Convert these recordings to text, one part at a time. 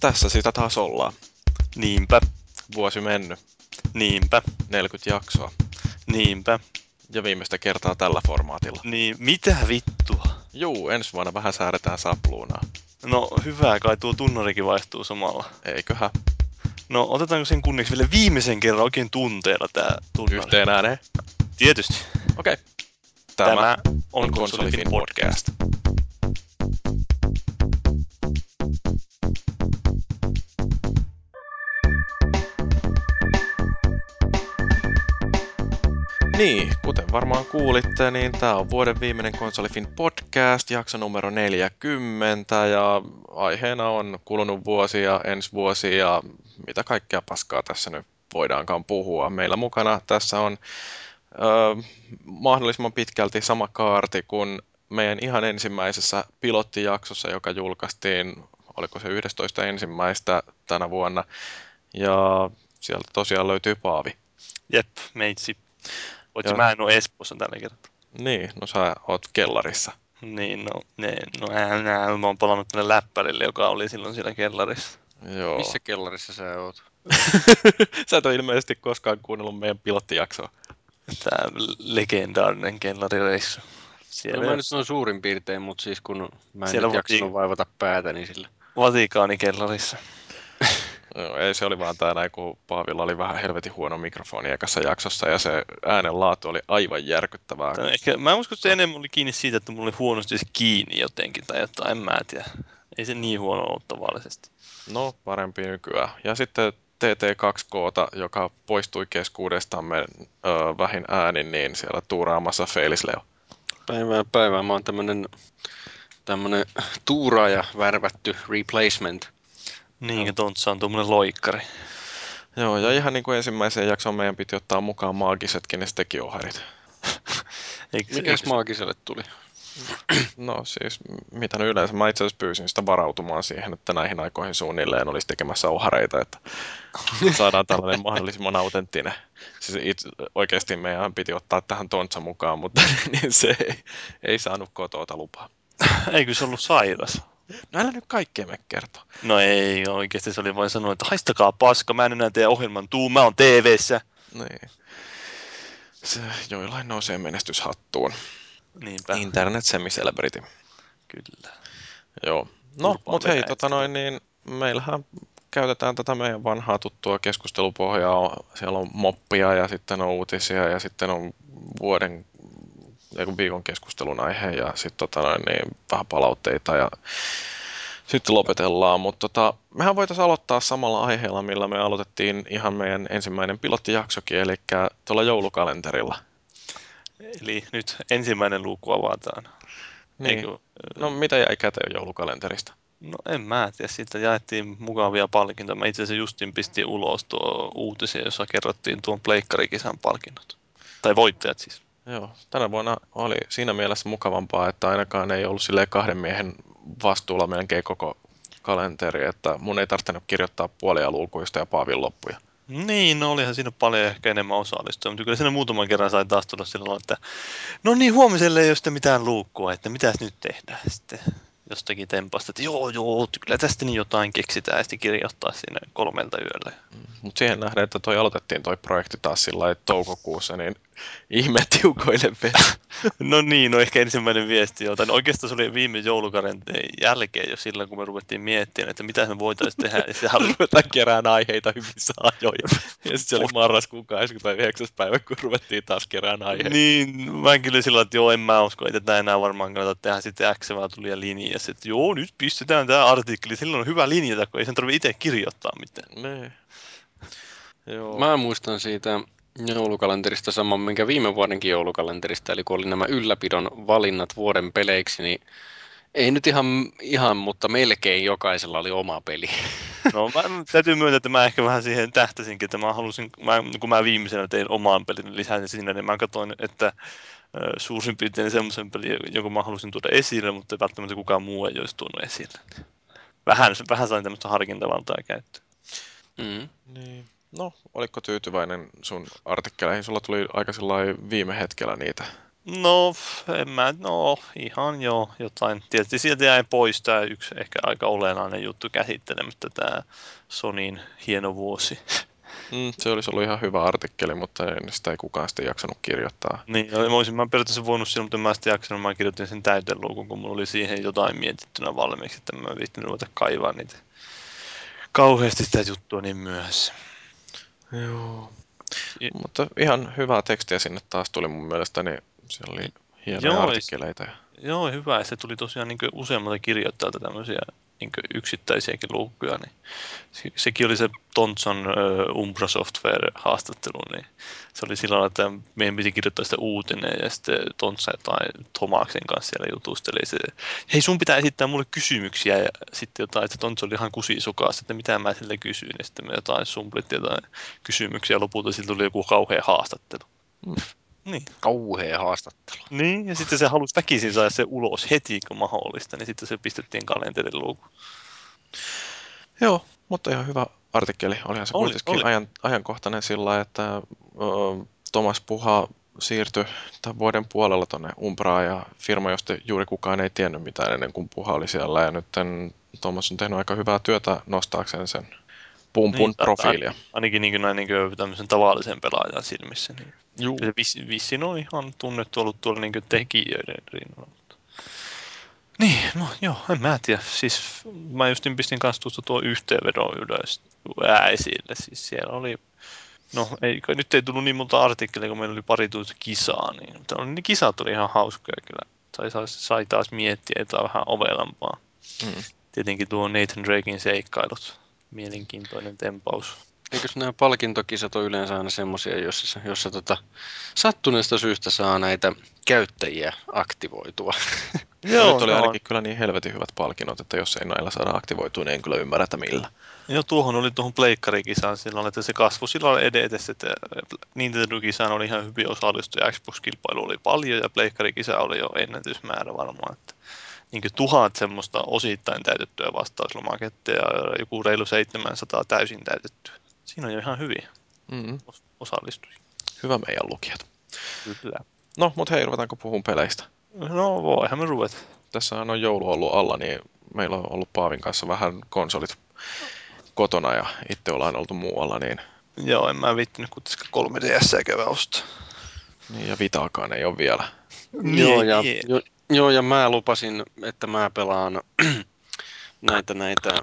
tässä sitä taas ollaan. Niinpä, Vuosi mennyt, niinpä, 40 jaksoa. niinpä. Ja viimeistä kertaa tällä formaatilla. Niin, mitä vittua? Juu, ensi vuonna vähän säädetään sapluunaa. No hyvä, kai tuo tunnarikin vaihtuu samalla. Eiköhän No otetaanko sen kunniaksi vielä viimeisen kerran oikein tunteella tää tunnari? yhteen ääneen? Tietysti. Okei. Tämä, Tämä on Konsolifin podcast. Niin, kuten varmaan kuulitte, niin tämä on vuoden viimeinen Konsolifin podcast, jakso numero 40, ja aiheena on kulunut vuosi ja ensi vuosi ja mitä kaikkea paskaa tässä nyt voidaankaan puhua. Meillä mukana tässä on ö, mahdollisimman pitkälti sama kaarti kuin meidän ihan ensimmäisessä pilottijaksossa, joka julkaistiin, oliko se 11 ensimmäistä tänä vuonna, ja sieltä tosiaan löytyy Paavi. Jep, meitsi. Voitsi Joo. mä en oo Espoossa tällä kertaa. Niin, no sä oot kellarissa. Niin, no, ne, no ää, nää, mä oon palannut tänne läppärille, joka oli silloin siellä kellarissa. Joo. Missä kellarissa sä oot? Sä et ole ilmeisesti koskaan kuunnellut meidän pilottijaksoa. Tää legendaarinen kellarireissu. Siellä No mä nyt sanon suurin piirtein, mutta siis kun mä en Siellä nyt voitiin- jaksanut vaivata päätäni sillä. Vatikaanikellarissa. Joo, ei se oli vaan tää näin, kun Paavilla oli vähän helvetin huono mikrofoni ekassa jaksossa ja se äänen laatu oli aivan järkyttävää. Tää Ehkä, mä uskon, että se enemmän oli kiinni siitä, että mulla oli huonosti se kiinni jotenkin tai jotain, en mä tiedä. Ei se niin huono ollut tavallisesti. No, parempi nykyään. Ja sitten TT2K, joka poistui keskuudestamme ö, vähin äänin, niin siellä tuuraamassa Feilisleo. Päivää päivää. Mä oon tämmönen, tämmönen tuuraaja värvätty replacement. Niin, no. Tontsa on tuommoinen loikkari. Joo, ja ihan niin kuin ensimmäiseen jaksoon meidän piti ottaa mukaan maagisetkin ne stekioharit. Eikö, Mikäs maagiselle tuli? No siis, mitä nyt yleensä, mä itse asiassa pyysin sitä varautumaan siihen, että näihin aikoihin suunnilleen olisi tekemässä ohareita, että saadaan tällainen mahdollisimman autenttinen. Siis itse, oikeasti meidän piti ottaa tähän Tontsa mukaan, mutta niin se ei, ei saanut kotoota lupaa. Eikö se ollut sairas? No älä nyt kaikkea me kertoa. No ei, oikeasti se oli vain sanoa, että haistakaa paska, mä en enää tee ohjelman tuu, mä oon TV-ssä. Niin. Se joillain nousee menestyshattuun. Niinpä, Internet semi-celebrity. kyllä. Joo. No, mutta hei, tota noin, niin meillähän käytetään tätä meidän vanhaa tuttua keskustelupohjaa. Siellä on moppia ja sitten on uutisia ja sitten on vuoden viikon keskustelun aihe ja sitten tota noin, niin vähän palautteita ja sitten lopetellaan. Mutta tota, mehän voitaisiin aloittaa samalla aiheella, millä me aloitettiin ihan meidän ensimmäinen pilottijaksokin, eli tuolla joulukalenterilla. Eli nyt ensimmäinen luku avataan. Niin. Eikö, No mitä jäi käteen joulukalenterista? no en mä tiedä, siitä jaettiin mukavia palkintoja. Mä itse asiassa justin pistin ulos tuo uutisia, jossa kerrottiin tuon pleikkarikisan palkinnot. Tai voittajat siis. Joo, tänä vuonna oli siinä mielessä mukavampaa, että ainakaan ei ollut silleen kahden miehen vastuulla melkein koko kalenteri, että mun ei tarvinnut kirjoittaa puolia luukuista ja Paavin loppuja. Niin, no olihan siinä paljon ehkä enemmän osallistua, mutta kyllä siinä muutaman kerran sai taas tulla sillä lailla, että no niin, huomiselle ei ole sitten mitään luukkua, että mitäs nyt tehdään sitten jostakin tempasta, että joo, joo, kyllä tästä niin jotain keksitään ja sitten kirjoittaa sinne kolmelta yöllä. Mutta siihen nähden, että toi aloitettiin toi projekti taas sillä toukokuussa, niin ihme tiukoille. No niin, no ehkä ensimmäinen viesti jota. No oikeastaan se oli viime joulukaren jälkeen jo silloin, kun me ruvettiin miettimään, että mitä me voitaisiin tehdä. Ja sitten Ruvetaan kerään aiheita hyvissä ajoin. Ja sitten se oli marraskuun 29. päivä, kun ruvettiin taas kerään aiheita. Niin, mä kyllä sillä että joo, en mä usko, että tätä enää varmaan kannata tehdä. Sitten X vaan tuli ja linja, että joo, nyt pistetään tämä artikkeli. Silloin on hyvä linjata, kun ei sen tarvitse itse kirjoittaa mitään. Niin. Joo. Mä muistan siitä joulukalenterista saman, minkä viime vuodenkin joulukalenterista, eli kun oli nämä ylläpidon valinnat vuoden peleiksi, niin ei nyt ihan, ihan, mutta melkein jokaisella oli oma peli. No mä, täytyy myöntää, että mä ehkä vähän siihen tähtäsinkin, että mä halusin, mä, kun mä viimeisenä tein omaan pelin lisäsin sinne, niin mä katsoin, että suurin piirtein semmoisen pelin, jonka mä halusin tuoda esille, mutta välttämättä kukaan muu ei olisi tuonut esille. Vähän, vähän sain tämmöistä harkintavaltaa käyttöön. Mm. Niin. No, oliko tyytyväinen sun artikkeleihin? Sulla tuli aika viime hetkellä niitä. No, en mä, no ihan joo, jotain. Tietysti sieltä jäi pois tämä yksi ehkä aika olennainen juttu käsittelemättä, tämä Sonin hieno vuosi. Mm, se olisi ollut ihan hyvä artikkeli, mutta sitä ei kukaan sitten jaksanut kirjoittaa. Niin, mä olisin mä periaatteessa voinut silloin, mutta en mä sitten jaksanut, mä kirjoitin sen täyteluukun, kun mulla oli siihen jotain mietittynä valmiiksi, että mä viittin ruveta kaivaa niitä kauheasti sitä juttua niin myöhässä. Joo. I- Mutta ihan hyvää tekstiä sinne taas tuli mun mielestä, niin siellä oli hienoja Joo, artikkeleita. Joo, hyvä. ja Se tuli tosiaan niin useammalta kirjoittajalta tämmöisiä niin yksittäisiäkin luukkuja. Niin se, sekin oli se Tontson uh, Umbra Software-haastattelu. Niin se oli sillä että meidän piti kirjoittaa sitä uutinen ja sitten Tontsa jotain Tomaksen kanssa siellä jutusteli. Se, Hei, sun pitää esittää mulle kysymyksiä ja sitten jotain, että Tontsa oli ihan kusisukas, että mitä mä sille kysyin. Ja sitten me jotain sumplit jotain kysymyksiä ja lopulta siltä tuli joku kauhea haastattelu. Mm. Niin. Kauhea haastattelu. Niin, ja sitten se halusi väkisin saada se ulos heti kun mahdollista, niin sitten se pistettiin kalenterin luukuun. Joo, mutta ihan hyvä artikkeli. Olihan se Oli, kuitenkin oli. Ajan, ajankohtainen sillä että ö, Thomas Puha siirtyi tämän vuoden puolella tuonne Umbraan ja firma, josta juuri kukaan ei tiennyt mitään ennen kuin Puha oli siellä. Ja nyt Thomas on tehnyt aika hyvää työtä nostaakseen sen pumpun Niin, profiilia. Ainakin niin näin niin tämmöisen tavallisen pelaajan silmissä. Niin. Juu. Se vissi, vissiin on ihan tunnettu ollut tuolla niin tekijöiden rinnalla. mutta- Niin, no joo, en mä tiedä. Siis mä justin pistin kanssa tuosta tuo yhteenvedon ylös ää, esille. Siis siellä oli, no ei, nyt ei tullut niin monta artikkelia, kun meillä oli pari tuota kisaa, niin, mutta oli, niin kisat oli ihan hauskoja kyllä. Sai, sai, sai taas miettiä jotain vähän ovelampaa. Mm. Tietenkin tuo Nathan Drakein seikkailut. Mielenkiintoinen tempaus. Eikös nämä palkintokisat ole yleensä aina semmoisia, jossa, jossa tota, sattuneesta syystä saa näitä käyttäjiä aktivoitua? Joo, nyt oli no, ainakin kyllä niin helvetin hyvät palkinnot, että jos ei näillä saada aktivoitua, niin en kyllä ymmärrä, että millä. Joo, tuohon oli tuohon pleikkarikisaan silloin, että se kasvu silloin edetessä, että Nintendo-kisaan oli ihan hyvin osallistuja, Xbox-kilpailu oli paljon ja pleikkarikisa oli jo ennätysmäärä varmaan, että niin tuhat semmoista osittain täytettyä vastauslomaketta ja joku reilu 700 täysin täytettyä. Siinä on jo ihan hyviä Mm. os- osallistujia. Hyvä meidän lukijat. Kyllä. No, mutta hei, ruvetaanko puhumaan peleistä? No voihan me ruveta. Tässä on joulu ollut alla, niin meillä on ollut Paavin kanssa vähän konsolit kotona ja itse ollaan oltu muualla, niin, Joo, en mä viittinyt kuitenkaan 3DS käydä ostaa. niin ja Vitaakaan ei ole vielä. joo, ja, Niin. jo, joo, ja mä lupasin, että mä pelaan näitä, näitä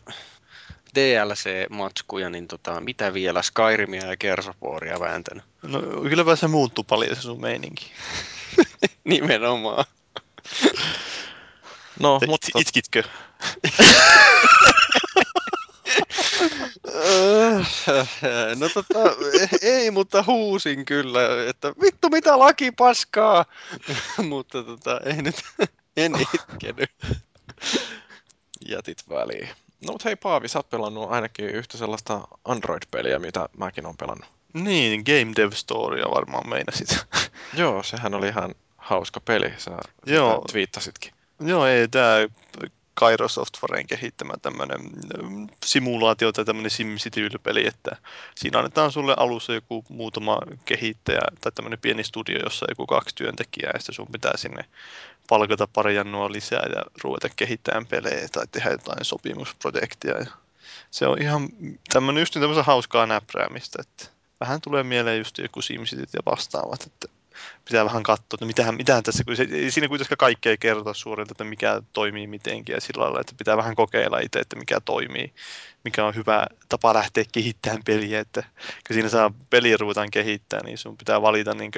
DLC-matskuja, niin tota, mitä vielä, Skyrimia ja Kersoporia vääntänyt. No kylläpä se muuttuu paljon se sun meininki. Nimenomaan. No, Te mutta it- itkitkö? No tota, ei, mutta huusin kyllä, että vittu mitä laki paskaa, mutta tota, ei nyt, en itkenyt. jätit väliin. No, mutta hei Paavi, sä oot pelannut ainakin yhtä sellaista Android-peliä, mitä mäkin on pelannut. Niin, Game Dev Storya varmaan meinasit. Joo, sehän oli ihan hauska peli, sä Joo. twiittasitkin. Joo, ei tämä Kairo Softwaren kehittämä tämmöinen simulaatio tai tämmöinen SimCity-peli, että siinä annetaan sulle alussa joku muutama kehittäjä tai tämmöinen pieni studio, jossa on joku kaksi työntekijää ja sitten sun pitää sinne palkata pari jannua lisää ja ruveta kehittämään pelejä tai tehdä jotain sopimusprojektia. Ja se on ihan tämmöinen just tämmöistä hauskaa näpräämistä, että vähän tulee mieleen just joku SimCityt ja vastaavat, että pitää vähän katsoa, että mitähän, mitähän tässä, kun se, ei siinä kuitenkaan kaikkea ei kerrota suorilta, että mikä toimii mitenkin ja sillä lailla, että pitää vähän kokeilla itse, että mikä toimii, mikä on hyvä tapa lähteä kehittämään peliä, että kun siinä saa peliä ruvetaan kehittämään, niin sun pitää valita niin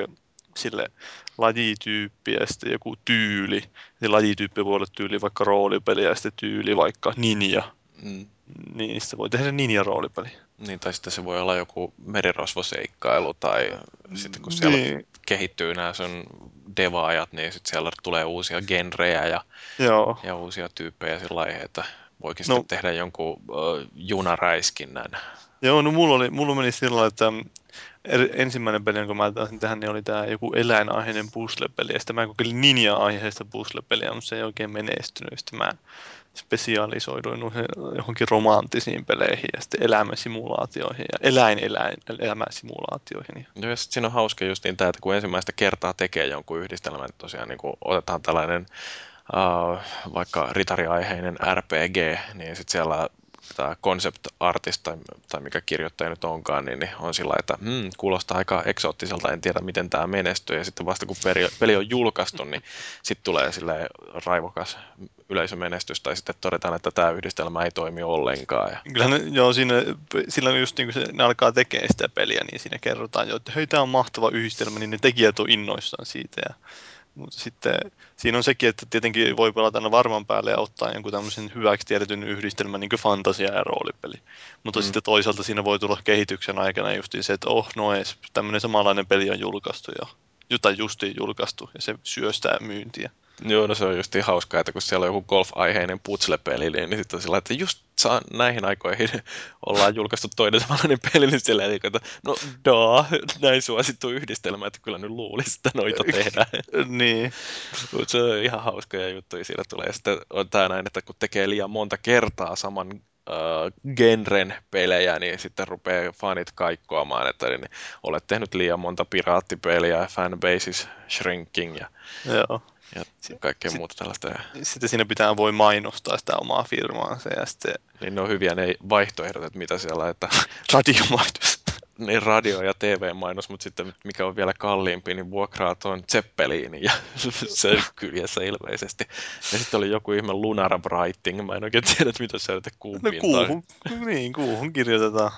sille lajityyppi ja sitten joku tyyli. Ja lajityyppi voi olla tyyli vaikka roolipeli ja sitten tyyli vaikka ninja. Mm. Niin sitten voi tehdä ninja-roolipeli. Niin, tai sitten se voi olla joku merirosvoseikkailu, tai sitten kun siellä Niin, kehittyy nämä sun devaajat, niin sitten siellä tulee uusia genrejä ja, joo. ja uusia tyyppejä sillä lailla, että voikin No. sitten tehdä jonkun uh, junaräiskinnän. Joo, no mulla, oli, mulla meni sillä että ensimmäinen peli, jonka mä taisin tehdä, niin oli tämä joku eläinaiheinen puzzle-peli. Ja sitten mä kokeilin ninja-aiheista puzzle-peliä, mutta se ei oikein menestynyt. Sitten mä spesialisoiduin noihin- johonkin romanttisiin peleihin ja sitten elämäsimulaatioihin ja eläin-elämäsimulaatioihin. No ja sit siinä on hauska just niin tämä, että kun ensimmäistä kertaa tekee jonkun yhdistelmän, että tosiaan niin otetaan tällainen uh, vaikka ritariaiheinen RPG, niin sitten siellä tämä concept artist tai, tai mikä kirjoittaja nyt onkaan, niin, niin on sillä että hmm, kuulostaa aika eksoottiselta, en tiedä miten tämä menestyy. Ja sitten vasta kun peli, peli on julkaistu, niin sitten tulee sille raivokas yleisömenestys, tai sitten todetaan, että tämä yhdistelmä ei toimi ollenkaan. Ja, Kyllä ne, joo, siinä, silloin just niin kun se, ne alkaa tekemään sitä peliä, niin siinä kerrotaan jo, että hei, tämä on mahtava yhdistelmä, niin ne tekijät on innoissaan siitä. Ja, mutta sitten siinä on sekin, että tietenkin voi pelata aina varman päälle ja ottaa jonkun tämmöisen hyväksi tiedetyn yhdistelmän, niin fantasia ja roolipeli. Mutta Mm. sitten toisaalta siinä voi tulla kehityksen aikana just se, että oh, no ees, tämmöinen samanlainen peli on julkaistu jo. Jota justiin julkaistu ja se syöstää myyntiä. Joo, no se on just hauskaa, että kun siellä on joku golf-aiheinen putsle-peli, niin sitten on sillä, että just saa, näihin aikoihin ollaan julkaistu toinen samanlainen peli, niin sillä ei, että no daa, näin suosittu yhdistelmä, että kyllä nyt luulisi, että noita tehdään. niin. Mutta se on ihan hauskoja juttuja siinä tulee. Ja sitten on tämä näin, että kun tekee liian monta kertaa saman äh, genren pelejä, niin sitten rupeaa fanit kaikkoamaan, että niin olet tehnyt liian monta piraattipeliä, fanbase is shrinking ja, Joo. ja kaikkea sit- muuta tällaista. Sitten siinä pitää voi mainostaa sitä omaa firmaansa ja sitten niin ne on hyviä ne vaihtoehdot, että mitä siellä, että radiomainos. Niin radio- ja TV-mainos, mutta sitten mikä on vielä kalliimpi, niin vuokraa tuon Zeppelinin ja se kyljessä ilmeisesti. Ja sitten oli joku ihme Lunar Writing, mä en oikein tiedä, mitä se on, että kuun No kuuhun, niin, kuuhun kirjoitetaan.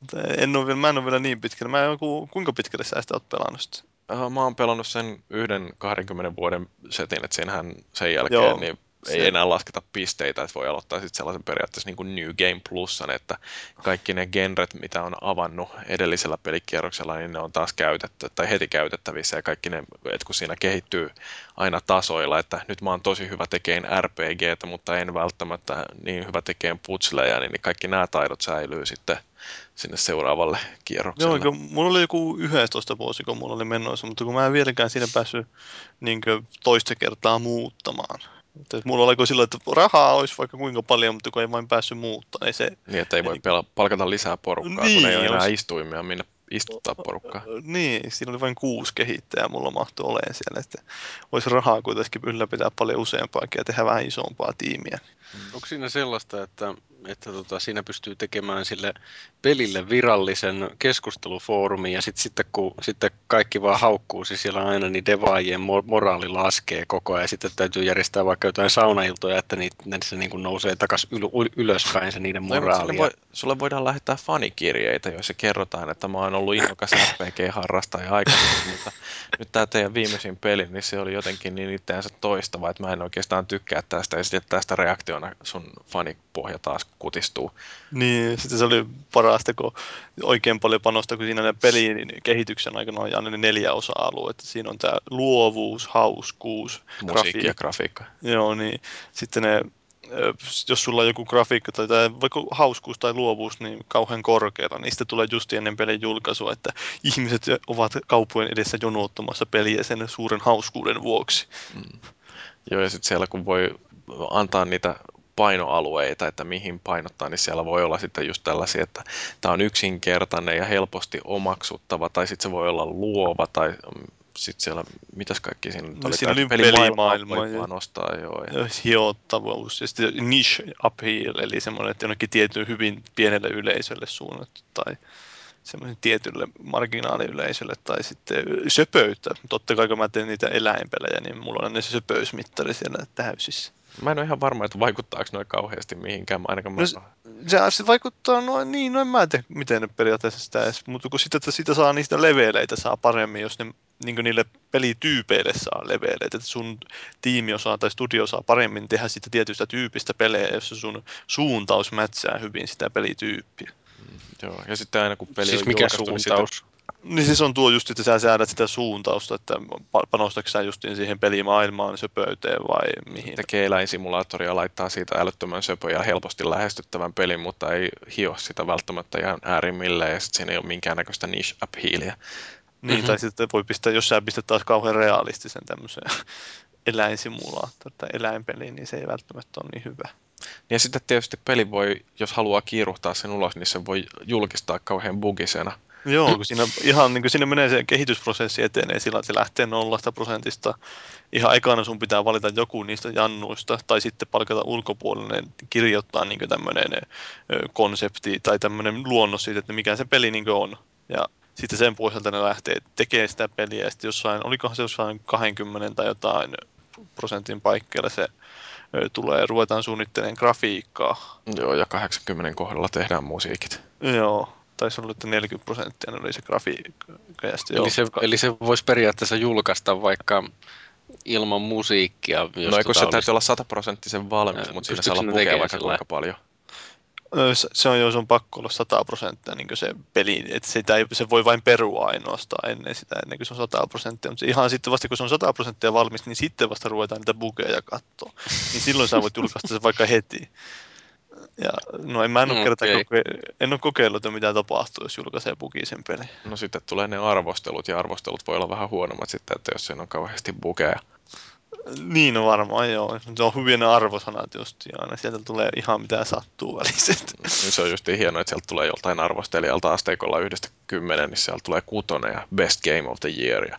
Mutta en ole vielä, mä en ole vielä niin pitkällä. Mä en, ku, kuinka pitkälle sä sitä oot pelannut sitä? Äh, Mä oon pelannut sen yhden 20 vuoden setin, että siinähän sen jälkeen Joo, niin se- ei enää lasketa pisteitä, että voi aloittaa sitten sellaisen periaatteessa niin kuin New Game Plusan, että kaikki ne genret, mitä on avannut edellisellä pelikierroksella, niin ne on taas käytetty tai heti käytettävissä ja kaikki ne, että kun siinä kehittyy aina tasoilla, että nyt mä oon tosi hyvä tekeen RPGtä, mutta en välttämättä niin hyvä tekeen putsleja, niin kaikki nämä taidot säilyy sitten sinne seuraavalle kierrokselle. Joo, kun mulla oli joku 11 vuosi, kun mulla oli menossa, mutta kun mä en vieläkään siinä päässyt niin toista kertaa muuttamaan. Mutta mulla oli sillä, että rahaa olisi vaikka kuinka paljon, mutta kun ei vain päässyt muuttamaan, niin se... Niin, että ei voi pela- palkata lisää porukkaa, Niin, kun ei ole enää jos- istuimia, minne istuttaa porukkaa. Niin, siinä oli vain kuusi kehittäjää mulla mahtui olemaan siellä, että olisi rahaa kuitenkin ylläpitää paljon useampaakin ja tehdä vähän isompaa tiimiä. Onko siinä sellaista, että, että tota, siinä pystyy tekemään sille pelille virallisen keskustelufoorumin ja sit, sitten kun sitten kaikki vaan haukkuu, siis siellä aina niin devaajien mo- moraali laskee koko ajan ja sitten täytyy järjestää vaikka jotain saunailtoja, että niitä, se niin kuin nousee takaisin yl- yl- ylöspäin se niiden No, moraali. ja- voi, sulle voidaan lähettää fanikirjeitä, joissa kerrotaan, että mä oon ollut innokas RPG-harrastaja aikaisemmin, mutta nyt tämä teidän viimeisin peli, niin se oli jotenkin niin itseänsä toistava, että mä en oikeastaan tykkää tästä, ja sitten tästä reaktiona sun fanipohja taas kutistuu. Niin, sitten se oli parasta, kun oikein paljon panosta, kun siinä pelin kehityksen aikana on aina ne neljä osa-aluetta. Siinä on tämä luovuus, hauskuus, Musiikki ja grafiikka. grafiikka. Joo, niin sitten ne, jos sulla on joku grafiikka tai, tai vaikka hauskuus tai luovuus niin kauhean korkealla, niin sitten tulee just ennen pelin julkaisua, että ihmiset ovat kauppojen edessä jonottamassa peliä sen suuren hauskuuden vuoksi. Joo, ja sitten siellä kun voi antaa niitä painoalueita, että mihin painottaa, niin siellä voi olla sitten just tällaisia, että tämä on yksinkertainen ja helposti omaksuttava, tai sitten se voi olla luova, tai sitten siellä, mitäs kaikki siinä nyt No oli? siinä oli pelimaailma ja- nostaa, joo. Ja, Hiottavuus ja sitten niche appeal, eli semmoinen, että jonnekin tietyn hyvin pienelle yleisölle suunnattu tai semmoinen tietylle marginaaliyleisölle tai sitten söpöyttä. Totta kai kun mä teen niitä eläinpelejä, niin mulla on ne söpöysmittari siellä täysissä. Mä en ole ihan varma, että vaikuttaako noin kauheasti mihinkään, ainakaan mä... No se- Se, vaikuttaa noin, niin, no en mä tiedä, miten ne periaatteessa sitä edes, mutta kun sitä, että sitä saa niistä leveleitä saa paremmin, jos ne niin niille pelityypeille saa leveleitä, että sun tiimi osaa tai studio saa paremmin tehdä sitä tietystä tyypistä pelejä, jos se sun suuntaus mätsää hyvin sitä pelityyppiä. Joo, ja sitten aina kun peli siis on mikä niin suuntaus? Niin siis on tuo just, että sä säädät sitä suuntausta, että pa- panostatko sä justiin siihen pelimaailmaan, söpöyteen vai mihin. Tekee eläinsimulaattoria, laittaa siitä älyttömän söpö ja helposti lähestyttävän pelin, mutta ei hio sitä välttämättä ihan äärimmilleen ja sitten siinä ei ole minkäännäköistä niche appealia. Niin, Mhm. tai sitten voi pistää, jos sä pistät taas kauhean realistisen tämmöisen eläinsimulaattori tai eläinpeliin, niin se ei välttämättä ole niin hyvä. Ja sitten tietysti peli voi, jos haluaa kiiruhtaa sen ulos, niin se voi julkistaa kauhean bugisena. Joo, kun siinä, ihan, niin kuin siinä menee se kehitysprosessi etenee sillä, että se lähtee nollasta prosentista. Ihan ekana sun pitää valita joku niistä jannuista, tai sitten palkata ulkopuolinen kirjoittaa niin tämmöinen konsepti tai tämmöinen luonnos siitä, että mikä se peli niin on. Ja sitten sen pohjalta ne lähtee tekemään sitä peliä, ja sitten jossain, olikohan se jossain 20 tai jotain prosentin paikkeilla se tulee, ruvetaan suunnittelemaan grafiikkaa. Joo, ja 80 kohdalla tehdään musiikit. Joo, taisi olla, että 40 prosenttia oli se grafiikka. Ja sitten joo, Eli se, eli se voisi periaatteessa julkaista vaikka ilman musiikkia. Jos no eikö se tota täytyy olla sataprosenttisen valmis, Ää, mutta siinä saa olla tekemään vaikka sillä kuinka paljon. Ö, se- Se on jo, se on pakko olla 100 prosenttia niin se peli, että sitä ei, se voi vain perua ainoastaan ennen sitä, ennen kuin se on 100 prosenttia, mutta se ihan sitten vasta kun se on 100 prosenttia valmis, niin sitten vasta ruvetaan niitä bugeja katsoa. Niin silloin sä voit julkaista sen vaikka heti. Ja, no en mä en ole, No, kertaa koke- en ole kokeillut, että mitä tapahtuu, jos julkaisee bugisen pelin. No sitten tulee ne arvostelut, ja arvostelut voi olla vähän huonommat sitten, että jos siinä on kauheasti bugeja. Niin on varmaan, joo. Se on hyvin ne arvosanat just, ja aina sieltä tulee ihan mitä sattuu väliset. Niin se on just hienoa, että sieltä tulee joltain arvostelijalta asteikolla yhdestä kymmenen, niin sieltä tulee kutonen ja best game of the year. Ja,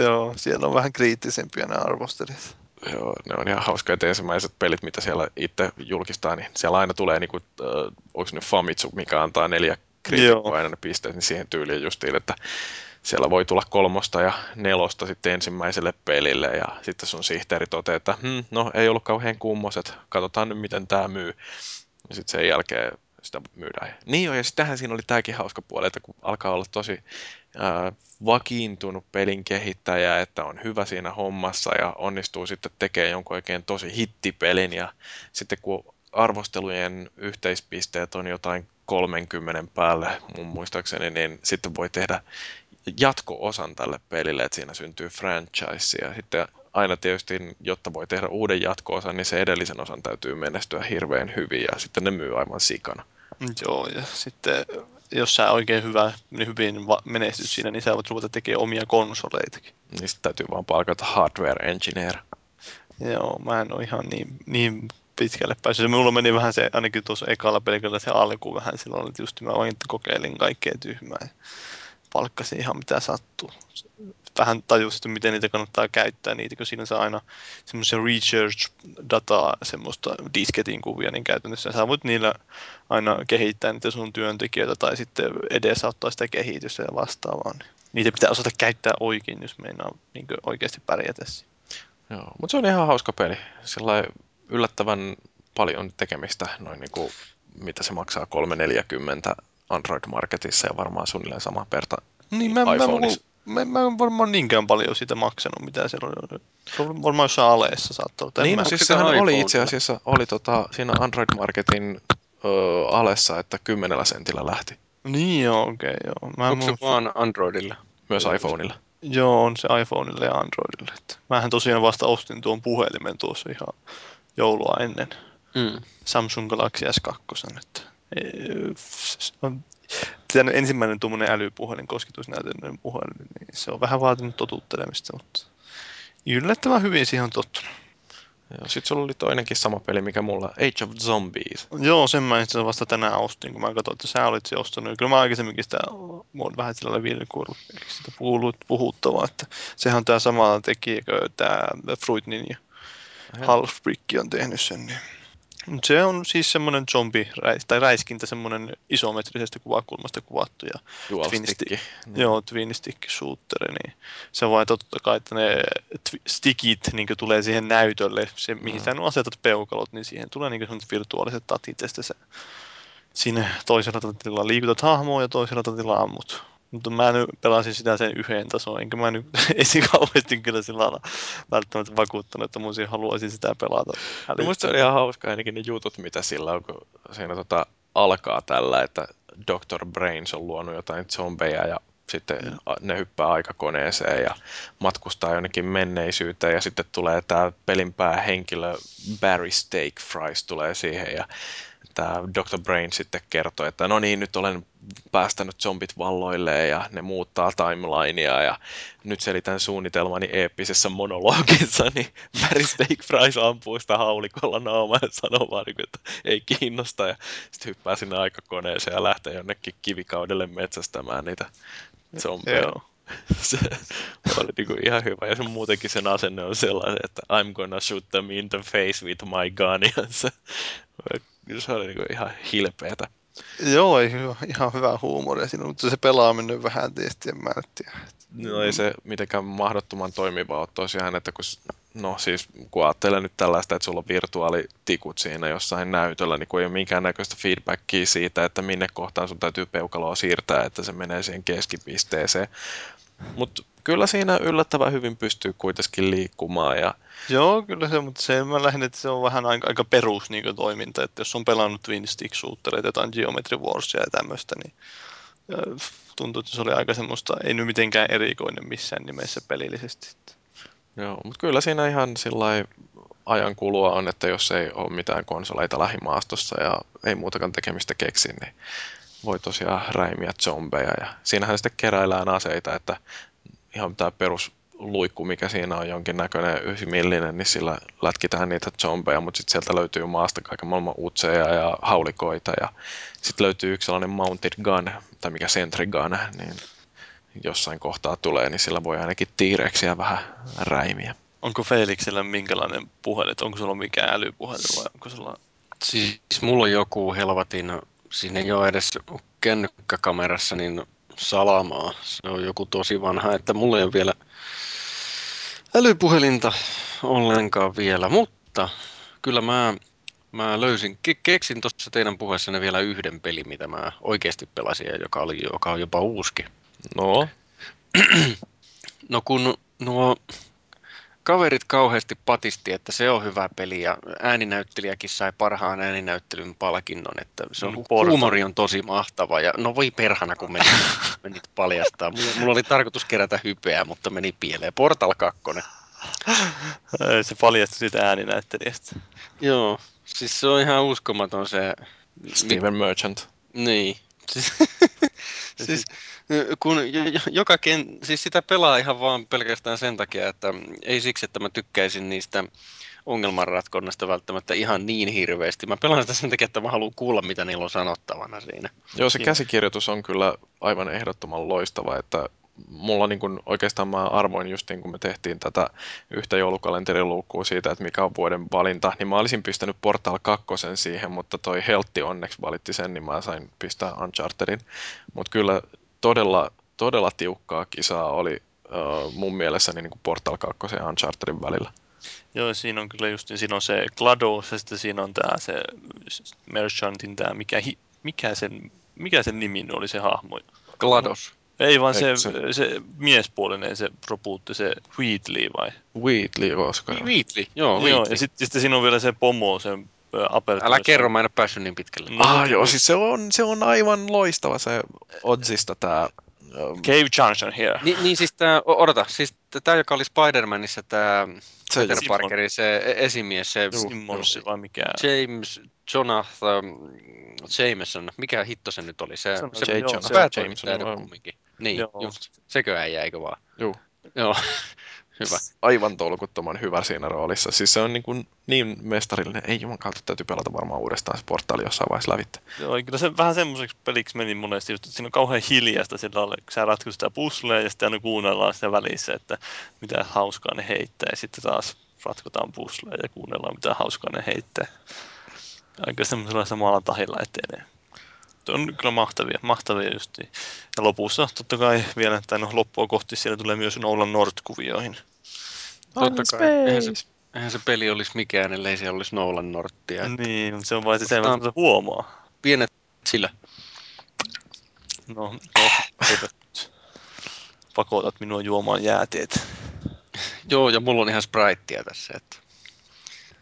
joo, siellä on vähän kriittisempiä ne arvostelijat. Joo, ne on ihan hauskoja, että ensimmäiset pelit, mitä siellä itse julkistaa, niin siellä aina tulee, niin kuin, äh, onko se nyt Famitsu, mikä antaa neljä kriitikkoa Joo. aina ne pisteet, niin siihen tyyliin justiin, että siellä voi tulla kolmosta ja nelosta sitten ensimmäiselle pelille ja sitten sun sihteeri toteaa, että hm, no ei ollut kauhean kummoset, katsotaan nyt miten tämä myy. Ja sitten sen jälkeen sitä myydään. Niin joo, ja sittenhän siinä oli tämäkin hauska puoli, että kun alkaa olla tosi ää, vakiintunut pelin kehittäjä, että on hyvä siinä hommassa ja onnistuu sitten tekemään jonkun oikein tosi hittipelin ja sitten kun arvostelujen yhteispisteet on jotain 30 päälle mun muistaakseni, niin sitten voi tehdä jatko-osan tälle pelille, että siinä syntyy franchise ja sitten aina tietysti, jotta voi tehdä uuden jatko-osan, niin se edellisen osan täytyy menestyä hirveän hyvin ja sitten ne myy aivan sikana. Joo, ja sitten jos sä oikein hyvä, niin hyvin menestyt siinä, niin sä voit ruveta tekemään omia konsoleitakin. Niin sitten täytyy vaan palkata hardware engineer. Joo, mä en ole ihan niin, niin pitkälle päässyt. Se Mulla meni vähän se, ainakin tuossa ekalla pelkällä se alku vähän silloin, että just mä vain kokeilin kaikkea tyhmää ja palkkasin ihan mitä sattuu. Vähän tajusin, että miten niitä kannattaa käyttää niitä, kun siinä saa aina semmoisia research-dataa, semmoista disketin kuvia, niin käytännössä sä voit niillä aina kehittää niitä sun työntekijöitä tai sitten edesauttaa sitä kehitystä ja vastaavaa. niin Niitä pitää osata käyttää oikein, jos meinaa niin oikeasti pärjätä siinä. Joo, mutta se on ihan hauska peli. Sillä yllättävän paljon tekemistä, noin niin kuin, mitä se maksaa, 340 Android-marketissa ja varmaan suunnilleen sama perta Niin, mä, mä, mä. Mä, mä en varmaan niinkään paljon siitä maksanut, mitä siellä oli. Se on varmaan jossain aleessa saattaa olla. Niin, no siis sehän oli itse asiassa oli tota, siinä Android Marketin ö, alessa, että kymmenellä sentillä lähti. Niin joo, okei, okay, joo. Mä Onko se muista- vaan Androidille? Myös iPhoneilla. Joo, on se iPhoneille ja Androidille. Että Mähän tosiaan vasta ostin tuon puhelimen tuossa ihan joulua ennen. Mm. Samsung Galaxy S2. Että, se on tämän ensimmäinen tuommoinen älypuhelin, kosketusnäytöinen puhelin, niin se on vähän vaatinut totuttelemista, mutta yllättävän hyvin siihen on tottunut. Sitten sulla oli toinenkin sama peli, mikä mulla, Age of Zombies. Joo, sen mä itse vasta tänään ostin, kun mä katsoin, että sä olit se ostanut. Kyllä mä aikaisemminkin sitä oon vähän sillä vilkuillut, eli sitä puhunut, puhuttavaa, että sehän on tää sama tekijä tää Fruit Ninja. Aha. Halfbrick on tehnyt sen. Niin. Se on siis semmoinen zombi tai räiskintä, semmoinen isometrisestä kuvakulmasta kuvattu ja Dual Twin stick. Mm. Joo, twin stick shooteri, niin se vain totta kai, että ne twi- stickit niin tulee siihen näytölle, se, mihin Mm. sä asetat peukalot, niin siihen tulee niin sellaiset virtuaaliset tatit, ja sitten sä sinne toisella tatilla liikutat hahmoa ja toisella tatilla ammut. Mutta mä nyt pelasin sitä sen yhden tason, enkä mä nyt esikauheasti kyllä sillä lailla välttämättä vakuuttanut, että mun haluaisin sitä pelata. No musta se oli ihan hauska ainakin ne jutut, mitä sillä on, kun siinä tota, alkaa tällä, että Dr. Brains on luonut jotain zombeja ja sitten ne hyppää aikakoneeseen ja matkustaa jonnekin menneisyyteen ja sitten tulee tämä pelin päähenkilö Barry Steak Fries tulee siihen ja tämä Dr. Brain sitten kertoo, että no niin, nyt olen päästänyt zombit valloilleen ja ne muuttaa timelinea ja nyt selitän suunnitelmani eeppisessä monologissa, niin Barry Steak Fries ampuu sitä haulikolla naamaan ja sanoo vaan, niin että ei kiinnosta ja sitten hyppää sinne aikakoneeseen ja lähtee jonnekin kivikaudelle metsästämään niitä zombeja. Joo. se oli niin kuin ihan hyvä. Ja se muutenkin sen asenne on sellainen, että I'm gonna shoot them in the face with my gun. Ja se, se oli niin kuin ihan hilpeätä. Joo, ihan hyvä huumori siinä, mutta se pelaaminen vähän tietysti, en mä tiedä. No ei se mitenkään mahdottoman toimiva ole tosiaan, että kun, no siis kun ajattelee nyt tällaista, että sulla on virtuaalitikut siinä jossain näytöllä, niin kun ei ole minkäännäköistä feedbackia siitä, että minne kohtaan sun täytyy peukaloa siirtää, että se menee siihen keskipisteeseen. Mutta kyllä siinä yllättävän hyvin pystyy kuitenkin liikkumaan. Ja... Joo, kyllä se, mutta se mä lähden, että se on vähän aika, aika perus niin toiminta, että jos on pelannut Twin Stick Shootereita, jotain Geometry Warsia ja tämmöistä, niin tuntuu, että se oli aika semmoista, ei nyt mitenkään erikoinen missään nimessä pelillisesti. Joo, mutta kyllä siinä ihan sillä ajan kulua on, että jos ei ole mitään konsoleita lähimaastossa ja ei muutakaan tekemistä keksi, niin voi tosiaan räimiä zombeja. Ja siinähän sitten keräillään aseita, että ihan tämä perus luikku, mikä siinä on jonkinnäköinen ysimillinen, niin sillä lätkitään niitä zombeja, mutta sitten sieltä löytyy maasta kaiken maailman utseja ja haulikoita ja sitten löytyy yksi sellainen mounted gun, tai mikä sentry gun, niin jossain kohtaa tulee, niin sillä voi ainakin tiireksiä vähän räimiä. Onko Felixillä minkälainen puhelin, onko sulla mikään älypuhelin vai onko sulla... Siis mulla on joku helvatin, siinä ei ole edes kännykkäkamerassa, niin salamaa. Se on joku tosi vanha, että mulla ei ole vielä älypuhelinta ollenkaan vielä, mutta kyllä mä, mä löysin, ke- keksin tuossa teidän puheessanne vielä yhden pelin, mitä mä oikeasti pelasin ja joka, oli, joka on jopa uuski. No? no kun nuo kaverit kauheasti patisti, että se on hyvä peli ja ääninäyttelijäkin sai parhaan ääninäyttelyn palkinnon, että se on, mm, huumori on tosi mahtava ja no voi perhana kun meni, menit paljastaa. Mulla, mulla, oli tarkoitus kerätä hypeä, mutta meni pieleen. Portal 2. Se paljastui siitä ääninäyttelijästä. Joo, siis se on ihan uskomaton se... Steven Merchant. Niin. Siis, siis kun joka ken, siis sitä pelaa ihan vaan pelkästään sen takia, että ei siksi, että mä tykkäisin niistä ongelmanratkonnasta välttämättä ihan niin hirveästi. Mä pelaan sitä sen takia, että mä haluan kuulla, mitä niillä on sanottavana siinä. Joo, se käsikirjoitus on kyllä aivan ehdottoman loistava, että mulla niin oikeastaan mä arvoin just niin kun me tehtiin tätä yhtä joulukalenteriluukkua siitä, että mikä on vuoden valinta, niin mä olisin pistänyt Portal 2 siihen, mutta toi Heltti onneksi valitti sen, niin mä sain pistää Unchartedin. Mutta kyllä todella, todella tiukkaa kisaa oli uh, mun mielessäni niin kuin Portal 2 ja Unchartedin välillä. Joo, siinä on kyllä just, siinä on se GLaDOS ja sitten siinä on tämä se Merchantin tämä, mikä, mikä, sen, mikä sen nimi oli se hahmo? GLaDOS. Ei vaan se, se, se miespuolinen, se robuutti, se Wheatley vai? Wheatley, koska? Wheatley, joo, Wheatley. joo ja sitten sit siinä on vielä se pomo, se Älä kerro, mä en ole päässyt niin pitkälle. No, ah, joo, siis se on, se on aivan loistava se Odsista tämä Cave Junction here. Ni, niin siis tämä, odota, siis tämä, joka oli Spider-Manissa, tämä Peter Parkerin se e- esimies, se Simmons vai mikä? James Jonathan Jameson, mikä hitto se nyt oli? Se, se, se, se, se, se Jameson kumminkin. Niin, Joo. just. Sekö äijä, eikö vaan? Joo. Joo. Hyvä. Aivan tolkuttoman hyvä siinä roolissa. Siis se on niin, kuin niin mestarillinen. Ei juman kautta täytyy pelata varmaan uudestaan se portaali jossain vaiheessa lävitte. Joo, kyllä se vähän semmoiseksi peliksi meni monesti, just, että siinä on kauhean hiljasta sillä lailla, kun sä ratkaisit sitä puzzlea ja sitten aina kuunnellaan sitä välissä, että mitä hauskaa ne heittää ja sitten taas ratkotaan puzzlea ja kuunnellaan mitä hauskaa ne heittää. Aika semmoisella samalla tahilla etenee on kyllä mahtavia, mahtavia just. Ja lopussa totta kai vielä, tai no loppua kohti siellä tulee myös Nolan Nord-kuvioihin. Totta kai. Eihän se, eihän se peli olisi mikään, ellei siellä olisi Nolan Nordtia. Niin, mutta se on vain, että se huomaa. Pienet sillä. No, no eipä pakotat minua juomaan jääteet. Joo, ja mulla on ihan Spritea tässä. Että...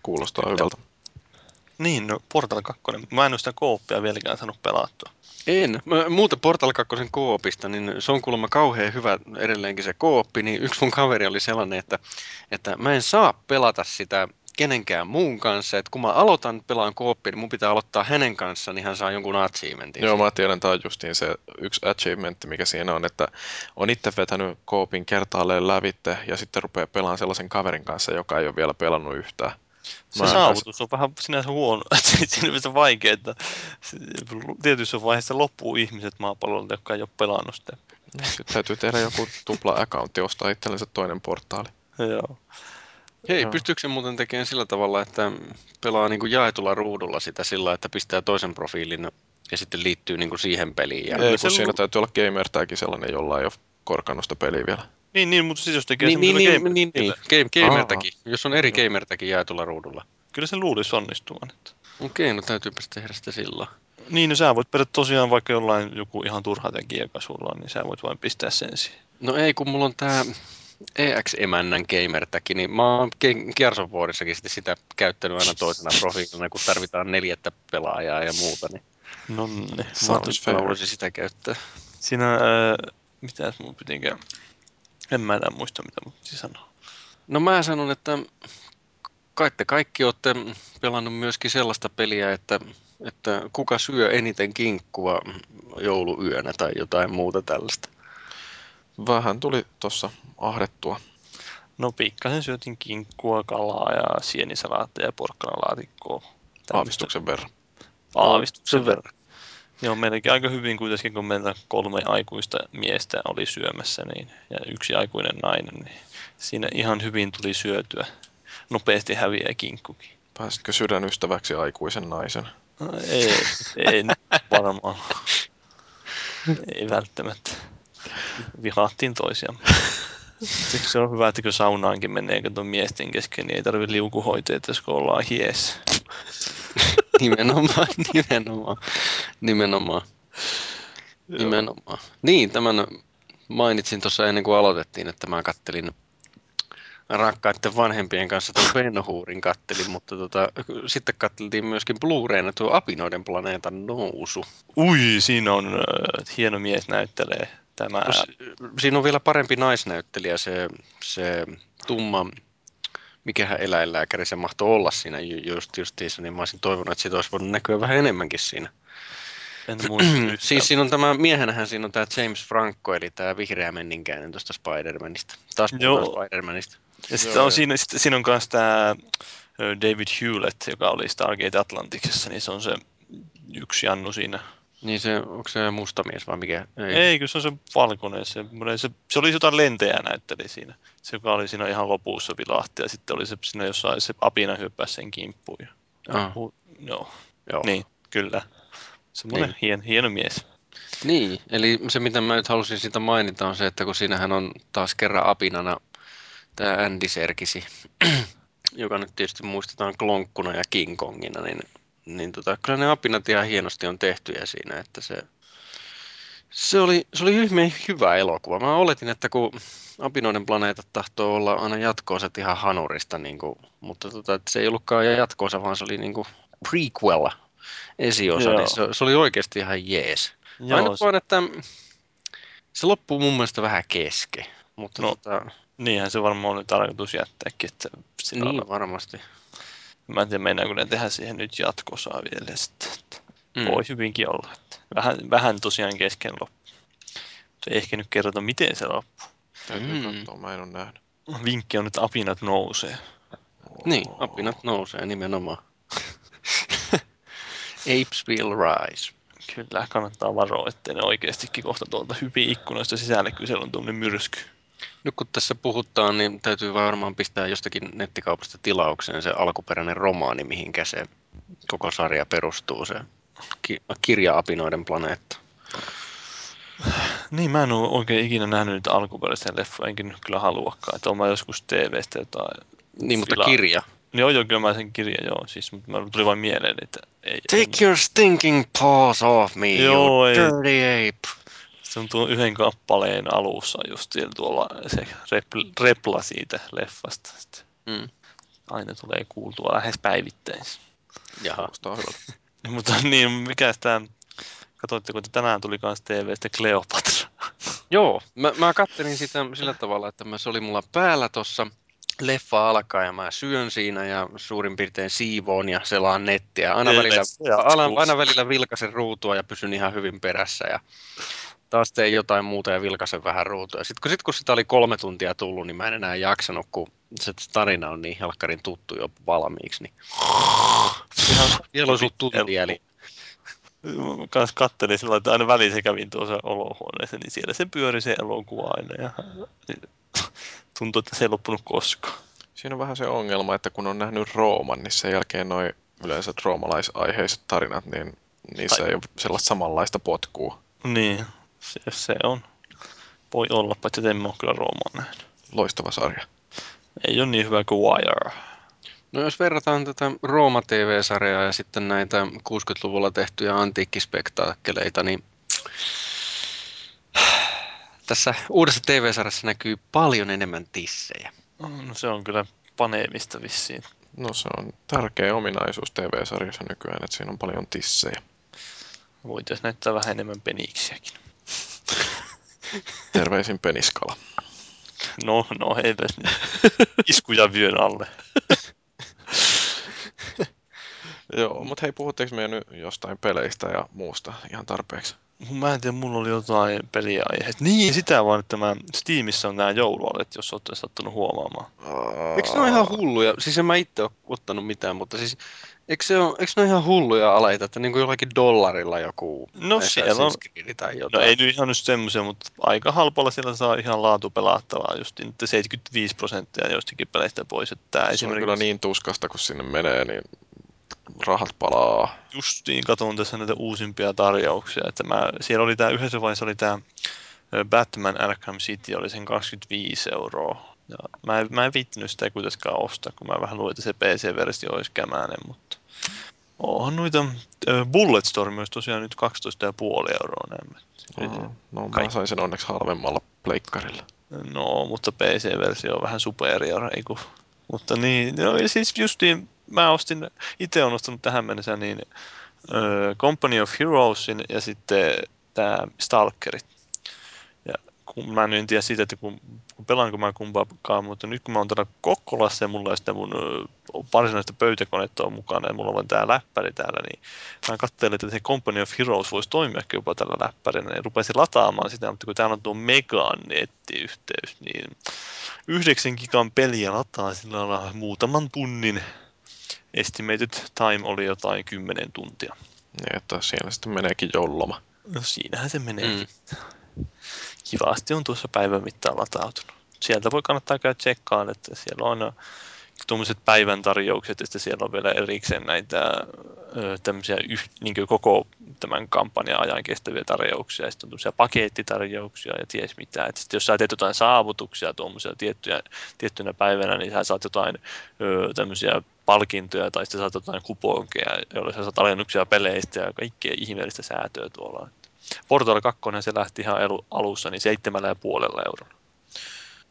Kuulostaa hyvältä. Niin, no Portal 2. Mä en ole sitä kooppia vieläkään saanut pelattua. En. Mä, muuten Portal 2 koopista, niin se on kuulemma kauhean hyvä edelleenkin se kooppi, niin yksi mun kaveri oli sellainen, että, että mä en saa pelata sitä kenenkään muun kanssa, että kun mä aloitan pelaan kooppia, niin mun pitää aloittaa hänen kanssaan, niin hän saa jonkun achievementin. Joo, siitä. mä tiedän, tämä on justiin se yksi achievementti, mikä siinä on, että on itse vetänyt koopin kertaalleen lävitte ja sitten rupeaa pelaamaan sellaisen kaverin kanssa, joka ei ole vielä pelannut yhtään. Se Mä saavutus on vähän sinänsä huono. Siinä on vaikea, että se- tietyissä vaiheessa loppuu ihmiset maapallolta, jotka ei ole pelannut sitä. Sitten täytyy tehdä joku tupla accountti, ostaa itsellensä toinen portaali. Joo. Hei, Joo. pystyykö se muuten tekemään sillä tavalla, että pelaa niin kuin jaetulla ruudulla sitä sillä, että pistää toisen profiilin ja sitten liittyy niin kuin siihen peliin? Ja... Ei, se kun siinä lu- täytyy olla gamer taggi sellainen, jolla ei ole korkannut sitä peliä vielä. Niin, niin, mutta siis jos tekee Niin, niin, niin, niin, niin. Game, gamertäkin. Jos on eri gamertäkin jaetulla ruudulla. Kyllä se luulisi onnistuvan. Että. Okei, no täytyypä tehdä sitä silloin. Niin, no sä voit periaatteessa tosiaan vaikka jollain joku ihan turha tekijä, joka sulla on, niin sä voit vain pistää sen siihen. No ei, kun mulla on tää EX-emännän gamertäkin, niin mä oon Ge- Gears of sitä käyttänyt aina toisena profiilina, kun tarvitaan neljättä pelaajaa ja muuta, niin No niin. Mä voisin sitä käyttää. Siinä, äh, mitäs mun pitikään, en mä enää muista mitä mun piti sanoa. No mä sanon, että kai te kaikki olette pelannut myöskin sellaista peliä, että, että kuka syö eniten kinkkua jouluyönä tai jotain muuta tällaista. Vähän tuli tuossa ahdettua. No pikkasen syötin kinkkua, kalaa ja sienisalaatteja ja porkkanalaatikkoa. Aavistuksen verran. Aavistuksen verran. Joo, meilläkin aika hyvin kuitenkin, kun meillä kolme aikuista miestä oli syömässä niin, ja yksi aikuinen nainen, niin siinä ihan hyvin tuli syötyä. Nopeasti häviää kinkkukin. Pääsitkö sydänystäväksi aikuisen naisen? No, ei, ei varmaan. Ei välttämättä. Vihaattiin toisiaan. Siksi se on hyvä, että kun saunaankin menee kato miesten kesken, niin ei tarvitse liukuhoiteita, jos kun ollaan hies. Nimenomaan, nimenomaan, nimenomaan, nimenomaan. Niin, tämän mainitsin tuossa ennen kuin aloitettiin, että mä kattelin rakkaiden vanhempien kanssa tuon Ben Hurin kattelin, mutta tota, sitten katteltiin myöskin Blu-rayna tuo Apinoiden planeetan nousu. Ui, siinä on äh, hieno mies näyttelee tämä. No, s- siinä on vielä parempi naisnäyttelijä, se, se tumma, mikähän eläinlääkäri se mahtoi olla siinä ju- just, justiinsa, niin mä olisin toivonut, että siitä olisi voinut näkyä vähän enemmänkin siinä. En muista. Siis siinä on tämä, miehenähän siinä on tämä James Franco, eli tämä vihreä menninkäinen tuosta Spider-Manista. Taas Joo. puhutaan Spider-Manista. Ja sitten on siinä, sit, siinä on myös tämä David Hewlett, joka oli Stargate Atlanticsessa, niin se on se yksi Jannu siinä. Niin se, onko se musta mies vai mikä? Ei, Ei kyllä se on se valkoinen. Se, se, se oli jotain lentejä näytteli siinä. Se, joka oli siinä ihan lopussa vilahti ja sitten oli se siinä jossain se apina hyppäsi sen kimppuun. Ja, Ah. hu, joo, Joo. niin, kyllä. Semmoinen niin. hien, hieno mies. Niin, eli se mitä mä nyt halusin siitä mainita on se, että kun siinähän on taas kerran apinana tämä Andy Serkisi, joka nyt tietysti muistetaan Klonkkuna ja King Kongina, niin, niin tota, kyllä ne apinat ihan hienosti on tehtyjä siinä, että se, se oli, se oli ihmeen hyvä elokuva. Mä oletin, että kun Apinoiden planeetat tahtoo olla aina jatkoosa ihan hanurista, niin kuin, mutta tota, että se ei ollutkaan jatkoosa, vaan se oli niin kuin prequel esiosa, Joo. niin se, se oli oikeasti ihan jees. Joo, Ainut se, vaan, että se loppuu mun mielestä vähän kesken. Mutta No, tota, niinhän se varmaan oli tarkoitus jättääkin. Että niin on, varmasti. Mä en tiedä, meinaako ne tehdä siihen nyt jatkosaa vielä sitten. Mm. Voi hyvinkin olla. Että vähän, vähän tosiaan kesken loppu. Mutta ei ehkä nyt kerrota, miten se loppuu. Täytyy Mm. katsoa, mä en ole nähnyt. Vinkki on, että apinat nousee. Niin, apinat nousee nimenomaan. Apes will rise. Kyllä, kannattaa varoa, ettei ne oikeastikin kohta tuolta hyvin ikkunoista sisälle, kun siellä on tuommoinen myrsky. Nyt kun tässä puhutaan, niin täytyy varmaan pistää jostakin nettikaupasta tilaukseen se alkuperäinen romaani, mihinkä se koko sarja perustuu, se ki- kirja Apinoiden planeetta. Niin, mä en ole oikein ikinä nähnyt niitä alkuperäisiä leffoja, enkin nyt kyllä haluakaan. Että olen joskus TVstä jotain. Niin, mutta Fila- kirja. Joo, joo, kyllä mä sen kirjan, joo. Siis, mutta mä tuli vain mieleen, että ei. Take your stinking paws off me, Joo, you ei. dirty ape. Se on tuo yhden kappaleen alussa just siellä tuolla se repl, repla siitä leffasta. Sitten Mm. aina tulee kuultua lähes päivittäin. Jaha. Mutta niin, mikä tämä Katoitteko, että tänään tuli myös TVstä Cleopatra? Joo, mä, mä kattelin sitä sillä tavalla, että mä, se oli mulla päällä tuossa leffa alkaa ja mä syön siinä ja suurin piirtein siivoon ja selaan nettiä. Aina, välillä, aina, aina välillä vilkasen ruutua ja pysyn ihan hyvin perässä ja taas tein jotain muuta ja vilkasen vähän ruutua. Sitten kun, sit, kun sitä oli kolme tuntia tullut, niin mä en enää jaksanut, kun se tarina on niin helkkarin tuttu jo valmiiksi. Niin... Vielä on sun tunti eli kans kattelin sillä että aina väliin se kävin tuossa olohuoneessa, niin siellä se pyöri se elokuva aina. Ja, niin, tuntuu, että se ei loppunut koskaan. Siinä on vähän se ongelma, että kun on nähnyt Rooman, niin sen jälkeen noin yleensä roomalaisaiheiset tarinat, niin niissä Ai. ei ole sellaista samanlaista potkua. Niin, se, se on. Voi olla, paitsi että en ole kyllä Rooman nähnyt. Loistava sarja. Ei ole niin hyvä kuin Wire. No jos verrataan tätä Rooma-TV-sarjaa ja sitten näitä 60-luvulla tehtyjä antiikkispektaakkeleita, niin tässä uudessa TV-sarjassa näkyy paljon enemmän tissejä. No, se on kyllä paneemista vissiin. No se on tärkeä ominaisuus TV-sarjassa nykyään, että siinä on paljon tissejä. Voitaisiin näyttää vähän enemmän peniksiäkin. Terveisin peniskala. No, no ei edes niin. Iskuja vyön alle. Joo, mutta hei, puhutteeko me nyt jostain peleistä ja muusta ihan tarpeeksi? Mä en tiedä, mulla oli jotain peliaiheet. Niin, sitä vaan, että mä Steamissa on nämä joulualet, jos olette sattunut huomaamaan. Eikö ne ole ihan hulluja? Siis en mä itse ole ottanut mitään, mutta siis Eikö, se ole, eikö ne ole ihan hulluja aleita, että niin kuin jollakin dollarilla joku no, siellä on, tai no jotain? No ei nyt ihan nyt semmoisia, mutta aika halpalla siellä saa ihan laatu pelattavaa, just 75 prosenttia joistakin peleistä pois. Että se esimerkiksi... on kyllä niin tuskasta, kun sinne menee, niin rahat palaa. Justiin katson tässä näitä uusimpia tarjouksia, että mä, siellä oli tämä, yhdessä vaiheessa oli tämä Batman Arkham City, oli sen 25 euroa. Ja mä, en, mä en viittinyt sitä kuitenkaan ostaa, kun mä vähän luin, että se PC-versio olisi kämäinen, mutta onhan noita, Bulletstorm myös tosiaan nyt 12,5 euroa näemme. Mm, no mä sain sen onneksi halvemmalla pleikkarilla. No, mutta PC-versio on vähän superior, ei kun. Mutta niin, no siis justiin mä ostin, itse on ostanut tähän mennessä niin uh, Company of Heroesin ja sitten tämä Stalkerit. Kun, mä en tiedä siitä, että kun, kun pelaanko mä kumpaakaan, mutta nyt kun mä oon täällä Kokkolassa ja mulla on sitten mun varsinaista pöytäkonetta on mukana ja mulla on tää läppäri täällä, niin mä katselin, että se Company of Heroes voisi toimia jopa tällä läppärinä ja rupesin lataamaan sitä, mutta kun täällä on tuo Megan nettiyhteys, niin 9 gigan peliä lataa sillä lailla muutaman tunnin estimated time oli jotain 10 tuntia. Niin, että siinä sitten meneekin joululoma. No siinähän se menee. Mm. Kivasti on tuossa päivän mittaan latautunut. Sieltä voi kannattaa käydä tsekkaan, että siellä on tuommoiset päivän tarjoukset, että siellä on vielä erikseen näitä tämmöisiä niin koko tämän kampanjan ajan kestäviä tarjouksia, ja sitten on tuollaisia pakettitarjouksia ja ties mitä. Että jos sä teet jotain saavutuksia tuommoisia tiettyjä, tiettynä päivänä, niin sä saat jotain tämmöisiä palkintoja tai sitten saat jotain kuponkeja, joilla sä saat alennuksia peleistä ja kaikkea ihmeellistä säätöä tuolla. Portal 2 se lähti ihan alussa niin seitsemällä ja puolella eurolla.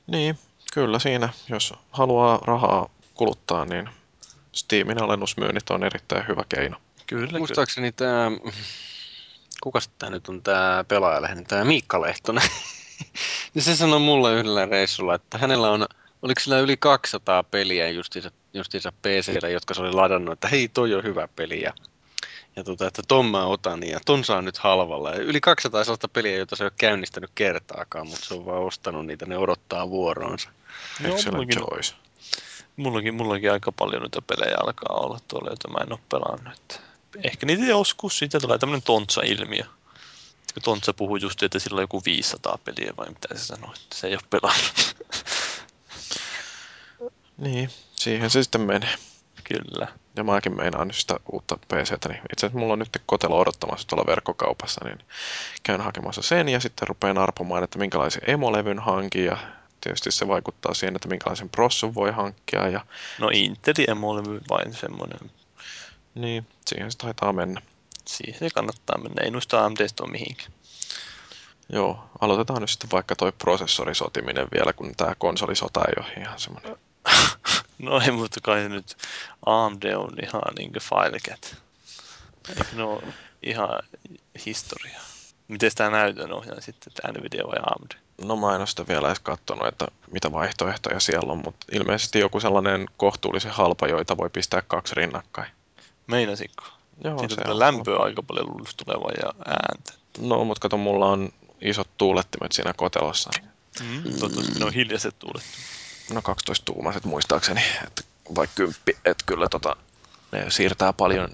Niin, kyllä siinä. Jos haluaa rahaa kuluttaa, niin Steamin alennusmyynnit on erittäin hyvä keino. Kyllä, Muistaakseni tämä, kuka tämä nyt on tämä pelaajalehden, tämä Miikka Lehtonen, niin se sanoi mulle yhdellä reissulla, että hänellä on, oliko sillä yli 200 peliä justiinsa, justiinsa PCllä, jotka se oli ladannut, että hei toi on hyvä peli ja, ja tota, että ton mä otan ja ton saa nyt halvalla. Ja yli 200 sellaista peliä, jota se ei ole käynnistänyt kertaakaan, mutta se on vaan ostanut niitä, ne odottaa vuoroonsa. Excellent choice. Mullakin, mullakin aika paljon noita pelejä alkaa olla tuolla, joita mä en ole pelannut. Että ehkä niitä joskus, siitä tulee tämmöinen tontsa-ilmiö. Kun Tontsa puhui just, että sillä on joku 500 peliä vai mitä se sanoi, että se ei ole pelannut. niin, siihen se sitten menee. Kyllä. Ja mäkin meinaan nyt sitä uutta PCtä, niin itse asiassa mulla on nyt kotelo odottamassa tuolla verkkokaupassa, niin käyn hakemassa sen ja sitten rupean arpomaan, että minkälaisen emolevyn hankin ja tietysti se vaikuttaa siihen, että minkälaisen prossun voi hankkia. Ja... No Inteli emolevy vain semmoinen. Niin, siihen se taitaa mennä. Siihen se kannattaa mennä, ei noista AMDstä ole mihinkään. Joo, aloitetaan nyt sitten vaikka toi prosessorisotiminen vielä, kun tämä konsolisota ei ole ihan semmoinen. no ei, mutta kai nyt AMD on ihan niin kuin FileCat. Eikö ne ole ihan historia? Miten tämä näytön ohjaa sitten, että Nvidia vai AMD? No mä en ole sitä vielä edes katsonut, että mitä vaihtoehtoja siellä on, mutta ilmeisesti joku sellainen kohtuullisen halpa, joita voi pistää kaksi rinnakkain. Meinasitko? Joo, Siitä se tulee on lämpöä aika paljon luulisi tulevan ja ääntä. No, mutta kato, mulla on isot tuulettimet siinä kotelossa. Mm. Toivottavasti ne on hiljaiset tuulet. No 12 tuumaiset muistaakseni, että vai kymppi, että kyllä tota, ne siirtää paljon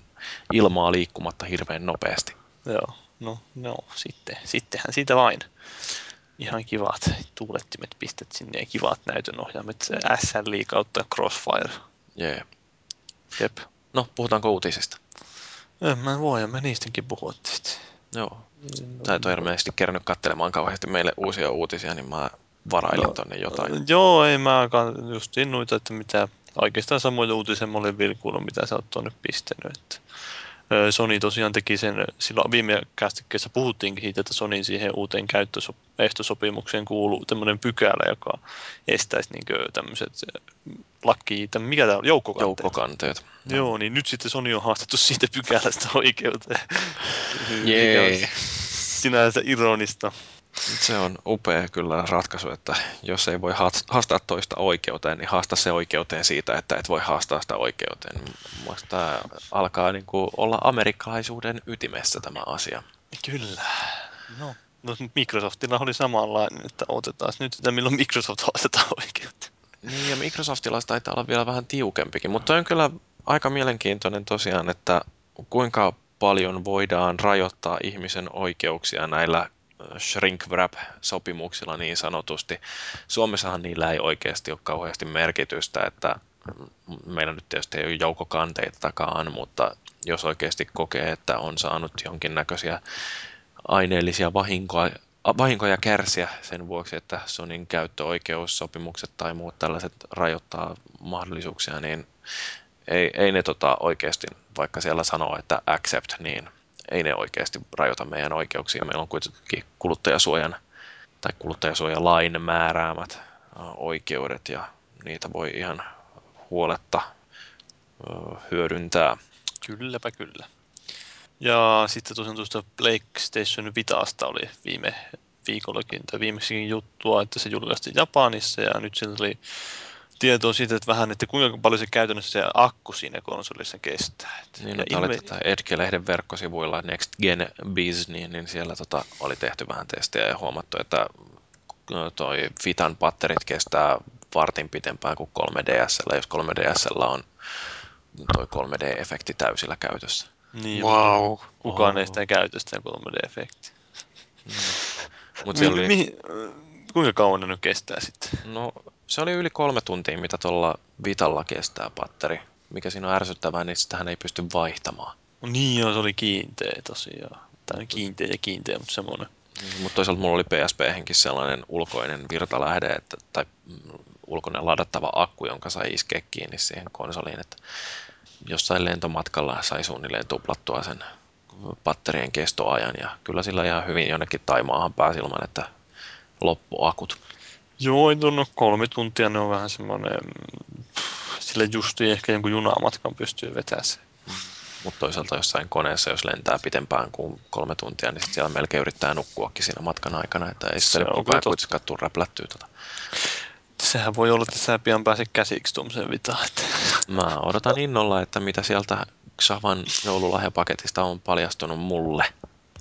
ilmaa liikkumatta hirveän nopeasti. Joo, no, no sitten, sittenhän siitä vain. Ihan kivat tuulettimet pistät sinne ja kivat näytönohjaimet. SLI kautta Crossfire. Jee. Jep. No, puhutaanko uutisista? En mä voi, me niistäkin puhua tietysti. Joo. Sä et ole ilmeisesti kerännyt katselemaan kauheasti meille uusia uutisia, niin mä varailin No, tonne jotain. Joo, ei mä just noita, että mitä oikeastaan samoja uutisia mä olin vilkuillut, mitä sä oot tuonne pistänyt. Että Sony tosiaan teki sen, silloin viime kästikkeessä puhuttiinkin siitä, että Sonin siihen uuteen käyttöehtosopimukseen kuuluu tämmöinen pykälä, joka estäisi niin tämmöiset laki, mikä tämä on, joukkokanteet. Joukkokanteet. Joo, niin nyt sitten Sony on haastettu siitä pykälästä oikeuteen. Jee. Sinänsä ironista. Se on upea kyllä ratkaisu, että jos ei voi haas- haastaa toista oikeuteen, niin haasta se oikeuteen siitä, että et voi haastaa sitä oikeuteen. Mielestäni tämä alkaa niin kuin olla amerikkalaisuuden ytimessä tämä asia. Kyllä. No, no Microsoftilla oli samanlainen, että otetaan nyt, että milloin Microsoft haastetaan oikeuteen. Niin, ja Microsoftilla taitaa olla vielä vähän tiukempikin, mutta on kyllä aika mielenkiintoinen tosiaan, että kuinka paljon voidaan rajoittaa ihmisen oikeuksia näillä shrink wrap-sopimuksilla niin sanotusti. Suomessahan niillä ei oikeasti ole kauheasti merkitystä, että meillä nyt tietysti ei ole joukkokanteitakaan, mutta jos oikeasti kokee, että on saanut jonkinnäköisiä aineellisia vahinkoja, vahinkoja kärsiä sen vuoksi, että Sonin käyttöoikeussopimukset tai muut tällaiset rajoittaa mahdollisuuksia, niin ei, ei ne tota oikeasti, vaikka siellä sanoo, että accept, niin ei ne oikeasti rajoita meidän oikeuksia. Meillä on kuitenkin kuluttajasuojan tai kuluttajasuojalain määräämät oikeudet ja niitä voi ihan huoletta hyödyntää. Kylläpä kyllä. Ja sitten tosiaan tuosta PlayStation Vitasta oli viime viikollakin tai viimeksikin juttua, että se julkaistiin Japanissa ja nyt sieltä oli tietoa siitä, että vähän, että kuinka paljon se käytännössä se akku siinä konsolissa kestää. Niin, no, ilme... oli tätä Edge-lehden verkkosivuilla Next Gen Biz, niin, niin siellä tota, oli tehty vähän testejä ja huomattu, että toi Fitan patterit kestää vartin pitempään kuin 3DSL, jos 3DSL on toi 3D-efekti täysillä käytössä. Niin, wow. Kukaan oh. ei sitä käytä sitä 3D-efektiä. Mm. Mut mi- oli... mi- kuinka kauan ne nyt kestää sitten? No, se oli yli kolme tuntia, mitä tuolla Vitalla kestää patteri. Mikä siinä on ärsyttävää, niin sitähän ei pysty vaihtamaan. No niin joo, se oli kiinteä tosiaan. Tai kiinteä ja kiinteä, mutta semmoinen. Niin, mutta toisaalta mulla oli PSP-henkin sellainen ulkoinen virtalähde, että, tai ulkoinen ladattava akku, jonka sai iskeä kiinni siihen konsoliin, että jossain lentomatkalla sai suunnilleen tuplattua sen patterien kestoajan ja kyllä sillä ihan hyvin jonnekin Taimaahan pääsi ilman, että loppuakut. Joo, ei tunnu kolme tuntia, ne on vähän semmoinen, sille justi ehkä jonkun junamatkan pystyy vetämään se. Mutta toisaalta jossain koneessa, jos lentää pitempään kuin kolme tuntia, niin sit siellä melkein yrittää nukkuakin siinä matkan aikana, että ei se koko ajan kuitenkaan tule räplättyä tota. Sehän voi olla, että sä pian pääse käsiksi tuommoiseen vitaan. Että... Mä odotan innolla, että mitä sieltä Xavan joululahjapaketista on paljastunut mulle.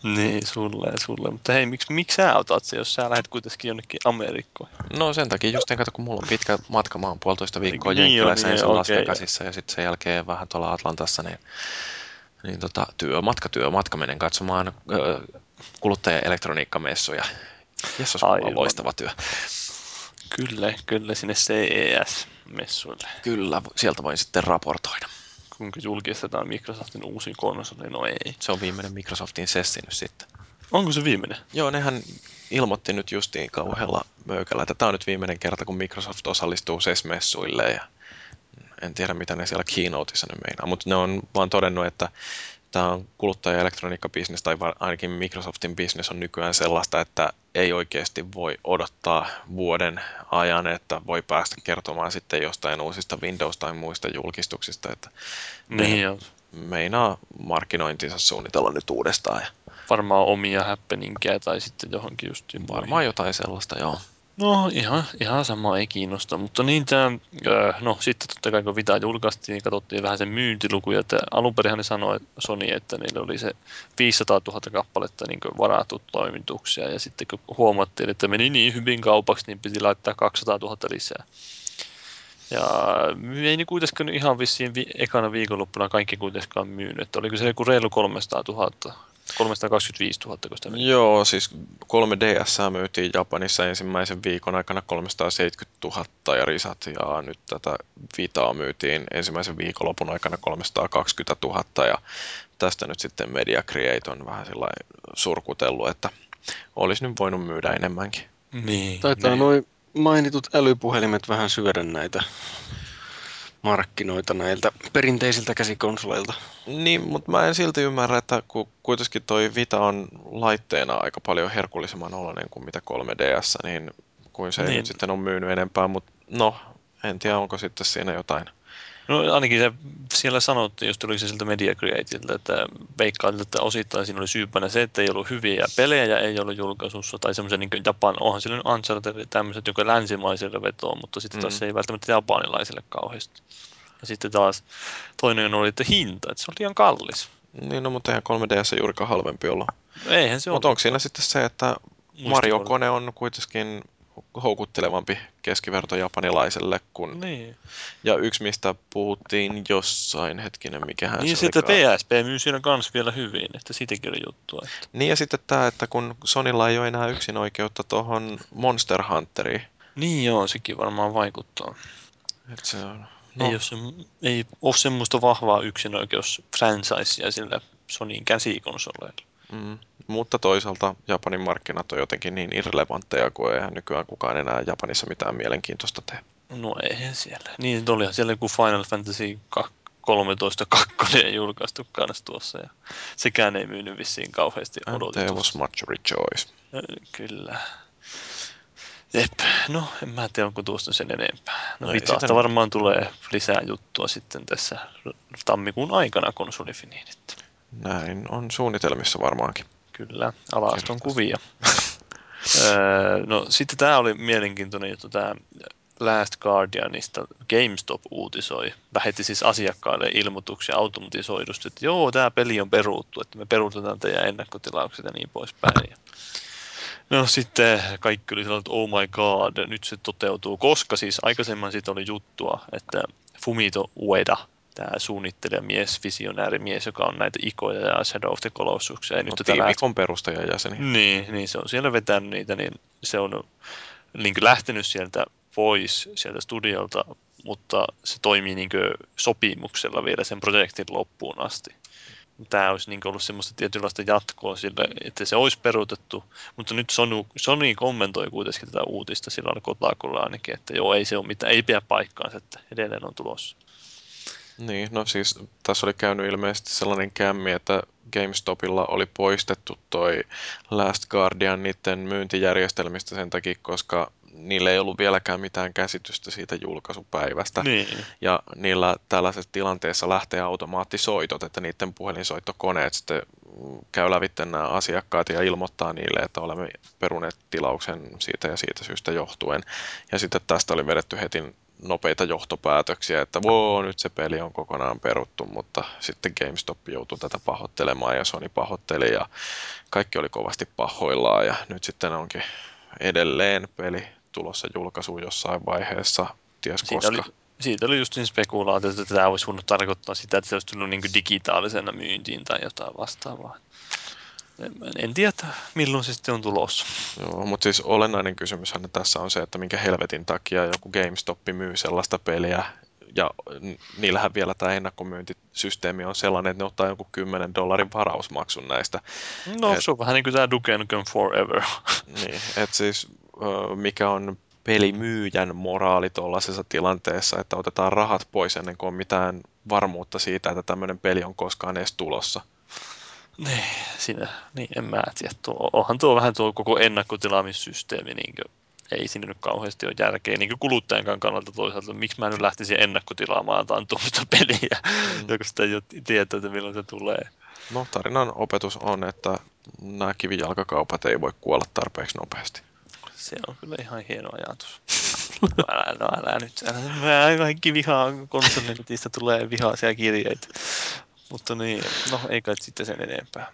Niin, sulle ja sulle. Mutta hei, miksi, miksi sä otat se, jos sä lähdet kuitenkin jonnekin Amerikkoon? No sen takia just en kato, kun mulla on pitkä matka, mä oon puolitoista viikkoa niin, Jenkkilässä niin, ja Las Vegasissa ja sitten sen jälkeen vähän tuolla Atlantassa, niin, niin tota, työmatka, työmatka menen katsomaan ö, kuluttaja-elektroniikkamessuja. Jessus, on loistava työ. Kyllä, kyllä sinne CES-messuille. Kyllä, sieltä voin sitten raportoida. Kuinka julkistetaan Microsoftin uusi konsoli? No ei. Se on viimeinen Microsoftin sessi nyt sitten. Onko se viimeinen? Joo, nehän ilmoitti nyt justiin kauhealla möykällä, että tämä on nyt viimeinen kerta, kun Microsoft osallistuu SES-messuille ja en tiedä, mitä ne siellä keynoteissa ne meinaa, mutta ne on vaan todennut, että tämä on kuluttaja- elektroniikkabisnes tai ainakin Microsoftin business on nykyään sellaista, että ei oikeasti voi odottaa vuoden ajan, että voi päästä kertomaan sitten jostain uusista Windows tai muista julkistuksista. Että niin, ne, meinaa markkinointinsa suunnitella nyt uudestaan. Ja Varmaan omia happeningia tai sitten johonkin just varmaan jotain sellaista, joo. No ihan, ihan sama ei kiinnosta, mutta niin tämä, no sitten totta kai kun Vita julkaistiin, niin katsottiin vähän sen myyntilukuja, että alun perin ne sanoi Sony, että niillä oli se 500 000 kappaletta niin varattu toimituksia. Ja sitten kun huomattiin, että meni niin hyvin kaupaksi, niin piti laittaa 200 000 lisää. Ja ei niin kuitenkaan ihan vissiin vi- ekana viikonloppuna kaikki kuitenkaan myynyt, että oliko se joku reilu 300 000, 325 000, kun sitä. Joo, siis 3DS myytiin Japanissa ensimmäisen viikon aikana 370 000 ja risat, ja nyt tätä Vitaa myytiin ensimmäisen viikonlopun aikana 320 000, ja tästä nyt sitten Media Create on vähän sillä surkutellut, että olisi nyt voinut myydä enemmänkin. Niin, Taitaa niin. noin mainitut älypuhelimet vähän syödä näitä markkinoita näiltä perinteisiltä käsikonsoleilta. Niin, mutta mä en silti ymmärrä, että kun kuitenkin toi Vita on laitteena aika paljon herkullisemman oloinen kuin mitä 3DS, niin kuin se niin. Niin. nyt sitten on myynyt enempää, mutta no, en tiedä onko sitten siinä jotain. No ainakin se siellä sanottiin, jos tuli se siltä Media Creatilta, että veikkaan, että osittain siinä oli syypänä se, että ei ollut hyviä pelejä, ei ollut julkaisussa, tai semmoisen niin Japan, onhan sillä Uncharted tämmöiset, joka länsimaiselle vetoo, mutta sitten taas Mm. se ei välttämättä japanilaiselle kauheasti. Ja sitten taas toinen oli, että hinta, että se on liian kallis. Niin, no, mutta eihän 3DS juurikaan halvempi olla. Eihän se Mutta ole. onko siinä sitten se, että Mario-kone on kuitenkin houkuttelevampi keskiverto japanilaiselle kuin... Niin, Ja yksi, mistä puhuttiin jossain hetkinen, mikähän niin se sitten. PSP myy siinä kanssa vielä hyvin, että siitäkin oli juttua. Että. Niin ja sitten tämä, että kun Sonilla ei ole enää yksin oikeutta tuohon Monster Hunteriin. Niin joo, sekin varmaan vaikuttaa. Et se on, No. Ei, ole se, ei ole semmoista vahvaa yksinoikeus franchisea sillä Sonyin käsikonsoleilla. Mm, mutta toisaalta Japanin markkinat on jotenkin niin irrelevantteja, kun eihän nykyään kukaan enää Japanissa mitään mielenkiintoista tee. No eihän siellä. Niin, että olihan siellä joku Final Fantasy 13 2 julkaistu kanssa tuossa. Ja sekään ei myynyt vissiin kauheasti And there was odotetusti. much rejoice. Kyllä. Jep, no en mä tiedä onko tuosta sen enempää. No, No ei Vitasta sitä- varmaan tulee lisää juttua sitten tässä tammikuun aikana konsolifiniinit. Näin on suunnitelmissa varmaankin. Kyllä, alaston kuvia. Öö, no sitten tämä oli mielenkiintoinen juttu, tämä Last Guardianista GameStop uutisoi, lähetti siis asiakkaille ilmoituksia automatisoidusti, että joo, tämä peli on peruuttu, että me peruutetaan teidän ennakkotilaukset ja niin poispäin. No sitten kaikki oli sellainen, että oh my god, nyt se toteutuu, koska siis aikaisemmin siitä oli juttua, että Fumito Ueda, tämä suunnittelijamies, visionäärimies, joka on näitä ikoja ja Shadow of the Colossus, ja nyt No, tätä Last tiimikon perustajajäseni. niin, niin se on siellä vetänyt niitä, niin se on niin lähtenyt sieltä pois sieltä studiolta, mutta se toimii niin sopimuksella vielä sen projektin loppuun asti. Tämä olisi niin ollut semmoista tietynlaista jatkoa sille, että se olisi peruutettu, mutta nyt Sony, Sony kommentoi kuitenkin tätä uutista sillä Kotakulla ainakin, että joo, ei se ole mitään, ei pidä paikkaansa, että edelleen on tulossa. Niin, no siis tässä oli käynyt ilmeisesti sellainen kämmi, että GameStopilla oli poistettu toi Last Guardian niiden myyntijärjestelmistä sen takia, koska niillä ei ollut vieläkään mitään käsitystä siitä julkaisupäivästä. Niin, Ja niillä tällaisessa tilanteessa lähtee automaattisoitot, että niiden puhelinsoittokoneet sitten käy lävitse nämä asiakkaat ja ilmoittaa niille, että olemme peruneet tilauksen siitä ja siitä syystä johtuen. Ja sitten tästä oli vedetty heti nopeita johtopäätöksiä, että wow, nyt se peli on kokonaan peruttu, mutta sitten GameStop joutui tätä pahoittelemaan ja Sony pahoitteli ja kaikki oli kovasti pahoillaan ja nyt sitten onkin edelleen peli tulossa julkaisuun jossain vaiheessa, ties Siitä koska. oli, siitä oli just spekulaatio, että tämä olisi voinut tarkoittaa sitä, että se olisi tullut niin digitaalisena myyntiin tai jotain vastaavaa. En, tiedä, milloin se sitten on tulossa. Joo, mutta siis olennainen kysymyshän tässä on se, että minkä helvetin takia joku GameStop myy sellaista peliä, ja niillähän vielä tämä ennakkomyyntisysteemi on sellainen, että ne ottaa joku 10 dollarin varausmaksun näistä. No, Et- se on vähän niin kuin tämä Duke Nukem Forever. Niin, että siis mikä on pelimyyjän moraali tuollaisessa tilanteessa, että otetaan rahat pois ennen kuin on mitään varmuutta siitä, että tämmöinen peli on koskaan edes tulossa. Niin, siinä, niin en mä tiedä. Tuo, onhan tuo vähän tuo koko ennakkotilaamissysteemi niin ei siinä nyt kauheasti ole järkeä niin kuin kuluttajan kannalta toisaalta, miksi mä nyt lähtisin ennakkotilaamaan jotain tuommoista peliä, mm. joka sitä ei ole tietoa, että milloin se tulee. No tarinan opetus on, että nämä kivijalkakaupat ei voi kuolla tarpeeksi nopeasti. Se on kyllä ihan hieno ajatus. No älä, no älä nyt, älä, älä kaikki vihaa konsolinetistä tulee vihaisia kirjeitä. Mutta niin, no ei kai sitten sen enempää.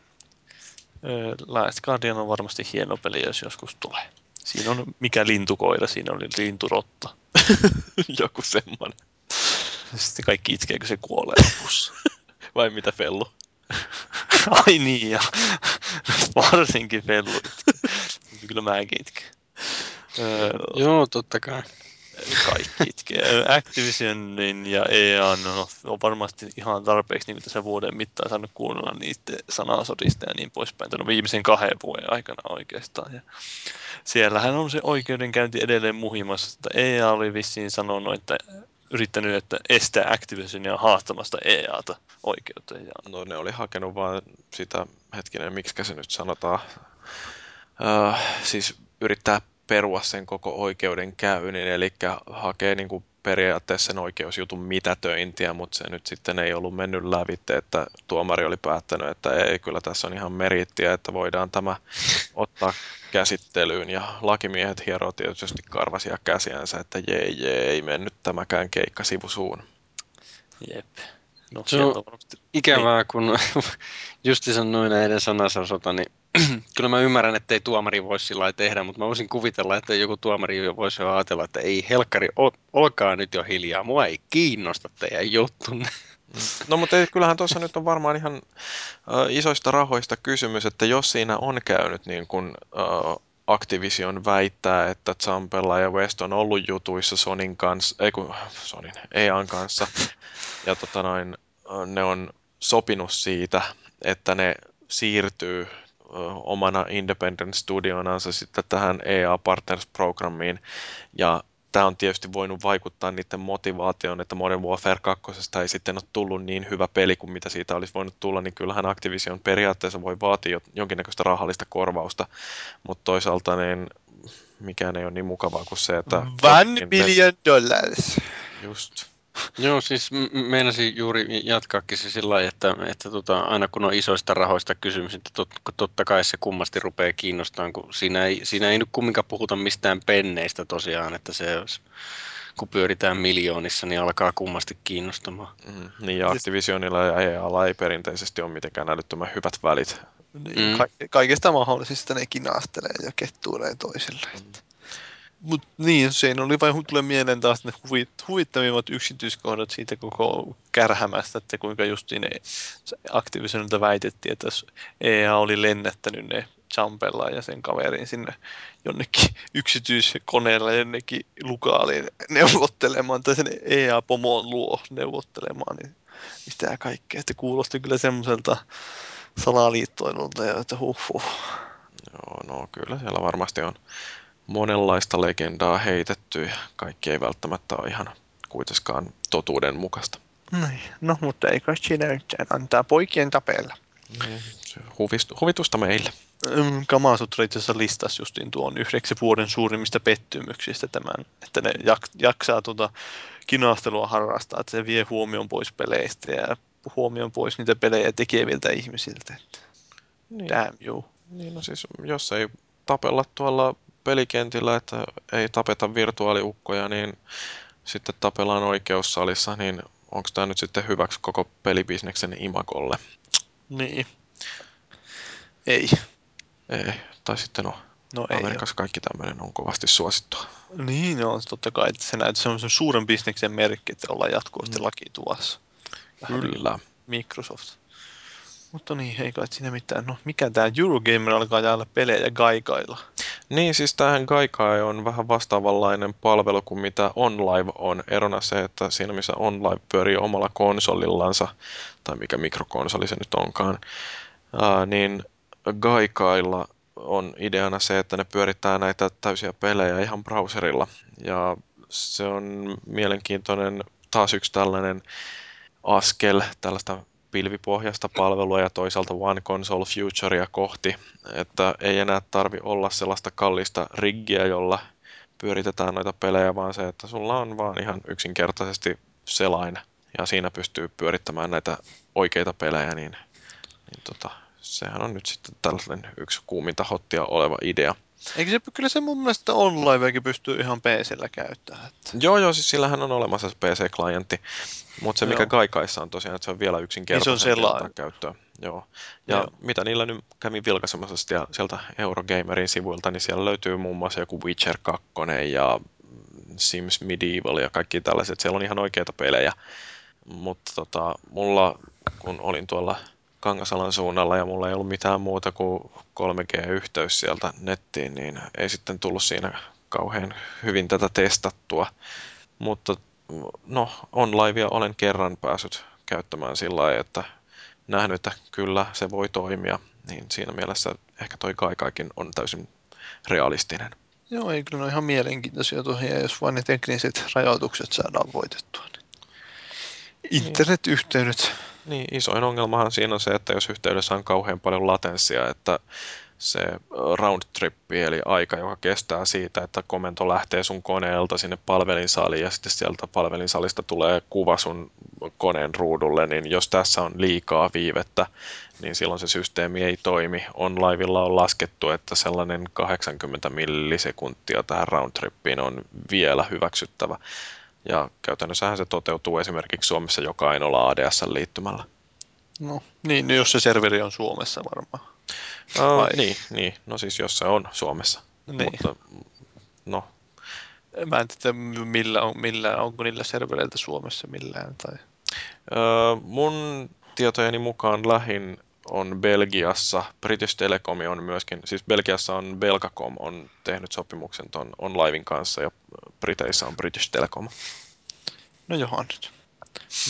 Last Guardian on varmasti hieno peli, jos joskus tulee. Siinä on mikä lintukoira, siinä oli linturotta. Joku semmoinen. Sitten kaikki itkee, kun se kuolee lopussa. Vai mitä Fellu? Ai niin, ja varsinkin Fellu Kyllä mäkin itken. Öö, Joo, totta kai. Kaikki itkee. Activisionin ja EA no, on varmasti ihan tarpeeksi niin tässä vuoden mittaan saanut kuunnella niiden sanasodista ja niin poispäin. No viimeisen kahden vuoden aikana oikeastaan. Ja siellähän on se oikeudenkäynti edelleen muhimassa. Että EA oli vissiin sanonut, että yrittänyt että estää Activisionia haastamasta EAta oikeuteen. Ja... No ne oli hakenut vaan sitä, hetkinen, miksi se nyt sanotaan, uh, siis yrittää perua sen koko oikeudenkäynnin, eli hakee niin kuin periaatteessa sen oikeusjutun mitätöintiä, mutta se nyt sitten ei ollut mennyt lävitte, että tuomari oli päättänyt, että ei, kyllä tässä on ihan meriittiä, että voidaan tämä ottaa käsittelyyn ja lakimiehet hieroo tietysti karvasia käsiänsä, että jee, jee, ei mennyt tämäkään keikka sivusuun. Jep. No, se on ikävää, niin. kun justi sanoin näiden sanasosota, niin kyllä mä ymmärrän, että ei tuomari voisi sillä tehdä, mutta mä voisin kuvitella, että joku tuomari voisi jo ajatella, että ei helkkari, olkaa nyt jo hiljaa, mua ei kiinnosta teidän juttunne. Mm. No mutta ei, kyllähän tuossa nyt on varmaan ihan äh, isoista rahoista kysymys, että jos siinä on käynyt niin kuin äh, Activision väittää, että Zampella ja West on ollut jutuissa Sonin kanssa, ei kun Sonin, EAN kanssa, ja tota noin, ne on sopinut siitä, että ne siirtyy omana independent studionansa sitten tähän EA Partners Programmiin ja tämä on tietysti voinut vaikuttaa niiden motivaatioon, että Modern Warfare 2 ei sitten ole tullut niin hyvä peli kuin mitä siitä olisi voinut tulla, niin kyllähän Activision periaatteessa voi vaatia jonkinnäköistä rahallista korvausta, mutta toisaalta niin mikään ei ole niin mukavaa kuin se, että... One billion dollars. Just. Joo, siis meinasin juuri jatkaakin se sillä lailla, että, että tota, aina kun on isoista rahoista kysymys, niin tot, totta kai se kummasti rupeaa kiinnostamaan, kun siinä ei, siinä ei nyt kumminkaan puhuta mistään penneistä tosiaan, että se olisi, kun pyöritään miljoonissa, niin alkaa kummasti kiinnostamaan. Mm, niin ja Activisionilla ja EAlla ei perinteisesti ole mitenkään älyttömän hyvät välit. Niin, mm. ka- kaikesta mahdollisesta ne kinastelee ja kettuilee toisille. Mm. Mutta niin, se oli vain tulee mieleen taas ne huvit, huvittavimmat yksityiskohdat siitä koko kärhämästä, että kuinka justiin ne aktiivisenilta väitettiin, että EA oli lennättänyt ne Champella ja sen kaverin sinne jonnekin yksityiskoneella jonnekin lukaaliin neuvottelemaan, tai sen EA-pomon luo neuvottelemaan, niin mitä kaikkea. Että kuulosti kyllä semmoiselta salaliittoilulta, ja että huh, huh. Joo, no kyllä siellä varmasti on monenlaista legendaa heitetty ja kaikki ei välttämättä ole ihan kuitenkaan totuuden mukaista. Niin, no mutta ei kai siinä yhtään antaa poikien tapella. Niin, huvitusta meille. Mm, Kamasutra itse asiassa listasi justiin tuon yhdeksi vuoden suurimmista pettymyksistä tämän, että ne jak- jaksaa tuota kinastelua harrastaa, että se vie huomion pois peleistä ja huomion pois niitä pelejä tekeviltä ihmisiltä. Niin. Damn you. Niin, no siis jos ei tapella tuolla pelikentillä, että ei tapeta virtuaaliukkoja, niin sitten tapellaan oikeussalissa, niin onko tämä nyt sitten hyväksi koko pelibisneksen imakolle? Niin. Ei. Ei, tai sitten no, no Amerikassa ei kaikki tämmöinen on kovasti suosittua. Niin on, totta kai, että se näyttää semmoisen suuren bisneksen merkki, että ollaan jatkuvasti mm. lakituvassa. Kyllä. Microsoft. Mutta niin, ei kai siinä mitään. No, mikä tämä Eurogamer alkaa jäädä pelejä gaikailla? Niin, siis tämähän Gaikai on vähän vastaavanlainen palvelu kuin mitä OnLive on. Erona se, että siinä missä OnLive pyörii omalla konsolillansa, tai mikä mikrokonsoli se nyt onkaan, ää, niin Gaikailla on ideana se, että ne pyörittää näitä täysiä pelejä ihan browserilla. Ja se on mielenkiintoinen taas yksi tällainen askel tällaista pilvipohjaista palvelua ja toisaalta One Console Futurea kohti, että ei enää tarvi olla sellaista kallista riggiä, jolla pyöritetään noita pelejä, vaan se, että sulla on vaan ihan yksinkertaisesti selain ja siinä pystyy pyörittämään näitä oikeita pelejä, niin, niin tota, sehän on nyt sitten tällainen yksi kuuminta hottia oleva idea. Eikö se, kyllä se mun mielestä onlineakin pystyy ihan PCllä käyttämään. Että... Joo, joo, siis sillähän on olemassa se PC-klientti, mutta se mikä Joo. kaikaissa on tosiaan, että se on vielä yksinkertaisempi Niin se on käyttöön. Joo. Ja Joo. mitä niillä nyt kävin vilkaisemassa sieltä Eurogamerin sivuilta, niin siellä löytyy muun muassa joku Witcher 2 ja Sims Medieval ja kaikki tällaiset. Siellä on ihan oikeita pelejä. Mutta tota, mulla, kun olin tuolla Kangasalan suunnalla ja mulla ei ollut mitään muuta kuin 3G-yhteys sieltä nettiin, niin ei sitten tullut siinä kauhean hyvin tätä testattua. Mutta no, onlivea olen kerran päässyt käyttämään sillä lailla, että nähnyt, että kyllä se voi toimia, niin siinä mielessä ehkä toi Kaikaikin on täysin realistinen. Joo, ei kyllä ne on ihan mielenkiintoisia tosiaan, jos vain ne tekniset rajoitukset saadaan voitettua. Niin. Internetyhteydet. Niin, isoin ongelmahan siinä on se, että jos yhteydessä on kauhean paljon latenssia, että se round trip, eli aika, joka kestää siitä, että komento lähtee sun koneelta sinne palvelinsaliin ja sitten sieltä palvelinsalista tulee kuva sun koneen ruudulle, niin jos tässä on liikaa viivettä, niin silloin se systeemi ei toimi. OnLivella on laskettu, että sellainen 80 millisekuntia tähän round tripiin on vielä hyväksyttävä. Ja käytännössähän se toteutuu esimerkiksi Suomessa joka ainoalla ADS-liittymällä. No, niin, no jos se serveri on Suomessa varmaan. Uh, Vai? niin, niin, no siis jos se on Suomessa. Niin. Mutta no, Mä en tiedä, millä, on, millä, onko niillä servereiltä Suomessa millään. Tai... uh, mun tietojeni mukaan lähin on Belgiassa. British Telecom on myöskin, siis Belgiassa on Belgacom on tehnyt sopimuksen ton OnLivin kanssa ja Briteissä on British Telecom. No johan nyt.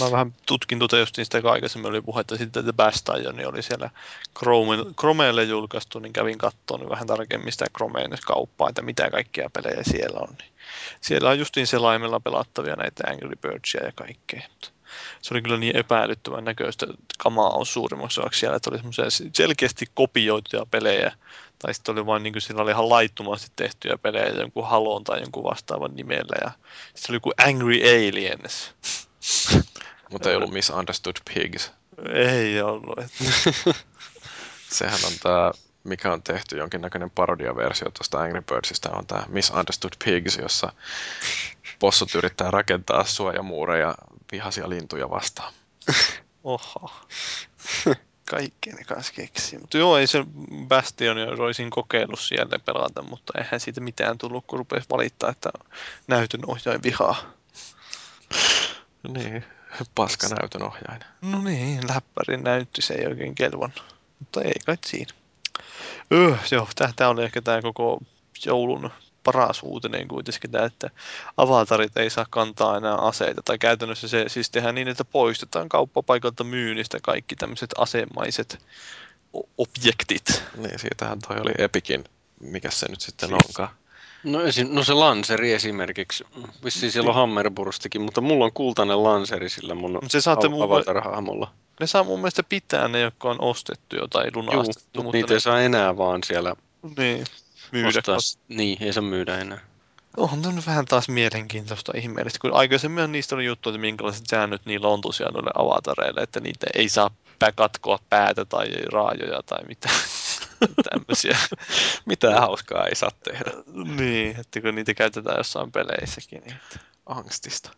Mä vähän tutkin tuota just sitä, kun aikaisemmin oli puhetta siitä, että Bastion oli siellä Chrome, Chromeelle julkaistu, niin kävin katsomaan niin vähän tarkemmin sitä Chromeen kauppaa, että mitä kaikkia pelejä siellä on. Niin siellä on justiin selaimella pelattavia näitä Angry Birdsia ja kaikkea. Mutta se oli kyllä niin epäilyttävän näköistä kamaa on suurimmaksi osaksi siellä, että oli semmoisia selkeästi kopioituja pelejä, tai sitten oli vain niin kuin sillä oli ihan laittomasti tehtyjä pelejä jonkun Halon tai jonkun vastaavan nimellä, ja sitten oli joku Angry Aliens. Mutta ei ollut Misunderstood Pigs. Ei ollut. Sehän on tämä, mikä on tehty jonkinnäköinen parodiaversio tuosta Angry Birdsista, on tämä Misunderstood Pigs, jossa possut yrittää rakentaa suojamuureja vihaisia lintuja vastaan. Oho. Kaikkea ne kanssa keksii. Mutta joo, ei se Bastion olisin kokeillut siellä pelata, mutta eihän siitä mitään tullut, kun rupesi valittaa, että näytön ohjain vihaa. Niin, paska näytön ohjain. No niin, läppärin näytti se ei oikein kelvannut. Mutta ei kai siinä. Öh, joo, tämä oli ehkä tämä koko joulun paras uutinen kuitenkin tämä, että avatarit ei saa kantaa enää aseita. Tai käytännössä se siis tehdään niin, että poistetaan kauppapaikalta myynnistä kaikki tämmöiset asemaiset objektit. Niin, siitähän toi oli Epikin, mikä se nyt sitten Siis- onkaan. No, esi- no se Lanseri esimerkiksi. Vissiin siellä on Hammerburstikin, mutta mulla on kultainen Lanseri sillä mun se saatte av- avatar-hahmolla. Ne saa mun mielestä pitää ne, jotka on ostettu jo tai Juu, lunastettu. mutta mutta niitä ne, ei saa enää vaan siellä niin, myydä. ostaa. Niin, ei saa myydä enää. Onhan tämä vähän taas mielenkiintoista ihmeellistä, kun aikaisemmin niistä oli juttu, että minkälaiset säännöt niillä on tosiaan noille avatareille, että niitä ei saa katkoa päätä tai raajoja tai mitään tämmöisiä. Mitään hauskaa ei saa tehdä niin, että kun niitä käytetään jossain peleissäkin. Niin että. angstista.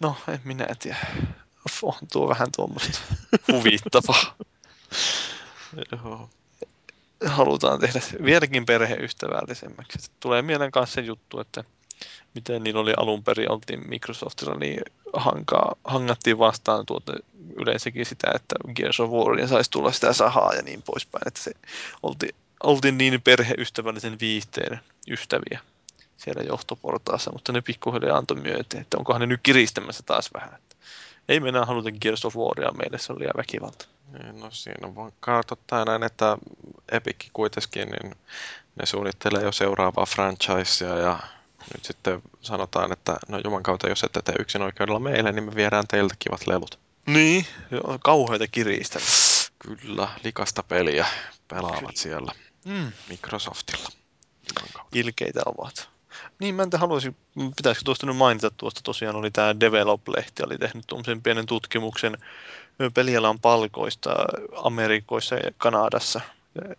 No, en minä tiedä. On tuo vähän tuommoista huvittavaa. Joo. Halutaan tehdä vieläkin perheystävällisemmäksi. Tulee mieleen kanssa se juttu, että miten niillä oli alun perin, oltiin Microsoftilla, niin hankaa, hangattiin vastaan tuota, yleensäkin sitä, että Gears of Warin saisi tulla sitä sahaa ja niin poispäin, että se oltiin, oltiin niin perheystävällisen viihteen ystäviä siellä johtoportaassa, mutta ne pikkuhiljaa antoi myöten, että onkohan ne nyt kiristämässä taas vähän. Ei me enää haluta Gears of Waria meille, se on liian väkivalta. Niin, No siinä on vaan katsottaa näin, että Epic kuitenkin, niin ne suunnittelee jo seuraavaa franchisea ja nyt sitten sanotaan, että no juman kautta, jos ette tee yksin oikeudella meille, niin me viedään teiltä kivat lelut. Niin, joo, kauheita kiristämistä. Kyllä, likasta peliä pelaavat Kyllä. siellä Mm. Microsoftilla. Ilkeitä ovat. Niin, mä en tiedä, haluaisin, pitäisikö tuosta nyt mainita tuosta, tosiaan oli tämä Develop-lehti, oli tehnyt tuommoisen pienen tutkimuksen pelialan palkoista Amerikoissa ja Kanadassa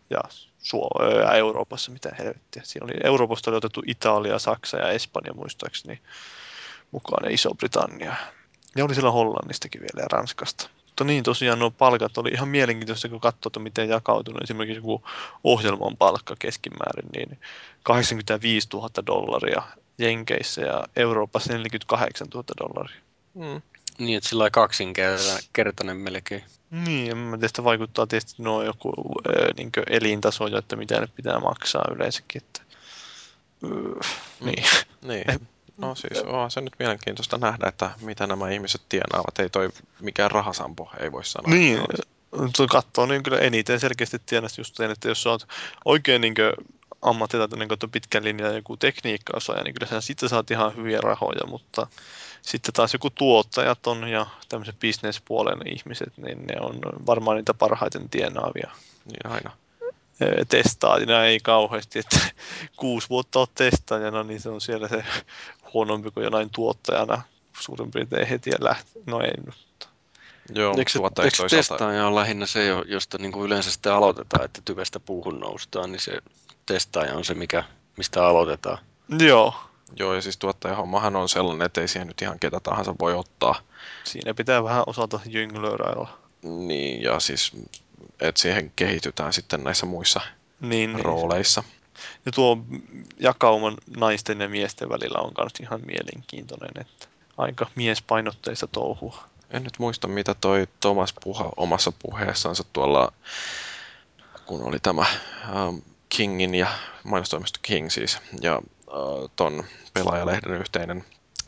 ja Suo- ja Euroopassa, mitä helvettiä. Siinä oli Euroopasta oli otettu Italia, Saksa ja Espanja muistaakseni mukaan ja Iso-Britannia. Ja oli siellä Hollannistakin vielä ja Ranskasta. Mutta niin tosiaan nuo palkat oli ihan mielenkiintoista, kun katsoo, että miten jakautunut esimerkiksi joku ohjelman palkka keskimäärin, niin 85 000 dollaria Jenkeissä ja Euroopassa 48 000 dollaria. Mm. Niin, että sillä kaksinkertainen melkein. Niin, en mä tiedä, vaikuttaa tietysti nuo joku äh, niin elintaso, että mitä ne pitää maksaa yleensäkin. Että, äh, niin. Niin. No siis on se nyt mielenkiintoista nähdä, että mitä nämä ihmiset tienaavat. Ei toi mikään rahasampo, ei voi sanoa. Niin, tuo katsoo niin kyllä eniten selkeästi tienasi just sen, että jos sä oot oikein niin ammattitaitoinen niin pitkän linjan joku tekniikkaosaaja, niin kyllä sä sitten saat ihan hyviä rahoja, mutta sitten taas joku tuottajat on ja tämmöiset bisnespuolen ihmiset, niin ne on varmaan niitä parhaiten tienaavia. Niin aina. Testaajina ei kauheasti, että kuusi vuotta olet testaajana, niin se on siellä se huonompi kuin jonain tuottajana suurin piirtein heti ja lähtee. No ei nyt. Joo, eikö toisaalta... testaaja on lähinnä se, josta niin kuin yleensä sitten aloitetaan, että tyvestä puuhun noustaan, niin se testaaja on se, mikä, mistä aloitetaan. Joo. Joo, ja siis tuottajahommahan on sellainen, että ei siihen nyt ihan ketä tahansa voi ottaa. Siinä pitää vähän osata jynglöörailla. Niin, ja siis, että siihen kehitytään sitten näissä muissa niin, niin. rooleissa. Niin. Ja tuo jakauman naisten ja miesten välillä on myös ihan mielenkiintoinen, että aika miespainotteista touhua. En nyt muista, mitä toi Thomas puha omassa puheessansa tuolla, kun oli tämä um, Kingin ja mainostoimisto King siis, ja uh, ton pelaajalehden yhteinen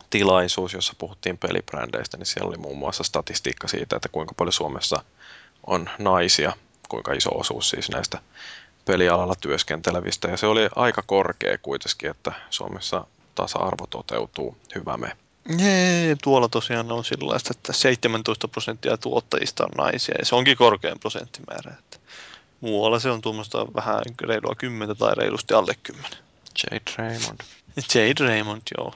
tilaisuus, jossa puhuttiin pelibrändeistä, niin siellä oli muun muassa statistiikka siitä, että kuinka paljon Suomessa on naisia, kuinka iso osuus siis näistä pelialalla työskentelevistä. Ja se oli aika korkea kuitenkin, että Suomessa tasa-arvo toteutuu. Hyvä me. Jee, tuolla tosiaan on sellaista, että 17 prosenttia tuottajista on naisia, ja se onkin korkein prosenttimäärä. Että muualla se on tuommoista vähän reilua 10 tai reilusti alle 10. Jade Raymond. Jade Raymond, joo.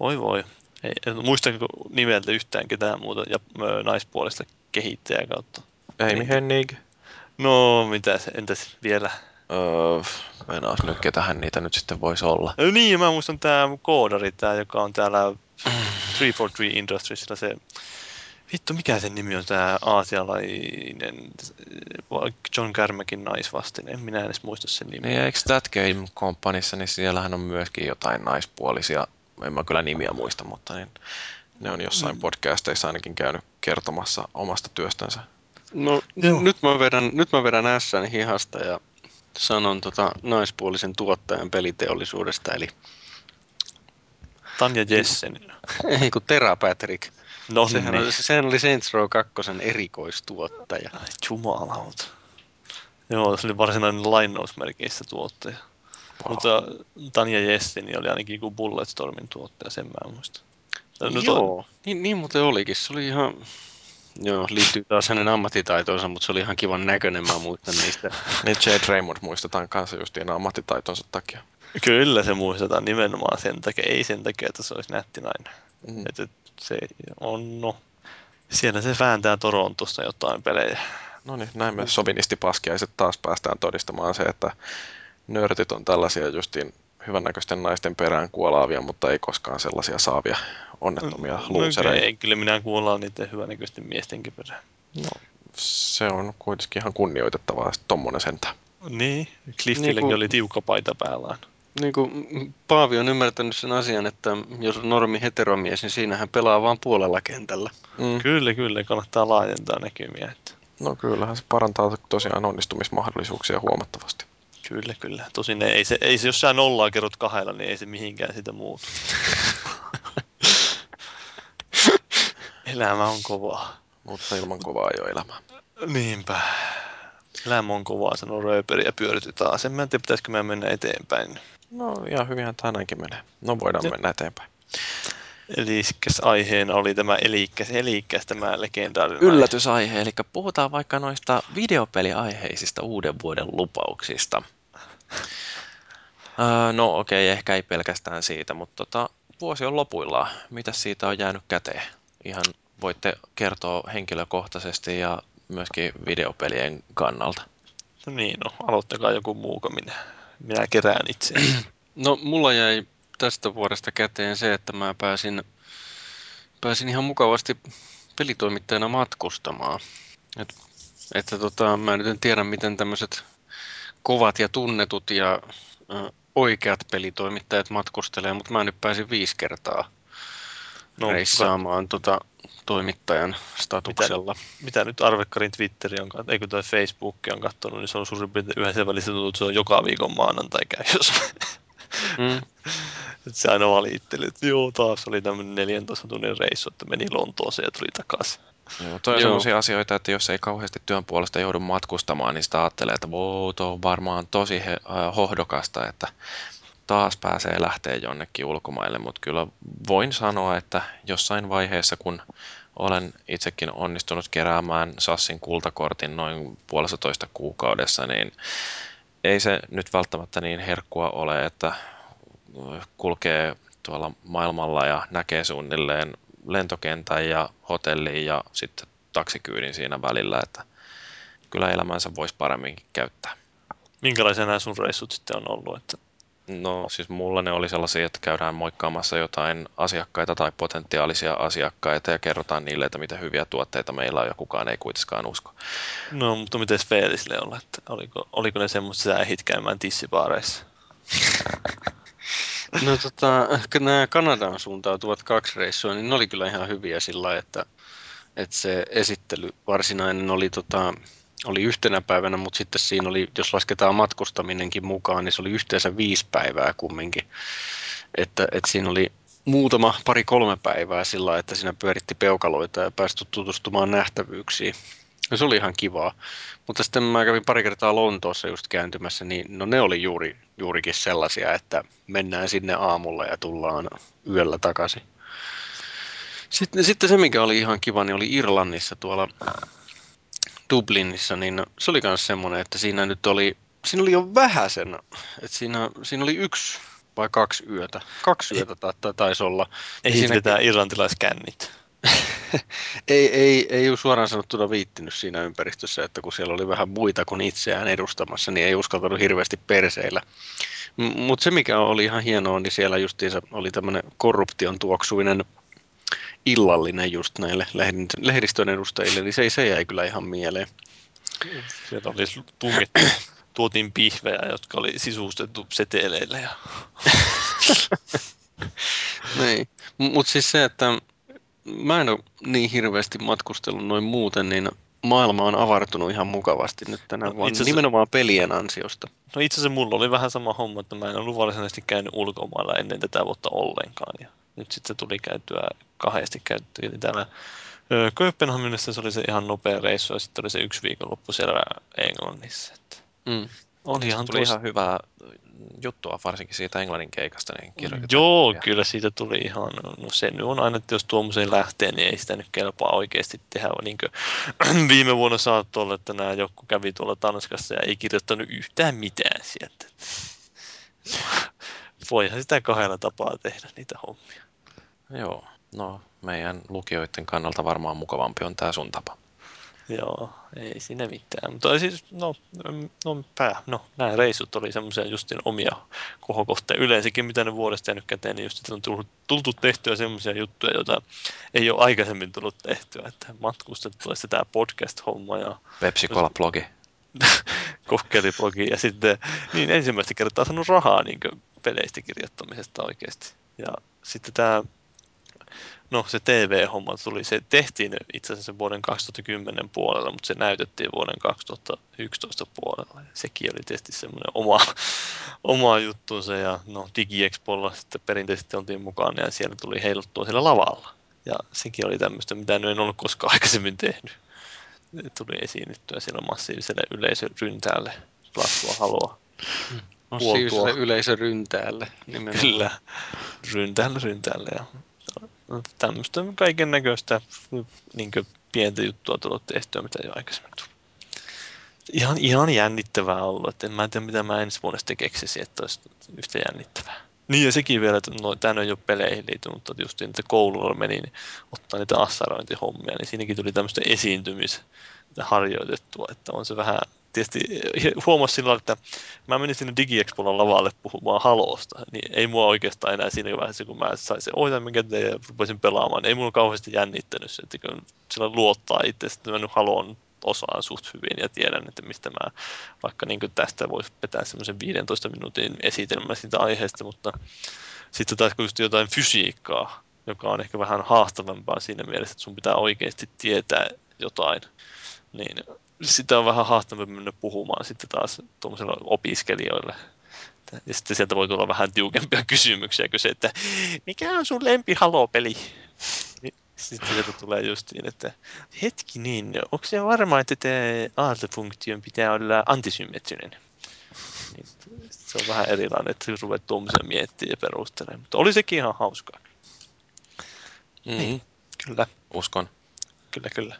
Voi voi. Ei, muistanko nimeltä yhtään ketään muuta ja naispuolista kehittäjää kautta? Amy Hennig. No, mitä se, entäs vielä? Öö, en nyt, ketähän niitä nyt sitten voisi olla. No niin, mä muistan tämä koodari, tää, joka on täällä 343 Industriesilla se Vittu, mikä sen nimi on tämä aasialainen John Carmackin naisvastine? Minä en edes muista sen nimeä. Niin, eikö That Game Companyssa, niin siellähän on myöskin jotain naispuolisia, en mä kyllä nimiä muista, mutta niin, ne on jossain mm. podcasteissa ainakin käynyt kertomassa omasta työstänsä. No Joo. nyt mä vedän, nyt mä vedän ässän hihasta ja sanon tota naispuolisen tuottajan peliteollisuudesta, eli Tanja Jessen. Ei kun Tera Patrick. No sehän, niin. oli, sehän oli Saints Row 2 erikoistuottaja. Ai, jumalauta. Joo, se oli varsinainen lainausmerkeissä tuottaja. Wow. Mutta Tanja Jessen oli ainakin kuin Bulletstormin tuottaja, sen mä muista. No, Joo, niin, niin muuten olikin. Se oli ihan, Joo, liittyy taas hänen ammattitaitoonsa, mutta se oli ihan kivan näköinen, mä muistan niistä. niin Jade Raymond muistetaan kanssa justiin ammattitaitonsa takia. Kyllä se muistetaan nimenomaan sen takia, ei sen takia, että se olisi nätti nainen. Mm. Että se on, no, siellä se vääntää Torontosta jotain pelejä. No niin, näin me sovinistipaskiaiset taas päästään todistamaan se, että nörtit on tällaisia justiin hyvännäköisten naisten perään kuolaavia, mutta ei koskaan sellaisia saavia onnettomia no, luusereita. No, ei, kyllä minä kuolaan niiden hyvännäköisten miestenkin perään. No, se on kuitenkin ihan kunnioitettavaa, tommonen sentään. Niin, Cliffillekin niin kuin, oli tiukka paita päällään. Niin kuin Paavi on ymmärtänyt sen asian, että jos on normi heteromies, niin siinähän pelaa vain puolella kentällä. Mm. Kyllä, kyllä, kannattaa laajentaa näkymiä. Että. No kyllähän se parantaa tosiaan onnistumismahdollisuuksia huomattavasti. Kyllä, kyllä. Tosin ei se, ei se jos sä nollaa kerrot kahdella, niin ei se mihinkään sitä muutu. Elämä on kovaa. Mutta ilman kovaa ei ole elämää. Niinpä. Elämä on kovaa, sanoo Rööperi ja pyöryty taas. En mä tiedä, pitäisikö mä mennä eteenpäin. No ihan hyvinhän tänäänkin menee. No voidaan ja. mennä eteenpäin. Eli aiheena oli tämä elikkäs, elikkäs tämä legendaarinen Yllätysaihe, eli puhutaan vaikka noista videopeliaiheisista uuden vuoden lupauksista. Öö, no okei, okay, ehkä ei pelkästään siitä, mutta tota, vuosi on lopuillaan. Mitä siitä on jäänyt käteen? Ihan voitte kertoa henkilökohtaisesti ja myöskin videopelien kannalta. No niin, no aloittakaa joku muu, kun minä, minä kerään itse. No mulla jäi tästä vuodesta käteen se, että mä pääsin, pääsin ihan mukavasti pelitoimittajana matkustamaan. Et, että tota, mä nyt en tiedä, miten tämmöiset kovat ja tunnetut ja ö, oikeat pelitoimittajat matkustelee, mutta mä nyt pääsin viisi kertaa no, reissaamaan tota, toimittajan statuksella. Mitä, mitä nyt Arvekkarin Twitteri on, eikö toi Facebook on katsonut, niin se on suurin piirtein yhdessä välissä tuntuu, että se on joka viikon maanantai käy, jos mm. se aina valitteli, että joo, taas oli tämmöinen 14 tunnin reissu, että meni Lontooseen ja tuli takaisin. Joo, toi on sellaisia asioita, että jos ei kauheasti työn puolesta joudu matkustamaan, niin sitä ajattelee, että wow, tuo on varmaan tosi he, äh, hohdokasta, että taas pääsee lähteä jonnekin ulkomaille, mutta kyllä voin sanoa, että jossain vaiheessa, kun olen itsekin onnistunut keräämään Sassin kultakortin noin puolestatoista kuukaudessa, niin ei se nyt välttämättä niin herkkua ole, että kulkee tuolla maailmalla ja näkee suunnilleen lentokentän ja hotellin ja sitten taksikyydin siinä välillä, että kyllä elämänsä voisi paremminkin käyttää. Minkälaisia nämä sun reissut sitten on ollut? Että No siis mulla ne oli sellaisia, että käydään moikkaamassa jotain asiakkaita tai potentiaalisia asiakkaita ja kerrotaan niille, että mitä hyviä tuotteita meillä on ja kukaan ei kuitenkaan usko. No mutta miten Feelisille olla, että oliko, oliko ne semmoista, että sä ehdit käymään tissibaareissa? no tota, ehkä nämä Kanadaan suuntautuvat kaksi reissua, niin ne oli kyllä ihan hyviä sillä että, että se esittely varsinainen oli tota, oli yhtenä päivänä, mutta sitten siinä oli, jos lasketaan matkustaminenkin mukaan, niin se oli yhteensä viisi päivää kumminkin. Että, että siinä oli muutama, pari kolme päivää sillä että siinä pyöritti peukaloita ja päästy tutustumaan nähtävyyksiin. Ja se oli ihan kivaa. Mutta sitten mä kävin pari kertaa Lontoossa just kääntymässä, niin no ne oli juuri, juurikin sellaisia, että mennään sinne aamulla ja tullaan yöllä takaisin. Sitten, sitten se, mikä oli ihan kiva, niin oli Irlannissa tuolla Dublinissa, niin se oli myös semmoinen, että siinä nyt oli, siinä oli jo vähäsen, että siinä, siinä oli yksi vai kaksi yötä. Kaksi yötä ta- taisi olla. Ei siinä tämä irlantilaiskännit. ei, ei, ei ole suoraan sanottuna viittinyt siinä ympäristössä, että kun siellä oli vähän muita kuin itseään edustamassa, niin ei uskaltanut hirveästi perseillä. Mutta se, mikä oli ihan hienoa, niin siellä justiinsa oli tämmöinen korruption tuoksuinen illallinen just näille lehdistön edustajille, niin se, se jäi kyllä ihan mieleen. Sieltä oli tungettu, tuotiin pihvejä, jotka oli sisustettu seteleillä. Ja... niin. Mutta siis se, että mä en ole niin hirveästi matkustellut noin muuten, niin maailma on avartunut ihan mukavasti nyt tänä no, vuonna, nimenomaan pelien ansiosta. No itse asiassa mulla oli vähän sama homma, että mä en ollut varsinaisesti käynyt ulkomailla ennen tätä vuotta ollenkaan. Ja nyt sitten tuli käytyä kahdesti käyttöä. Eli täällä Kööpenhaminassa se oli se ihan nopea reissu ja sitten oli se yksi viikonloppu siellä Englannissa. Että mm. Oli ihan, tuli tuossa... ihan hyvää juttua, varsinkin siitä englannin keikasta. Niin Joo, kyllä siitä tuli ihan, no se nyt on aina, että jos tuommoiseen lähtee, niin ei sitä nyt kelpaa oikeasti tehdä. Niin kuin viime vuonna saattoi olla, että nämä joku kävi tuolla Tanskassa ja ei kirjoittanut yhtään mitään sieltä. Voihan sitä kahdella tapaa tehdä niitä hommia. Joo, no meidän lukijoiden kannalta varmaan mukavampi on tämä sun tapa. Joo, ei siinä mitään. Mutta siis, no, no, pää, no nämä reissut oli semmoisia justin omia kohokohteja. Yleensäkin, mitä ne vuodesta jäänyt käteen, niin just on tullut, tultu tehtyä semmoisia juttuja, joita ei ole aikaisemmin tullut tehtyä. Että matkustettu tämä podcast-homma ja... Pepsi blogi Kokkeliblogi ja sitten niin ensimmäistä kertaa saanut rahaa niin peleistä kirjoittamisesta oikeasti. Ja sitten tämä No se TV-homma tuli, se tehtiin itse asiassa vuoden 2010 puolella, mutta se näytettiin vuoden 2011 puolella. Ja sekin oli tietysti semmoinen oma, oma juttunsa ja no DigiExpolla sitten perinteisesti oltiin mukana ja siellä tuli heiluttua siellä lavalla. Ja sekin oli tämmöistä, mitä en ollut koskaan aikaisemmin tehnyt. Tuli esiinnyttyä siellä massiiviselle yleisöryntäälle Plassua haluaa. Mm. Massiiviselle yleisöryntäälle nimenomaan. Kyllä, ryntäälle ryntäälle ja tämmöistä kaiken näköistä niin pientä juttua tullut tehtyä, mitä ei ole aikaisemmin tullut. ihan, ihan jännittävää ollut. Että en mä tiedä, mitä mä ensi vuonna sitten keksisin, että olisi yhtä jännittävää. Niin ja sekin vielä, että no, tämä ei ole peleihin liity, mutta just niin, että koululla meni niin ottaa niitä assarointihommia, niin siinäkin tuli tämmöistä esiintymis harjoitettua, että on se vähän tietysti huomasi silloin, että mä menin sinne DigiExpolla lavalle puhumaan Halosta, niin ei mua oikeastaan enää siinä vaiheessa, kun mä sain sen ohjelman, minkä tein ja rupesin pelaamaan, ei mulla kauheasti jännittänyt se, että kun sillä luottaa itse, että mä nyt Haloon osaan suht hyvin ja tiedän, että mistä mä vaikka niin tästä voisi vetää semmoisen 15 minuutin esitelmän siitä aiheesta, mutta sitten taas kun just jotain fysiikkaa, joka on ehkä vähän haastavampaa siinä mielessä, että sun pitää oikeasti tietää jotain, niin sitä on vähän haastavampi mennä puhumaan sitten taas tuollaisille opiskelijoille. Ja sitten sieltä voi tulla vähän tiukempia kysymyksiä, kuin se, että mikä on sun lempi Halo-peli? Niin sitten sieltä tulee just niin, että hetki niin, onko se varma, että aaltofunktion pitää olla antisymmetrinen? Niin, se on vähän erilainen, että ruvet tuommoisia miettiä ja perustelemaan. Mutta oli sekin ihan hauskaa. Mm-hmm. Niin, kyllä. Uskon. Kyllä, kyllä.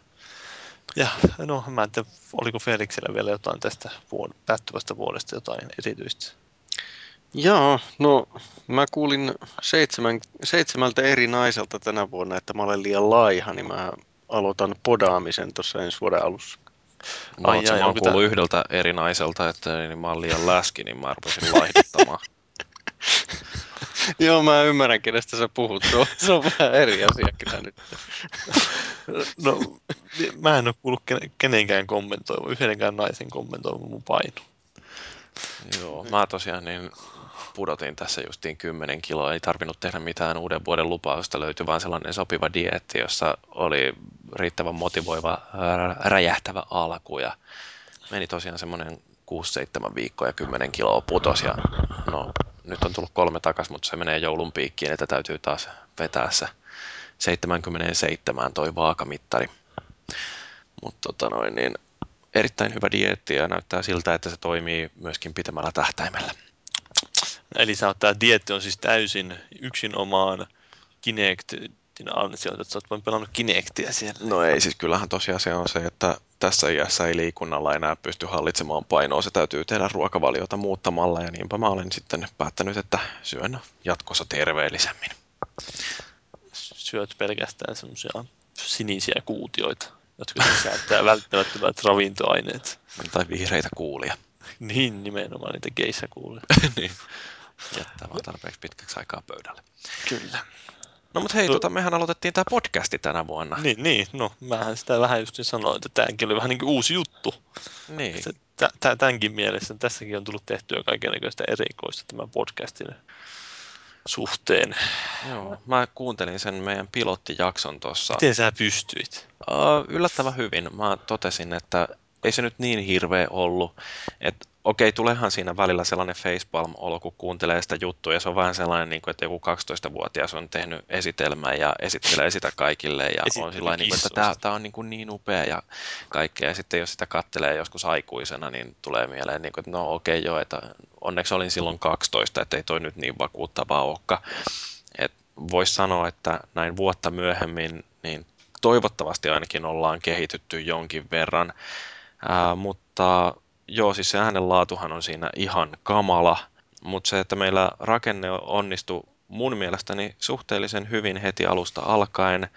Ja no, mä en tiedä, oliko Felixillä vielä jotain tästä vuod- päättyvästä vuodesta jotain erityistä? Joo, no mä kuulin seitsemän, seitsemältä eri naiselta tänä vuonna, että mä olen liian laiha, niin mä aloitan podaamisen tuossa ensi vuoden alussa. No, Ai, jaa, mä oon kuullut tämän... yhdeltä eri naiselta, että niin mä oon liian läski, niin mä rupesin laihduttamaan. Joo, mä ymmärrän, kenestä sä puhut. Se on, se on vähän eri asia kyllä nyt. no, mä en ole kuullut kenenkään kommentoiva, yhdenkään naisen kommentoiva mun paino. Joo, mä tosiaan niin pudotin tässä justiin 10 kiloa. Ei tarvinnut tehdä mitään uuden vuoden lupausta. Löytyi vaan sellainen sopiva dieetti, jossa oli riittävän motivoiva, räjähtävä alku. Ja meni tosiaan semmoinen 6-7 viikkoa ja 10 kiloa putos. Ja no, nyt on tullut kolme takas, mutta se menee joulun piikkiin, että täytyy taas vetää se 77 toi vaakamittari. Mutta tota noin, niin erittäin hyvä dieetti ja näyttää siltä, että se toimii myöskin pitemmällä tähtäimellä. Eli sä tämä dieetti on siis täysin yksinomaan Kinect ansiota, että sä oot pelannut Kinectia siellä. No ei, siis kyllähän tosiasia on se, että tässä iässä ei liikunnalla enää pysty hallitsemaan painoa. Se täytyy tehdä ruokavaliota muuttamalla ja niinpä mä olen sitten päättänyt, että syön jatkossa terveellisemmin. Syöt pelkästään semmoisia sinisiä kuutioita, jotka sisältää välttämättömät ravintoaineet. Tai vihreitä kuulia. Niin, nimenomaan niitä geissä kuulia. niin. Jättää vaan tarpeeksi pitkäksi aikaa pöydälle. Kyllä. No mutta hei, no. tota, mehän aloitettiin tämä podcasti tänä vuonna. Niin, niin, no mähän sitä vähän just sanoin, että tämäkin oli vähän niin kuin uusi juttu. Niin. Tämänkin mielessä, tässäkin on tullut tehtyä kaikenlaista erikoista tämän podcastin suhteen. Joo, mä kuuntelin sen meidän pilottijakson tuossa. Miten sä pystyit? Uh, yllättävän hyvin. Mä totesin, että ei se nyt niin hirveä ollut. Että okei, tulehan siinä välillä sellainen facepalm-olo, kun kuuntelee sitä juttua, ja se on vähän sellainen, niin kuin, että joku 12-vuotias on tehnyt esitelmän ja esittelee sitä kaikille, ja on sillä niin kuin, että tämä, tämä on niin, kuin niin upea ja kaikkea, ja sitten jos sitä kattelee joskus aikuisena, niin tulee mieleen, niin kuin, että no okei okay, joo, että onneksi olin silloin 12, että ei toi nyt niin vakuuttavaa olekaan. Voisi sanoa, että näin vuotta myöhemmin, niin toivottavasti ainakin ollaan kehitytty jonkin verran, Ää, mutta joo, siis se äänenlaatuhan on siinä ihan kamala, mutta se, että meillä rakenne onnistui mun mielestäni suhteellisen hyvin heti alusta alkaen.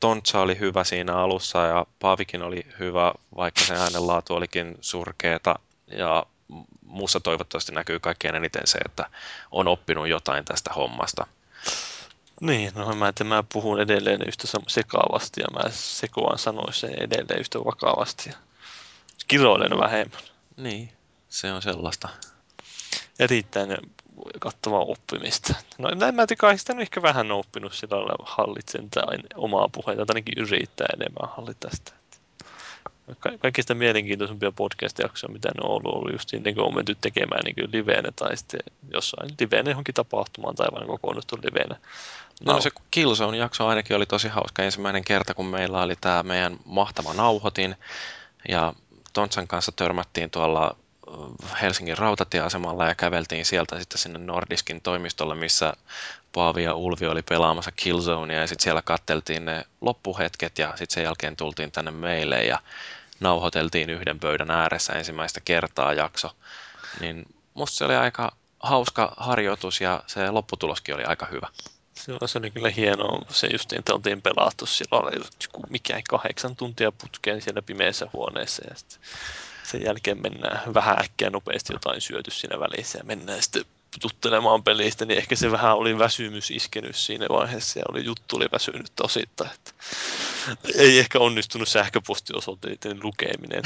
Tontsa oli hyvä siinä alussa ja Paavikin oli hyvä, vaikka se äänenlaatu olikin surkeeta. Ja muussa toivottavasti näkyy kaikkein eniten se, että on oppinut jotain tästä hommasta. Niin, no mä, että mä puhun edelleen yhtä sekaavasti ja mä sekoan sanoissa edelleen yhtä vakavasti kiroilen vähemmän. Niin, se on sellaista. Erittäin kattavaa oppimista. No en mä tiedä, sitä ehkä vähän oppinut sillä lailla hallitsen tai omaa puheita, tai ainakin yrittää enemmän hallita sitä. Ka- kaikista mielenkiintoisempia podcast-jaksoja, mitä ne on ollut, ollut just niin, kun on menty tekemään niin liveenä tai sitten jossain liveenä johonkin tapahtumaan tai vain kokoonnuttu liveenä. No, no se Killzone-jakso ainakin oli tosi hauska ensimmäinen kerta, kun meillä oli tämä meidän mahtava nauhoitin. Ja Tontsan kanssa törmättiin tuolla Helsingin rautatieasemalla ja käveltiin sieltä sitten sinne Nordiskin toimistolle, missä Paavi ja Ulvi oli pelaamassa Killzonea ja sitten siellä katteltiin ne loppuhetket ja sitten sen jälkeen tultiin tänne meille ja nauhoiteltiin yhden pöydän ääressä ensimmäistä kertaa jakso. Niin musta se oli aika hauska harjoitus ja se lopputuloskin oli aika hyvä. Se, se oli kyllä hienoa. Se just että oltiin pelattu silloin, oli mikä kahdeksan tuntia putkeen siellä pimeässä huoneessa ja sitten sen jälkeen mennään vähän äkkiä nopeasti jotain syöty siinä välissä ja mennään sitten tuttelemaan pelistä, niin ehkä se vähän oli väsymys iskenyt siinä vaiheessa ja oli, juttu oli väsynyt osittain. Että ei ehkä onnistunut sähköpostiosoitteiden lukeminen.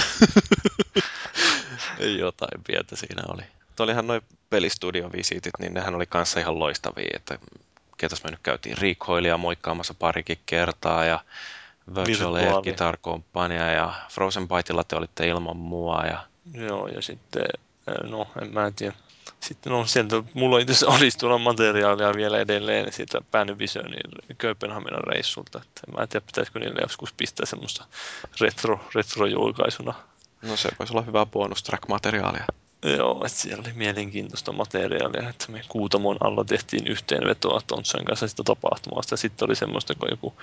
jotain pientä siinä oli. Tuo olihan noin pelistudiovisitit, niin nehän oli kanssa ihan loistavia, että ketäs me nyt käytiin Recoilia moikkaamassa parikin kertaa ja Virtual Air Guitar Company ja Frozen Byteilla te olitte ilman mua. Ja... Joo, ja sitten, no en mä tiedä, sitten on sieltä, mulla itse olisi tuolla materiaalia vielä edelleen siitä Panyvisionin Kööpenhaminan reissulta. Että mä en tiedä, pitäisikö niille joskus pistää semmoista retro, retrojulkaisuna. No se voisi olla hyvä bonus track-materiaalia. Joo, että siellä oli mielenkiintoista materiaalia, että me Kuutamon alla tehtiin yhteenvetoa Tontsan kanssa sitä tapahtumasta. Ja sitten oli semmoista, kun joku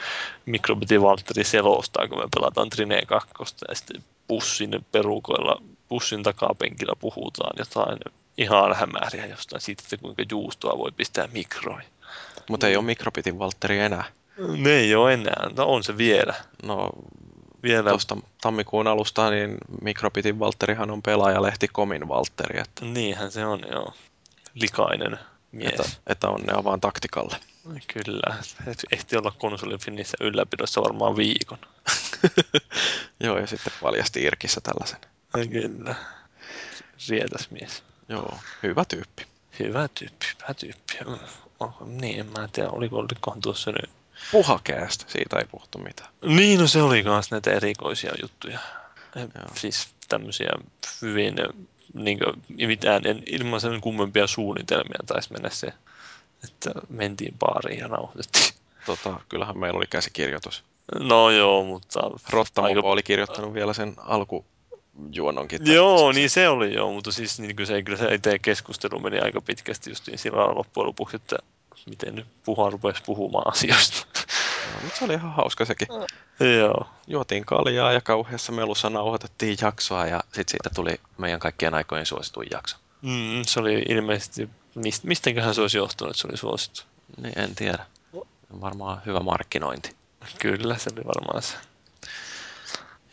Mikrobiti Valtteri selostaa, kun me pelataan Trine 2 ja sitten bussin perukoilla, bussin takapenkillä puhutaan jotain ihan hämäriä jostain siitä, että kuinka juustoa voi pistää mikroihin. Mutta ei ole mikropitin Valtteri enää. Ne ei ole enää, no on se vielä. No vielä. Tuosta tammikuun alusta niin Mikropitin Valtterihan on pelaajalehti Komin Valtteri. Että... Niinhän se on, joo. Likainen mies. Että, että onnea vaan taktikalle. Kyllä, ehti olla konsolin Finnissä ylläpidossa varmaan viikon. joo, ja sitten paljasti Irkissä tällaisen. Kyllä, rietäs mies. Joo, hyvä tyyppi. Hyvä tyyppi, hyvä tyyppi. Oh, niin, en mä tiedä, oliko, olikohan tuossa nyt... Puhakäästä, siitä ei puhuttu mitään. Niin, no se oli myös näitä erikoisia juttuja. Joo. Siis tämmöisiä hyvin, niin kuin, mitään en, ilman sen kummempia suunnitelmia taisi mennä se, että mentiin baariin ja nauhoitettiin. Tota, kyllähän meillä oli käsikirjoitus. No joo, mutta... Rottamopo aika... oli kirjoittanut vielä sen alku, juononkin. Joo, niin se oli joo, mutta siis niin kuin se, kyllä se itse keskustelu meni aika pitkästi just niin sillä loppujen lopuksi, että miten nyt puhua rupesi puhumaan asioista. No, mutta se oli ihan hauska sekin. Joo. Juotiin kaljaa ja kauheassa melussa nauhoitettiin jaksoa ja sitten siitä tuli meidän kaikkien aikojen suosituin jakso. Mm, se oli ilmeisesti, mist, mistenköhän se olisi johtunut, että se oli suosittu? Niin, en tiedä. Varmaan hyvä markkinointi. Kyllä, se oli varmaan se.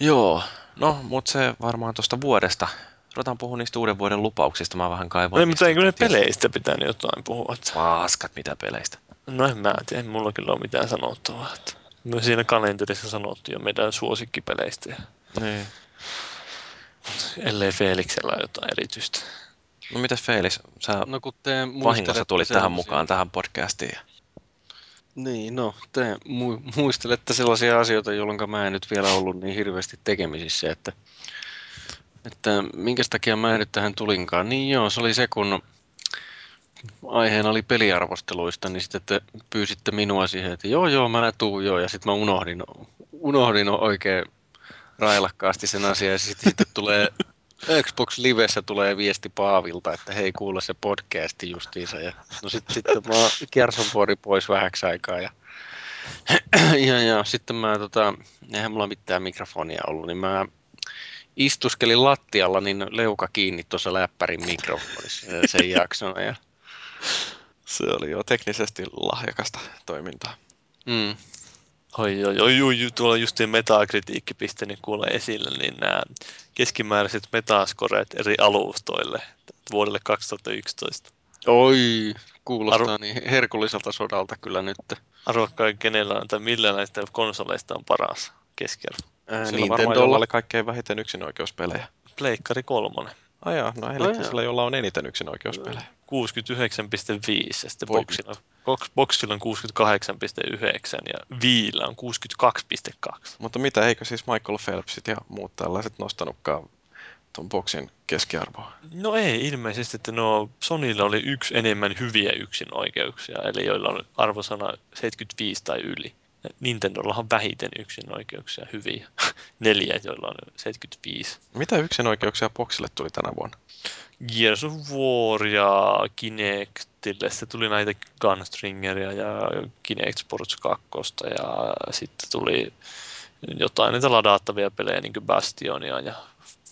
Joo, No, mutta se varmaan tuosta vuodesta. Ruvetaan puhua niistä uuden vuoden lupauksista. Mä vähän kaivoin. Ei, mutta eikö ne peleistä pitänyt jotain puhua? Paskat, mitä peleistä? No en mä tiedä, mulla kyllä ole mitään sanottavaa. Me siinä kalenterissa sanottiin jo meidän suosikkipeleistä. Niin. Ellei Felixellä jotain erityistä. No mitäs Felix, sä no, kun te vahingossa tulit tähän mukaan tähän podcastiin. Niin, no te muistelette sellaisia asioita, jolloin mä en nyt vielä ollut niin hirveästi tekemisissä, että, että minkä takia mä nyt tähän tulinkaan. Niin joo, se oli se, kun aiheena oli peliarvosteluista, niin sitten te pyysitte minua siihen, että joo joo, mä tuun joo, ja sitten mä unohdin, unohdin oikein railakkaasti sen asian, ja sitten, sitten tulee Xbox Livessä tulee viesti Paavilta, että hei kuule se podcasti justiinsa. Ja, no sitten sit, mä oon pois vähäksi aikaa ja, ja, ja sitten mä tota, eihän mulla mitään mikrofonia ollut, niin mä istuskelin lattialla, niin leuka kiinni tuossa läppärin mikrofonissa sen jakson. Ja... Se oli jo teknisesti lahjakasta toimintaa. Mm. Oi, oi, oi, oi, tuolla justiin metakritiikki niin kuule esille, niin nämä keskimääräiset metaskoreet eri alustoille vuodelle 2011. Oi, kuulostaa Arvo... niin herkulliselta sodalta kyllä nyt. Arvokkaan kenellä on, tai millä näistä konsoleista on paras keskiarvo. Ää, Sillä varmaan jolla kaikkein vähiten yksinoikeuspelejä. Pleikkari kolmonen. Ai no eli sillä, jolla on eniten yksinoikeuspelejä. 69,5 ja sitten boxilla, boxilla on 68,9 ja Viillä on 62,2. Mutta mitä, eikö siis Michael Phelpsit ja muut tällaiset nostanutkaan tuon boksin keskiarvoa? No ei ilmeisesti, että no Sonilla oli yksi enemmän hyviä yksinoikeuksia, eli joilla on arvosana 75 tai yli. Nintendolla on vähiten yksinoikeuksia hyviä. Neljä, joilla on 75. Mitä yksinoikeuksia boksille tuli tänä vuonna? Gears of War ja Kinectille. Se tuli näitä Gunstringeria ja Kinect Sports 2 ja sitten tuli jotain niitä ladattavia pelejä, niin kuin Bastionia ja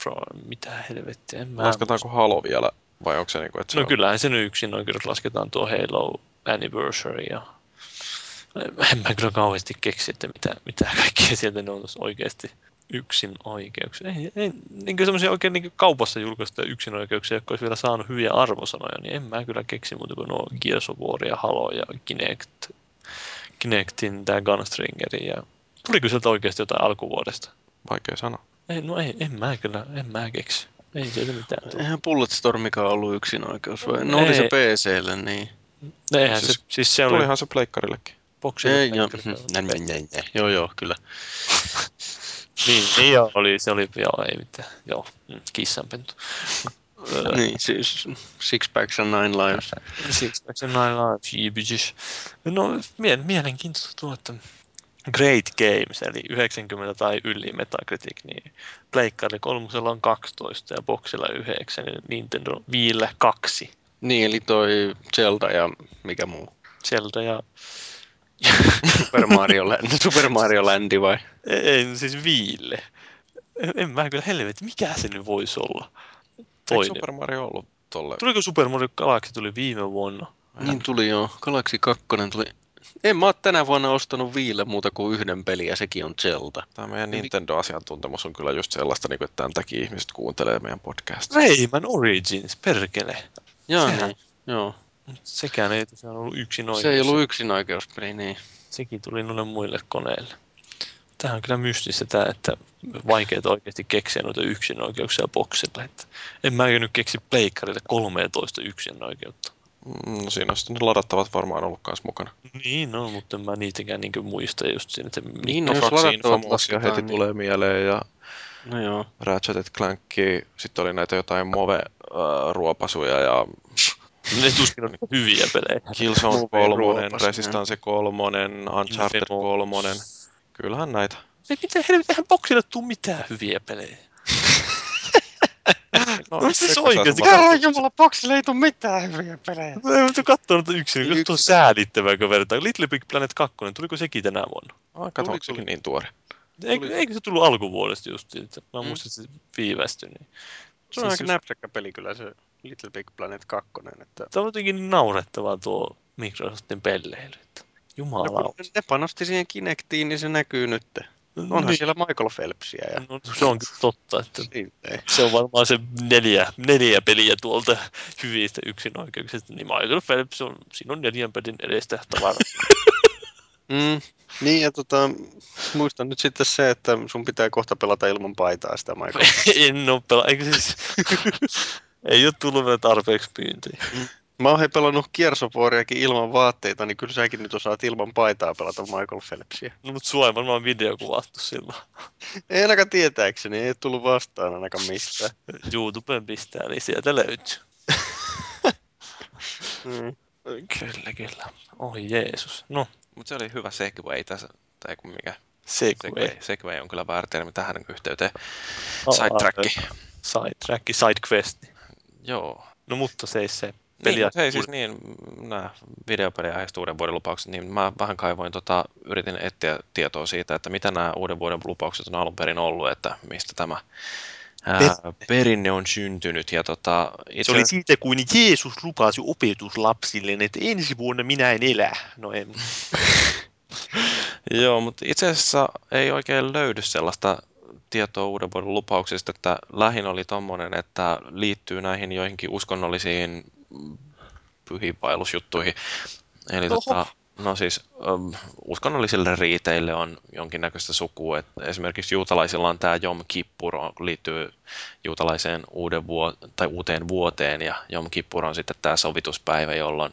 From, mitä helvettiä, en mä Lasketaanko Halo vielä, vai onko se niin kuin, että se No on... kyllähän se nyt yksin oikeudet lasketaan tuo Halo Anniversary ja en mä kyllä kauheasti keksi, että mitä, mitä kaikkea sieltä ne on oikeasti yksin oikeuksia. Ei, ei niin semmoisia oikein niin kaupassa julkaistuja yksin oikeuksia, jotka olisi vielä saanut hyviä arvosanoja, niin en mä kyllä keksi muuta kuin nuo Gears of War ja Halo ja Kinect, Kinectin, tämä Gunstringeri ja tuliko sieltä oikeasti jotain alkuvuodesta? Vaikea sanoa. Ei, no ei, en mä kyllä, en mä keksi. Ei sieltä mitään tule. Eihän Bulletstormikaan ollut yksin oikeus, vai? No oli Ei. se PClle, niin. No eihän Siis se, siis se oli Tulihan se pleikkarillekin. Boksille. Ei, joo, näin, näin, näin, näin. Joo, joo, kyllä. Niin, niin joo, oli, se oli, joo, ei mitään, joo, mm, kissanpentu. Niin, siis Six Packs and Nine Lives. Siksi se näin Jeebidys. No, mie- mielenkiintoista tuo, että Great Games, eli 90 tai yli Metacritic, niin Pleikkari kolmosella on 12 ja Boxilla 9, ja Nintendo Viillä 2. Niin, eli toi Zelda ja mikä muu? Zelda ja... Super Mario Land, Super Mario Landi vai? Ei, ei, siis Viille. En, en mä kyllä helvetti, mikä se nyt voisi olla? Eikö Toinen. Super Mario ollut tolle? Tuliko Super Mario Galaxy tuli viime vuonna? Niin tuli joo. Galaxy 2 tuli. En mä oo tänä vuonna ostanut viille muuta kuin yhden pelin ja sekin on Zelda. Tämä meidän Nintendo-asiantuntemus on kyllä just sellaista, niin kuin, että tämän takia ihmiset kuuntelee meidän podcastia. Rayman Origins, perkele. Joo, niin. Joo. Sekään ei tosiaan ollut yksin oikeus. Se ei ollut yksin oikeuspeli, niin. Sekin tuli noille muille koneille. Tämä on kyllä mystistä tämä, että vaikeaa oikeasti keksiä noita yksin oikeuksia boksille. Että en mä nyt keksi pleikkarille 13 yksin oikeutta. Mm, No siinä on sitten ne ladattavat varmaan ollut kanssa mukana. Niin no, mutta en mä niitäkään niin muista just siinä, että Niin, No jos ladattavat lasketaan, heti niin- tulee mieleen ja No joo. Ratchet Clank, sitten oli näitä jotain Move-ruopasuja ja ne tuskin on hyviä pelejä. Killzone Move 3, ruopasu, Resistance 3, Uncharted Infamous. 3. Kyllähän näitä. Ei mitään eihän boksille tuu mitään hyviä pelejä. No, No siis se oikeesti. Herran Jumala, boksille ei tuu mitään hyviä pelejä. No ei mutta katsonut yksin, jos tuo yksin. säälittävää vertaa. Little Big Planet 2, tuliko sekin tänä vuonna? Ah, kato, Tuli, onko sekin niin tuore? Eikö, eikö se tullut alkuvuodesta just? Mä Mm. muistin, että se viivästyi. Niin. Se on Siis aika just- näpsäkkä peli kyllä se Little Big Planet 2. Että... Tämä on jotenkin niin naurettavaa tuo Microsoftin pelleily. No, Jumala. kun ne panosti siihen Kinectiin, niin se näkyy nyt. Onhan niin, siellä Michael Phelpsia ja no, se onkin totta, että se on varmaan se neljä, neljä peliä tuolta hyvistä yksinoikeuksista. Niin Michael Phelps on, siinä on neljän pelin edestä tavaraa. Mm, niin, ja tota, muistan nyt sitten se, että sun pitää kohta pelata ilman paitaa sitä Michael. en ole pelaa, eikö siis... Ei ole tullut vielä tarpeeksi pyyntöjä. Mä oon he pelannut Kiersoporiakin ilman vaatteita, niin kyllä säkin nyt osaat ilman paitaa pelata Michael Phelpsia. No, mutta sua ei varmaan videokuvattu silloin. Ei ainakaan tietääkseni, ei tullut vastaan ainakaan mistään. YouTubeen pistää, niin sieltä löytyy. Mm. Kyllä, kyllä. Oi Jeesus. No, Mutta se oli hyvä segway tässä, tai kun mikä. Segway. Segway, segway on kyllä väärä termi tähän yhteyteen. Sidetrack. Sidetrack, sidequest. Joo. No mutta se ei se Niin, peli. mutta hei siis niin, nämä videopelejä aiheesta uuden vuoden lupaukset, niin mä vähän kaivoin, tota, yritin etsiä tietoa siitä, että mitä nämä uuden vuoden lupaukset on alun perin ollut, että mistä tämä ää, perinne on syntynyt. Ja tota, itse se oli siitä, kun Jeesus lupasi opetuslapsille, että ensi vuonna minä en elä. No en. Joo, mutta itse asiassa ei oikein löydy sellaista tietoa uuden vuoden lupauksista, että lähin oli tommonen, että liittyy näihin joihinkin uskonnollisiin pyhiinvaellusjuttuihin. Eli Oho. tota, no siis um, uskonnollisille riiteille on jonkinnäköistä sukua. että esimerkiksi juutalaisilla on tämä Jom Kippur, liittyy juutalaiseen uuden vuo- tai uuteen vuoteen, ja Jom Kippur on sitten tämä sovituspäivä, jolloin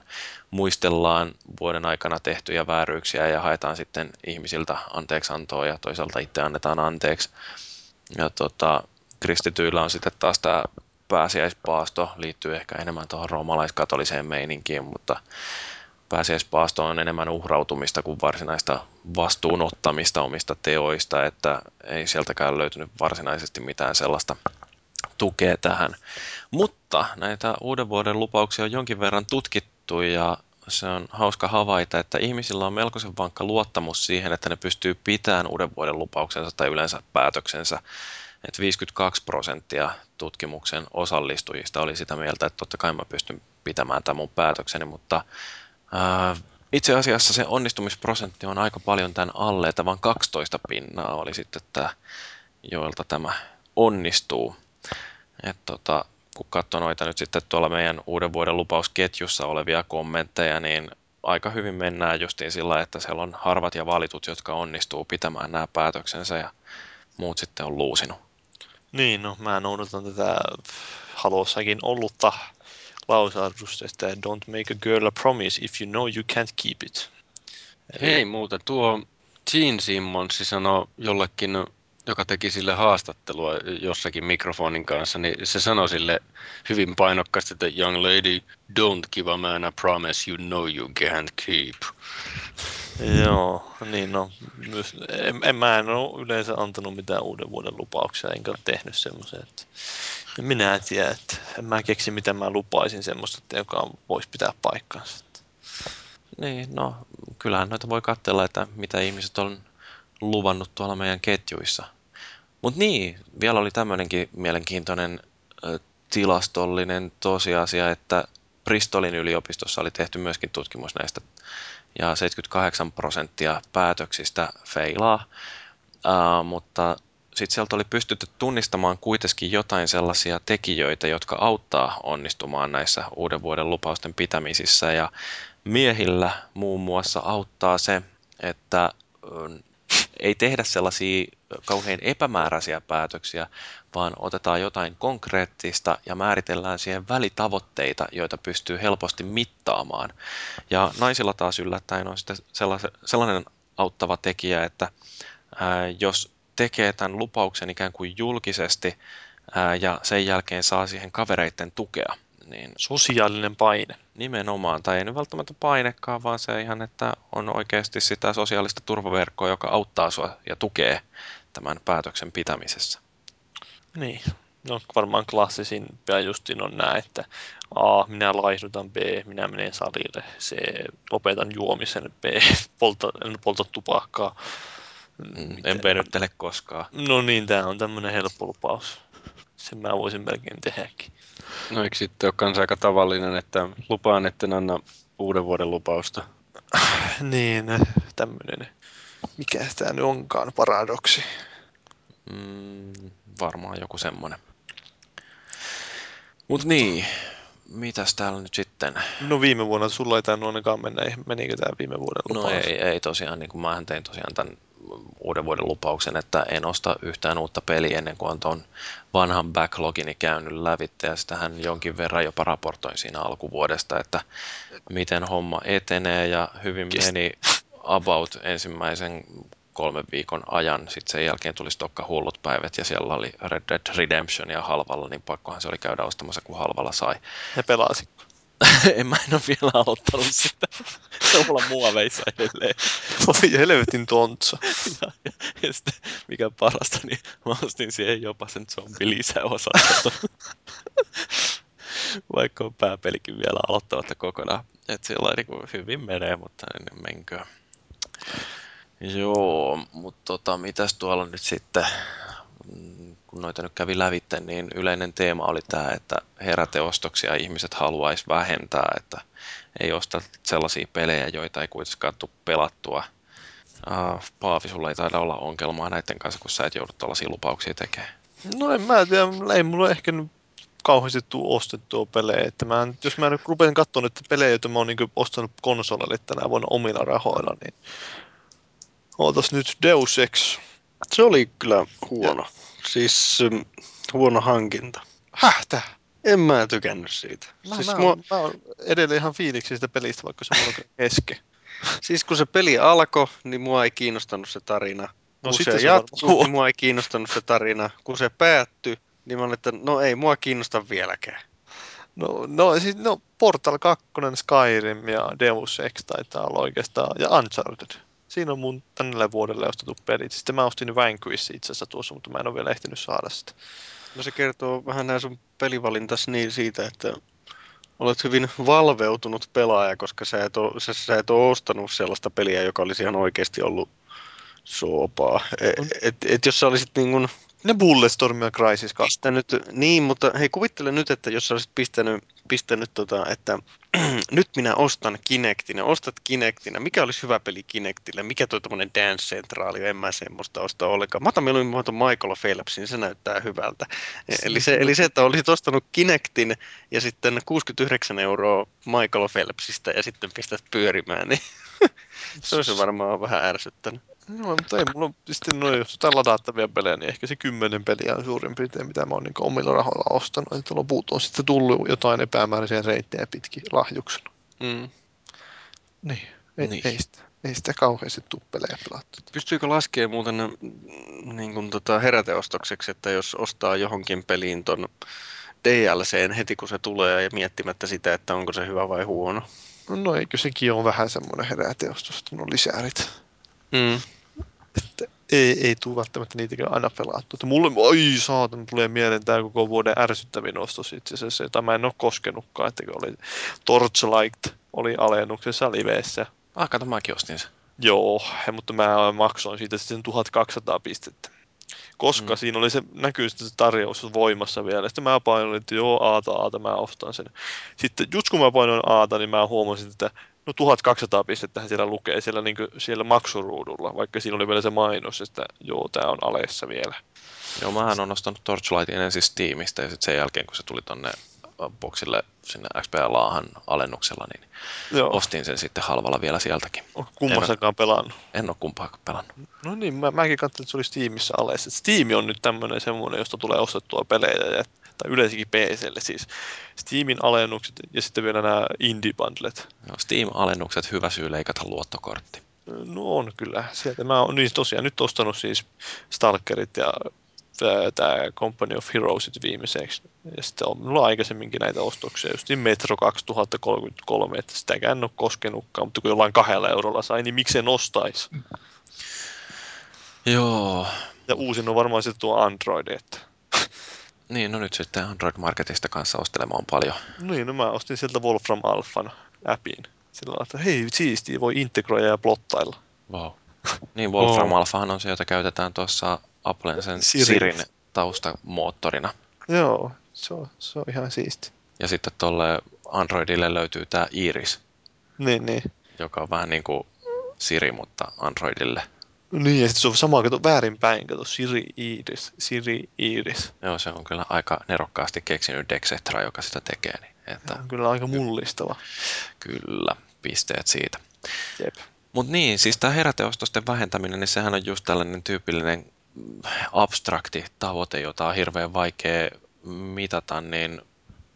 muistellaan vuoden aikana tehtyjä vääryyksiä ja haetaan sitten ihmisiltä anteeksiantoa ja toisaalta itse annetaan anteeksi. Ja tota, kristityillä on sitten taas tämä pääsiäispaasto, liittyy ehkä enemmän tuohon roomalaiskatoliseen meininkiin, mutta pääsiäispaasto on enemmän uhrautumista kuin varsinaista vastuunottamista omista teoista, että ei sieltäkään löytynyt varsinaisesti mitään sellaista tukea tähän. Mutta näitä uuden vuoden lupauksia on jonkin verran tutkittu ja se on hauska havaita, että ihmisillä on melkoisen vankka luottamus siihen, että ne pystyy pitämään uuden vuoden lupauksensa tai yleensä päätöksensä. Että 52 prosenttia tutkimuksen osallistujista oli sitä mieltä, että totta kai mä pystyn pitämään tämän mun päätökseni, mutta ää, itse asiassa se onnistumisprosentti on aika paljon tämän alle, että vain 12 pinnaa oli sitten tämä, joilta tämä onnistuu. Et tota, kun katsoo noita nyt sitten tuolla meidän uuden vuoden lupausketjussa olevia kommentteja, niin aika hyvin mennään justiin sillä, että siellä on harvat ja valitut, jotka onnistuu pitämään nämä päätöksensä ja muut sitten on luusinut. Niin, no mä noudatan tätä halossakin ollutta lausahdusta, että don't make a girl a promise if you know you can't keep it. Eli... Hei muuten, tuo Gene Simmons sanoi jollekin joka teki sille haastattelua jossakin mikrofonin kanssa, niin se sanoi sille hyvin painokkaasti, että young lady, don't give a man a promise you know you can't keep. Joo, niin no, myös, en, en, mä en ole yleensä antanut mitään uuden vuoden lupauksia, enkä ole tehnyt semmoisen, että minä en tiedä, että en mä keksi mitä mä lupaisin semmoista, että joka voisi pitää paikkaansa. Niin, no kyllähän noita voi katsella, että mitä ihmiset on luvannut tuolla meidän ketjuissa. Mutta niin, vielä oli tämmöinenkin mielenkiintoinen ö, tilastollinen tosiasia, että Bristolin yliopistossa oli tehty myöskin tutkimus näistä, ja 78 prosenttia päätöksistä feilaa, uh, mutta sitten sieltä oli pystytty tunnistamaan kuitenkin jotain sellaisia tekijöitä, jotka auttaa onnistumaan näissä uuden vuoden lupausten pitämisissä, ja miehillä muun muassa auttaa se, että ei tehdä sellaisia kauhean epämääräisiä päätöksiä, vaan otetaan jotain konkreettista ja määritellään siihen välitavoitteita, joita pystyy helposti mittaamaan. Ja naisilla taas yllättäen on sitten sellainen auttava tekijä, että jos tekee tämän lupauksen ikään kuin julkisesti ja sen jälkeen saa siihen kavereiden tukea, niin Sosiaalinen paine. Nimenomaan, tai ei nyt välttämättä painekaan, vaan se ihan, että on oikeasti sitä sosiaalista turvaverkkoa, joka auttaa sua ja tukee tämän päätöksen pitämisessä. Niin, no varmaan klassisimpia justin on nämä, että A, minä laihdutan, B, minä menen salille, C, lopetan juomisen, B, polta, en polta tupakkaa. Mm, en venyttele koskaan. No niin, tämä on tämmöinen helppo lupaus. Sen mä voisin melkein tehdäkin. No eikö sitten ole kans aika tavallinen, että lupaan, etten anna uuden vuoden lupausta? niin, tämmöinen, mikä tämä nyt onkaan, paradoksi. Mm, varmaan joku semmonen. Mut niin, mitäs täällä nyt sitten? No viime vuonna sulla ei tainnut ainakaan mennä, menikö tämä viime vuoden no lupaus? No ei, ei tosiaan, niin kuin mä tein tosiaan tämän uuden vuoden lupauksen, että en osta yhtään uutta peliä ennen kuin on tuon vanhan backlogini käynyt lävitte ja sitähän jonkin verran jopa raportoin siinä alkuvuodesta, että miten homma etenee ja hyvin meni about ensimmäisen kolmen viikon ajan. Sitten sen jälkeen tuli Stokka hullut päivät ja siellä oli Red Dead Redemption ja halvalla, niin pakkohan se oli käydä ostamassa, kun halvalla sai. Ja pelasitko? en mä en ole vielä aloittanut sitä. Se on mulla muoveissa edelleen. Voi helvetin tontsa. ja, ja, ja sitten, mikä parasta, niin mä ostin siihen jopa sen zombi lisäosa. Vaikka on pääpelikin vielä aloittamatta kokonaan. Että sillä niin hyvin menee, mutta en menkö. Joo, mutta tota, mitäs tuolla nyt sitten kun noita nyt kävi lävitte, niin yleinen teema oli tämä, että heräteostoksia ihmiset haluaisi vähentää, että ei osta sellaisia pelejä, joita ei kuitenkaan tule pelattua. Uh, Paavi, sulla ei taida olla ongelmaa näiden kanssa, kun sä et joudu tällaisia lupauksia tekemään. No en mä tiedä, ei mulla ehkä nyt kauheasti tuu ostettua pelejä. Että mä, jos mä nyt rupean katsomaan että pelejä, joita mä oon niin ostanut konsolille tänä vuonna omilla rahoilla, niin ootas nyt Deus Ex. Se oli kyllä huono. Ja Siis um, huono hankinta. Hähtä? En mä tykännyt siitä. Mä, siis mä, mua... mä oon edelleen ihan fiiliksi sitä pelistä, vaikka se on kesken. Siis kun se peli alkoi, niin mua ei kiinnostanut se tarina. No kun se, se jatkuu, niin mua ei kiinnostanut se tarina. Kun se päättyi, niin mä olin, että no ei mua kiinnosta vieläkään. No, no, siis, no Portal 2, Skyrim ja Deus Ex taitaa olla oikeastaan, ja Uncharted siinä on mun tälle vuodelle ostettu pelit. Sitten mä ostin Vanquish itse asiassa tuossa, mutta mä en ole vielä ehtinyt saada sitä. No se kertoo vähän näin sun pelivalintas niin siitä, että Olet hyvin valveutunut pelaaja, koska sä et, ole, sä, sä et ole ostanut sellaista peliä, joka olisi ihan oikeasti ollut soopaa. Et, et, et jos sä olisit niin kuin Ne Bulletstorm ja Crysis 2. pistänyt, niin, mutta hei kuvittele nyt, että jos sä olisit pistänyt, pistänyt tota, että nyt minä ostan Kinectin, ostat Kinectin, mikä olisi hyvä peli Kinectille, mikä toi tommonen Dance Centrali, en mä semmoista osta ollenkaan. Mä otan mieluummin Michael Phelpsin, se näyttää hyvältä. Eli se, eli se, että olisit ostanut Kinectin ja sitten 69 euroa Michael Phelpsistä ja sitten pistät pyörimään, niin se olisi varmaan vähän ärsyttänyt. No, mutta ei mulla sitten noin, jos jotain ladattavia pelejä, niin ehkä se kymmenen peliä on suurin piirtein, mitä mä oon niin omilla rahoilla ostanut. Että loput on sitten tullut jotain epämääräisiä reittejä pitkin lahjuksena. Mm. Niin, ei, Niin. ei, sitä, ei sitä kauheasti tuu pelejä pelattu. Pystyykö laskemaan muuten niin kuin tota heräteostokseksi, että jos ostaa johonkin peliin ton DLCn heti kun se tulee ja miettimättä sitä, että onko se hyvä vai huono? No eikö sekin ole vähän semmoinen heräteostos, että no lisäärit. Mm. Että ei, ei tule välttämättä niitäkään aina pelattu. Että mulle, ai saatan, tulee mieleen tämä koko vuoden ärsyttävin ostos itse asiassa, jota mä en ole koskenutkaan, että kun oli Torchlight oli alennuksessa liveissä. Ah, kato, mäkin ostin sen. Joo, mutta mä maksoin siitä sitten 1200 pistettä. Koska Mm. siinä oli se, näkyy sitten se tarjous voimassa vielä. Sitten mä painoin, että joo, aata, aata, mä ostan sen. Sitten just kun mä painoin aata, niin mä huomasin, että no 1200 pistettä siellä lukee siellä, niin siellä maksuruudulla, vaikka siinä oli vielä se mainos, että joo, tää on alessa vielä. Joo, mähän on ostanut Torchlightin ensin Steamista ja sitten sen jälkeen, kun se tuli tonne boxille sinne XP-laahan alennuksella, niin Joo, ostin sen sitten halvalla vielä sieltäkin. oh, kummassakaan pelannut. En ole kumpaakaan pelannut. No niin, mä, mäkin katsoin, että se oli Steamissa alessa. Steam on nyt tämmöinen semmoinen, josta tulee ostettua pelejä, ja, tai yleensäkin PClle siis. Steamin alennukset ja sitten vielä nämä indie-bundlet. Joo, Steam-alennukset, hyvä syy leikata luottokortti. No on kyllä. Sieltä mä oon niin tosiaan nyt ostanut siis Stalkerit ja tämä Company of Heroesit viimeiseksi. Ja sitten on minulla aikaisemminkin näitä ostoksia, just niin Metro 2033, että sitäkään en ole koskenutkaan, mutta kun jollain kahdella eurolla sai, niin miksei nostaisi? Joo, Ja uusin on varmaan sitten tuo Android, että niin no nyt sitten Android Marketista kanssa ostelemaan paljon. Niin, no mä ostin sieltä Wolfram Alphan appin. Sillä lailla, että hei, siistiä, voi integroida ja plottailla. Wow. Niin, Wolfram Wow. Alphahan on se, jota käytetään tuossa Applen sen Sirin. Sirin taustamoottorina. Joo, se on, se on ihan siisti. Ja sitten tuolle Androidille löytyy tämä Iris, Niin, niin. joka on vähän niin kuin Siri, mutta Androidille. Niin, ja sitten se on sama, kato väärinpäin, kato Siri Iris, Siri Iris. Joo, se on kyllä aika nerokkaasti keksinyt Dexetra, joka sitä tekee. Niin, että on kyllä aika mullistava. kyllä, pisteet siitä. Jep. Mutta niin, siis tämä heräteostosten vähentäminen, niin sehän on just tällainen tyypillinen abstrakti tavoite, jota on hirveän vaikea mitata, niin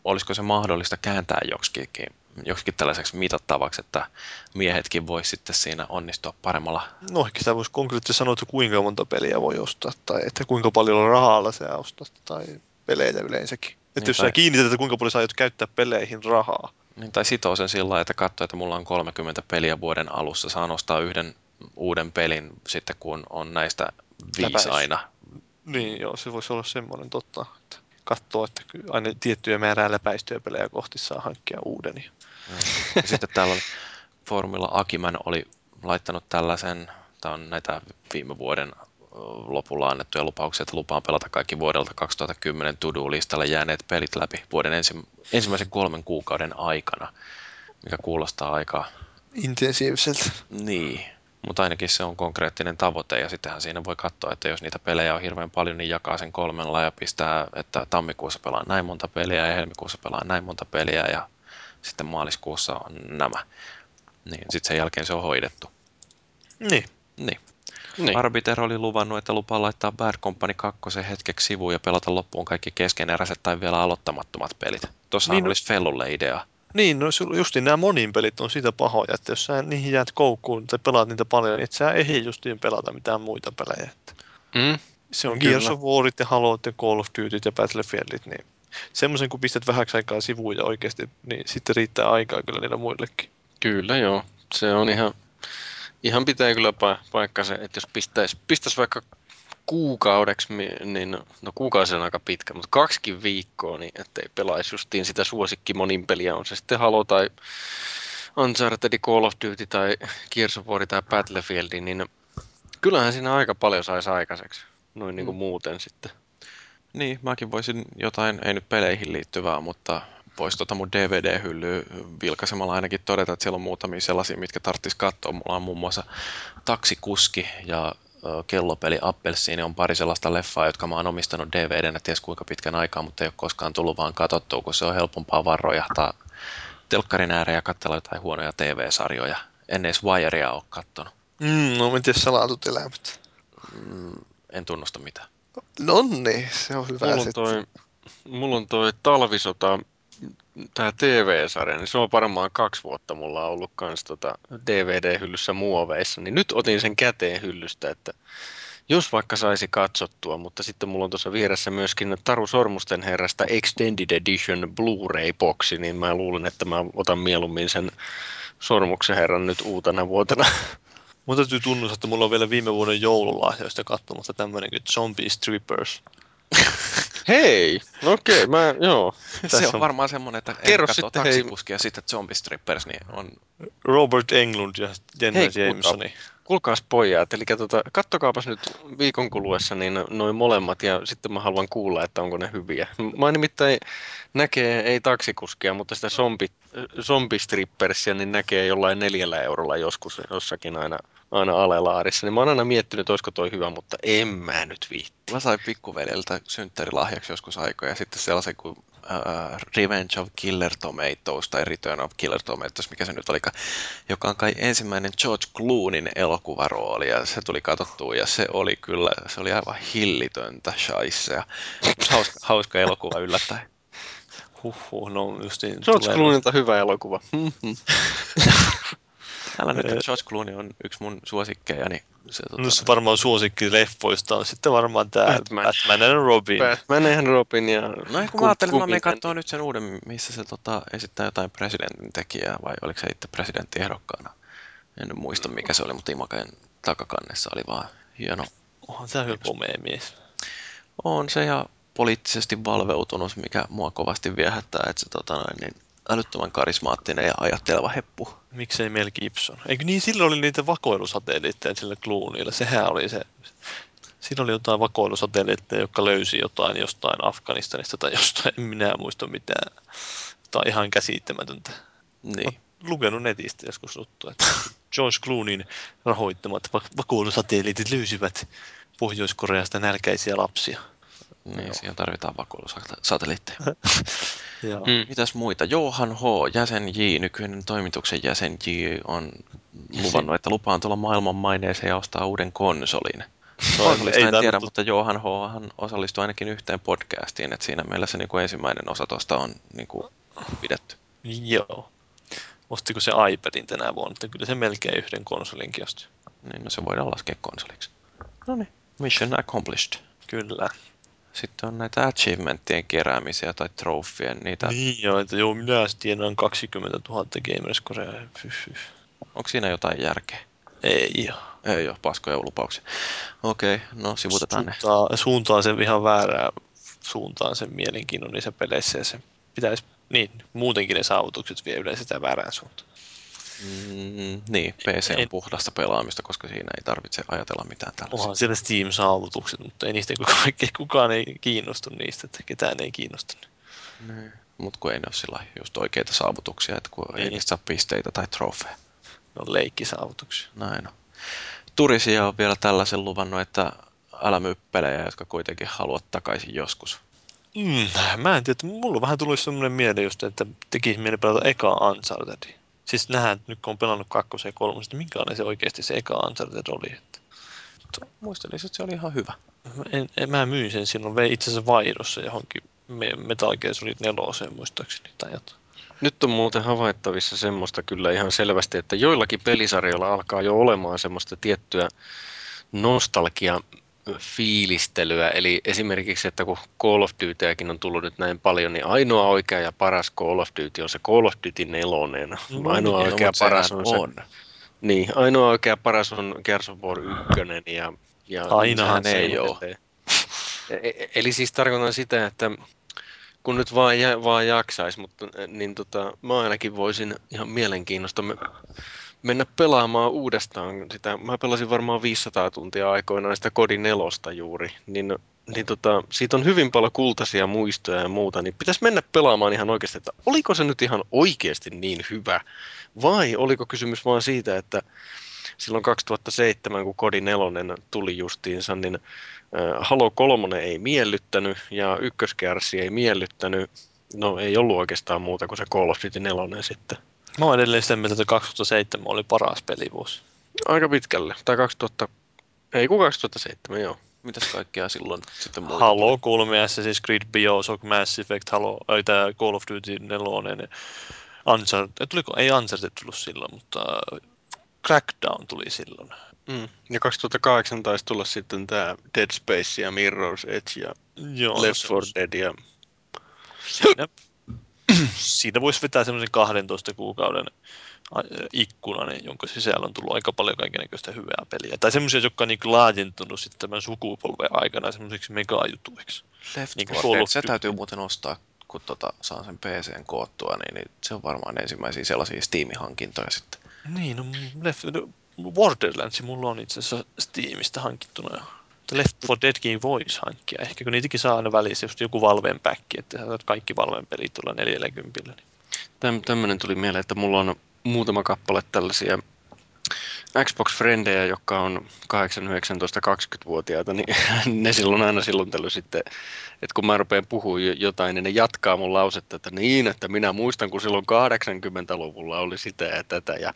olisiko se mahdollista kääntää joksikin, joksikin tällaiseksi mitattavaksi, että miehetkin vois sitten siinä onnistua paremmalla. No ehkä sitä voisi konkreettisesti sanoa, että kuinka monta peliä voi ostaa, tai että kuinka paljon rahalla sä ostat, tai pelejä yleensäkin. Että Niin, jos sä kiinnität, että kuinka paljon sä aiot käyttää peleihin rahaa. Niin, tai sitoo sen sillä lailla, että katsoo, että mulla on 30 peliä vuoden alussa, saan ostaa yhden uuden pelin sitten, kun on näistä viisi Läpäisy. aina. Niin, joo, se voisi olla semmoinen totta, että katsoo, että aina tiettyjä määrää läpäistyjä pelejä kohti saa hankkia uuden. Ja... Ja sitten täällä oli foorumilla Akiman oli laittanut tällaisen, tämä on näitä viime vuoden lopulla annettuja lupauksia, että lupaan pelata kaikki vuodelta 2010 to-do-listalle jääneet pelit läpi vuoden ensi, ensimmäisen kolmen kuukauden aikana, mikä kuulostaa aika Intensiiviseltä. niin, mutta ainakin se on konkreettinen tavoite ja sittenhän siinä voi katsoa, että jos niitä pelejä on hirveän paljon, niin jakaa sen kolmella ja pistää, että tammikuussa pelaa näin monta peliä ja helmikuussa pelaa näin monta peliä ja sitten maaliskuussa on nämä. Niin, sitten sen jälkeen se on hoidettu. Niin. Niin. Niin. Arbiter oli luvannut, että lupaa laittaa Bad Company 2 hetkeksi sivuun ja pelata loppuun kaikki keskeneräiset tai vielä aloittamattomat pelit. Tuossa Niin, no- olisi Fellulle idea. Niin, no justiin nämä monin pelit on siitä pahoja, että jos sä niihin jäät koukkuun tai pelaat niitä paljon, niin et sä ehdi justiin pelata mitään muita pelejä. Mm. se on Kyllä. Gears of Warit ja Haloit ja Call of Dutyt ja Battlefieldit, niin semmoisen kun pistät vähäksi aikaa sivuun ja oikeasti, niin sitten riittää aikaa kyllä niillä muillekin. Kyllä joo. Se on ihan, ihan pitää kyllä pa- paikkansa, että jos pistäisi, pistäisi vaikka kuukaudeksi, niin no kuukausi on aika pitkä, mutta kaksikin viikkoa, niin ettei pelaisi justiin sitä suosikki monin peliä, on se sitten Halo tai Uncharted, Call of Duty tai Gears of War tai Battlefield, niin kyllähän siinä aika paljon saisi aikaiseksi, noin niin kuin mm. muuten sitten. Niin, mäkin voisin jotain, ei nyt peleihin liittyvää, mutta voisi tuota mun DVD-hyllyä vilkaisemalla ainakin todeta, että siellä on muutamia sellaisia, mitkä tarvitsisi katsoa. Mulla on muun muassa Taksikuski ja kellopeli Appelsiini on pari sellaista leffaa, jotka mä oon omistanut DVDnä ties kuinka pitkän aikaa, mutta ei ole koskaan tullut vaan katsottua, kun se on helpompaa vaan rojahtaa telkkarin ääreen ja katsella jotain huonoja TV-sarjoja. En edes Wirea ole kattonut. Mm, no miten salatut elämät? Mm, en tunnusta mitään. No niin, se on hyvä mulla on toi, mulla on toi talvisota, tämä TV-sarja, niin se on varmaan kaksi vuotta mulla on ollut kans tota DVD-hyllyssä muoveissa, niin nyt otin sen käteen hyllystä, että jos vaikka saisi katsottua, mutta sitten mulla on tuossa vieressä myöskin Taru Sormusten herrasta Extended Edition Blu-ray-boksi, niin mä luulen, että mä otan mieluummin sen Sormuksen herran nyt uutena vuotena. Mun täytyy tunnustaa, että mulla on vielä viime vuoden joululahjoista katsomatta tämmöinen kuin Zombie Strippers. Hei, no okei, okay, mä, joo. se on, on varmaan semmoinen, että Kerro katso taksikuskia ja sitten Zombie Strippers, niin on... Robert Englund ja Jenna Jamesoni kuulkaas pojat, eli tota, kattokaapas nyt viikon kuluessa niin noin molemmat ja sitten mä haluan kuulla, että onko ne hyviä. Mä nimittäin näkee, ei taksikuskia, mutta sitä zombi, zombistrippersia niin näkee jollain neljällä eurolla joskus jossakin aina, aina alelaarissa. Niin mä oon aina miettinyt, olisiko toi hyvä, mutta en mä nyt viitti. Mä sain pikkuveljeltä synttärilahjaksi joskus aikoja ja sitten sellaisen kuin uh, Revenge of Killer Tomatoes tai Return of Killer Tomatoes, mikä se nyt oli, joka on kai ensimmäinen George Clooneyn elokuvarooli ja se tuli katsottua ja se oli kyllä, se oli aivan hillitöntä shaisea. Hauska, hauska elokuva yllättäen. Huhhuh, no justiin George tulee... Clooneylta hyvä elokuva. Älä nyt, George Clooney on yksi mun suosikkeja, niin se, tota... no, se varmaan suosikki leffoista on sitten varmaan tämä Batman. Batman and Robin. Batman and Robin ja... No kun mä ajattelin, että mä menen katsoa nyt sen uuden, missä se tota, esittää jotain presidentin tekijää, vai oliko se itse presidenttiehdokkaana. En nyt muista mikä se oli, mutta Imaken takakannessa oli vaan hieno. Onhan se hyvä komea mies. On se ja poliittisesti valveutunut, mikä mua kovasti viehättää, että se tota noin, niin älyttömän karismaattinen ja ajatteleva heppu. Miksei Mel Gibson? Eikö niin, silloin oli niitä vakoilusatelliitteja sillä Clooneylla. Sehän oli se. Siinä oli jotain vakoilusatelliitteja, jotka löysi jotain jostain Afganistanista tai jostain, en minä muista mitään. Tämä on ihan käsittämätöntä. Niin. lukenut netistä joskus juttu, että George Clooneyn rahoittamat vakoilusatelliitit löysivät Pohjois-Koreasta nälkäisiä lapsia. Niin, Joo. siihen tarvitaan vakoilusatelliitteja. mm. Mitäs muita? Johan H., jäsen J, nykyinen toimituksen jäsen J, on luvannut, että lupaan tulla maailman maineeseen ja ostaa uuden konsolin. Konsolista en tiedä, mutta Johan H. osallistui ainakin yhteen podcastiin, että siinä meillä se niin kuin ensimmäinen osa tuosta on niin kuin pidetty. Joo. Ostiko se iPadin tänä vuonna, että kyllä se melkein yhden konsolinkin osti. Niin, no se voidaan laskea konsoliksi. No niin, mission accomplished. Kyllä. Sitten on näitä achievementtien keräämisiä tai trofien. Niitä... Niin joo, että joo, minä tiedän 20 000 gamerscorea. Onko siinä jotain järkeä? Ei joo. Ei ole, paskoja lupauksia. Okei, okay, no sivutetaan suuntaa, ne. Suuntaa sen ihan väärään suuntaan sen mielenkiinnon niissä peleissä ja se pitäisi, niin, muutenkin ne saavutukset vie yleensä sitä väärään suuntaan. Mm, niin, PC on en... puhdasta pelaamista, koska siinä ei tarvitse ajatella mitään tällaista. Onhan siellä Steam-saavutukset, mutta ei niistä kukaan, kukaan ei kiinnostu niistä, että ketään ei kiinnosta. Niin. Mutta kun ei ne ole sillä just oikeita saavutuksia, että kun niin. ei niistä saa pisteitä tai trofeja. Ne on leikkisaavutuksia. Näin on. Turisia on vielä tällaisen luvannut, että älä myy pelejä, jotka kuitenkin haluat takaisin joskus. Mm, mä en tiedä, mulla on vähän tullut sellainen mieleen just, että tekisi mieli pelata eka Uncharted. Siis nähdään, nyt kun on pelannut kakkosen ja kolmosen, niin minkälainen se oikeasti se eka Uncharted oli. Että... Muistelisin, että se oli ihan hyvä. En, en, mä myin sen silloin, vei itse asiassa vaihdossa johonkin Metal Gear Solid 4 muistaakseni tai jotain. Nyt on muuten havaittavissa semmoista kyllä ihan selvästi, että joillakin pelisarjoilla alkaa jo olemaan semmoista tiettyä nostalgia fiilistelyä. Eli esimerkiksi, että kun Call of Dutyäkin on tullut nyt näin paljon, niin ainoa oikea ja paras Call of Duty on se Call of Duty 4. No, ainoa niin, oikea paras on, on se. Niin, ainoa oikea paras on Gears of War 1 ja Ja Ainahan se ei edelleen. E- e- Eli siis tarkoitan sitä, että kun nyt vaan, vaan jaksais, mutta niin tota, mä ainakin voisin ihan mielenkiinnosta mennä pelaamaan uudestaan sitä. Mä pelasin varmaan 500 tuntia aikoinaan sitä Kodin nelosta juuri, niin, niin tota, siitä on hyvin paljon kultaisia muistoja ja muuta, niin pitäisi mennä pelaamaan ihan oikeasti, että oliko se nyt ihan oikeasti niin hyvä, vai oliko kysymys vaan siitä, että silloin 2007, kun Kodi nelonen tuli justiinsa, niin Halo 3 ei miellyttänyt ja ykköskärsi ei miellyttänyt. No ei ollut oikeastaan muuta kuin se Call of Duty 4 sitten. Mä oon edelleen sitä mieltä, että 2007 oli paras pelivuosi. Aika pitkälle. Tai 2000, ei kun 2007, joo. Mitäs kaikkea silloin sitten muuta Halo 3, Assassin's Creed, Bioshock, Mass Effect, Halo, ei tää Call of Duty 4, Uncharted, tuliko, ei Uncharted tullut silloin, mutta Crackdown tuli silloin. Mm. Ja 2008 taisi tulla sitten tämä Dead Space ja Mirror's Edge ja Joo, Left no, 4 Dead ja siinä, siitä voisi vetää semmoisen 12 kuukauden ä, ikkunan, jonka sisällä on tullut aika paljon kaikenlaista hyvää peliä. Tai semmoisia, jotka on niin laajentunut sitten tämän sukupolven aikana semmoisiksi megajutuiksi. Left Niin kuin 4 Call Dead, se täytyy muuten ostaa, kun tota, saan sen PCn koottua, niin, niin se on varmaan ensimmäisiä sellaisia Steam-hankintoja sitten. Niin, no, Left, no, Borderlands mulla on itse asiassa Steamista hankittuna Left 4 Deadkin voisi hankkia ehkä, kun niitäkin saa aina välissä just joku Valven back, että sä saat kaikki Valven pelit tuolla 40. Niin. Täm, tämmöinen tuli mieleen, että mulla on muutama kappale tällaisia Xbox-frendejä, jotka on 8, 19, 20-vuotiaita, niin ne silloin aina silloin tällöin sitten, että kun mä rupean puhumaan jo- jotain, niin ne jatkaa mun lausetta, että niin, että minä muistan, kun silloin 80-luvulla oli sitä ja tätä, ja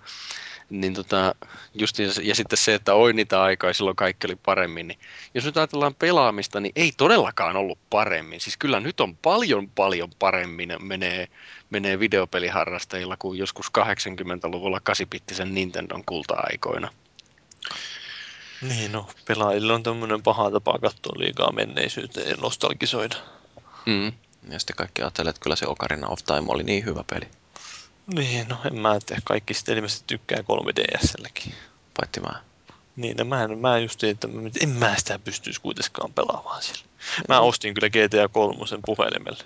niin tota, just, ja sitten se, että oi niitä aikaa ja silloin kaikki oli paremmin, niin jos nyt ajatellaan pelaamista, niin ei todellakaan ollut paremmin. Siis kyllä nyt on paljon paljon paremmin menee, menee videopeliharrastajilla kuin joskus 80-luvulla 8-bittisen Nintendon kulta-aikoina. niin, no pelaajilla on tämmöinen paha tapa katsoa liikaa menneisyyteen ja nostalgisoida. Mm. Ja sitten kaikki ajattelee, että kyllä se Ocarina of Time oli niin hyvä peli. Niin, no en mä tiedä, kaikki sitten ilmeisesti tykkää 3DSlläkin. Paitsi mä. Niin, no mä en, mä just että en mä sitä pystyisi kuitenkaan pelaamaan sillä. Mä ostin kyllä GTA 3 puhelimelle.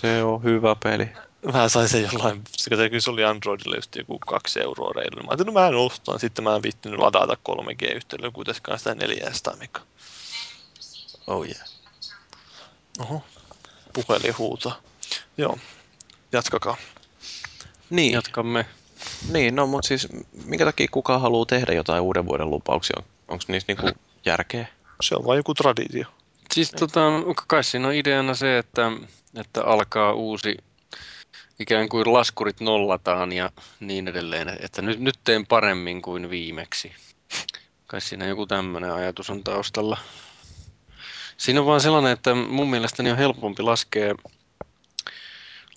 Se on hyvä peli. Mä sain sen jollain, se kun se oli Androidille just joku kaksi euroa reilu. Mä ajattelin, no mä en ostaa, sitten mä en viittinyt ladata 3G-yhteydellä kuitenkaan sitä 400 mega. Oh yeah. Oho, puhelin huutaa. Joo, jatkakaa. Niin, Jatkamme. niin no mutta siis minkä takia kukaan haluaa tehdä jotain uuden vuoden lupauksia? Onko niissä niinku järkeä? Se on vain joku traditio. Siis tota, kai siinä on ideana se, että, että alkaa uusi, ikään kuin laskurit nollataan ja niin edelleen, että nyt, nyt teen paremmin kuin viimeksi. Kai siinä joku tämmöinen ajatus on taustalla. Siinä on vaan sellainen, että mun mielestäni on helpompi laskea,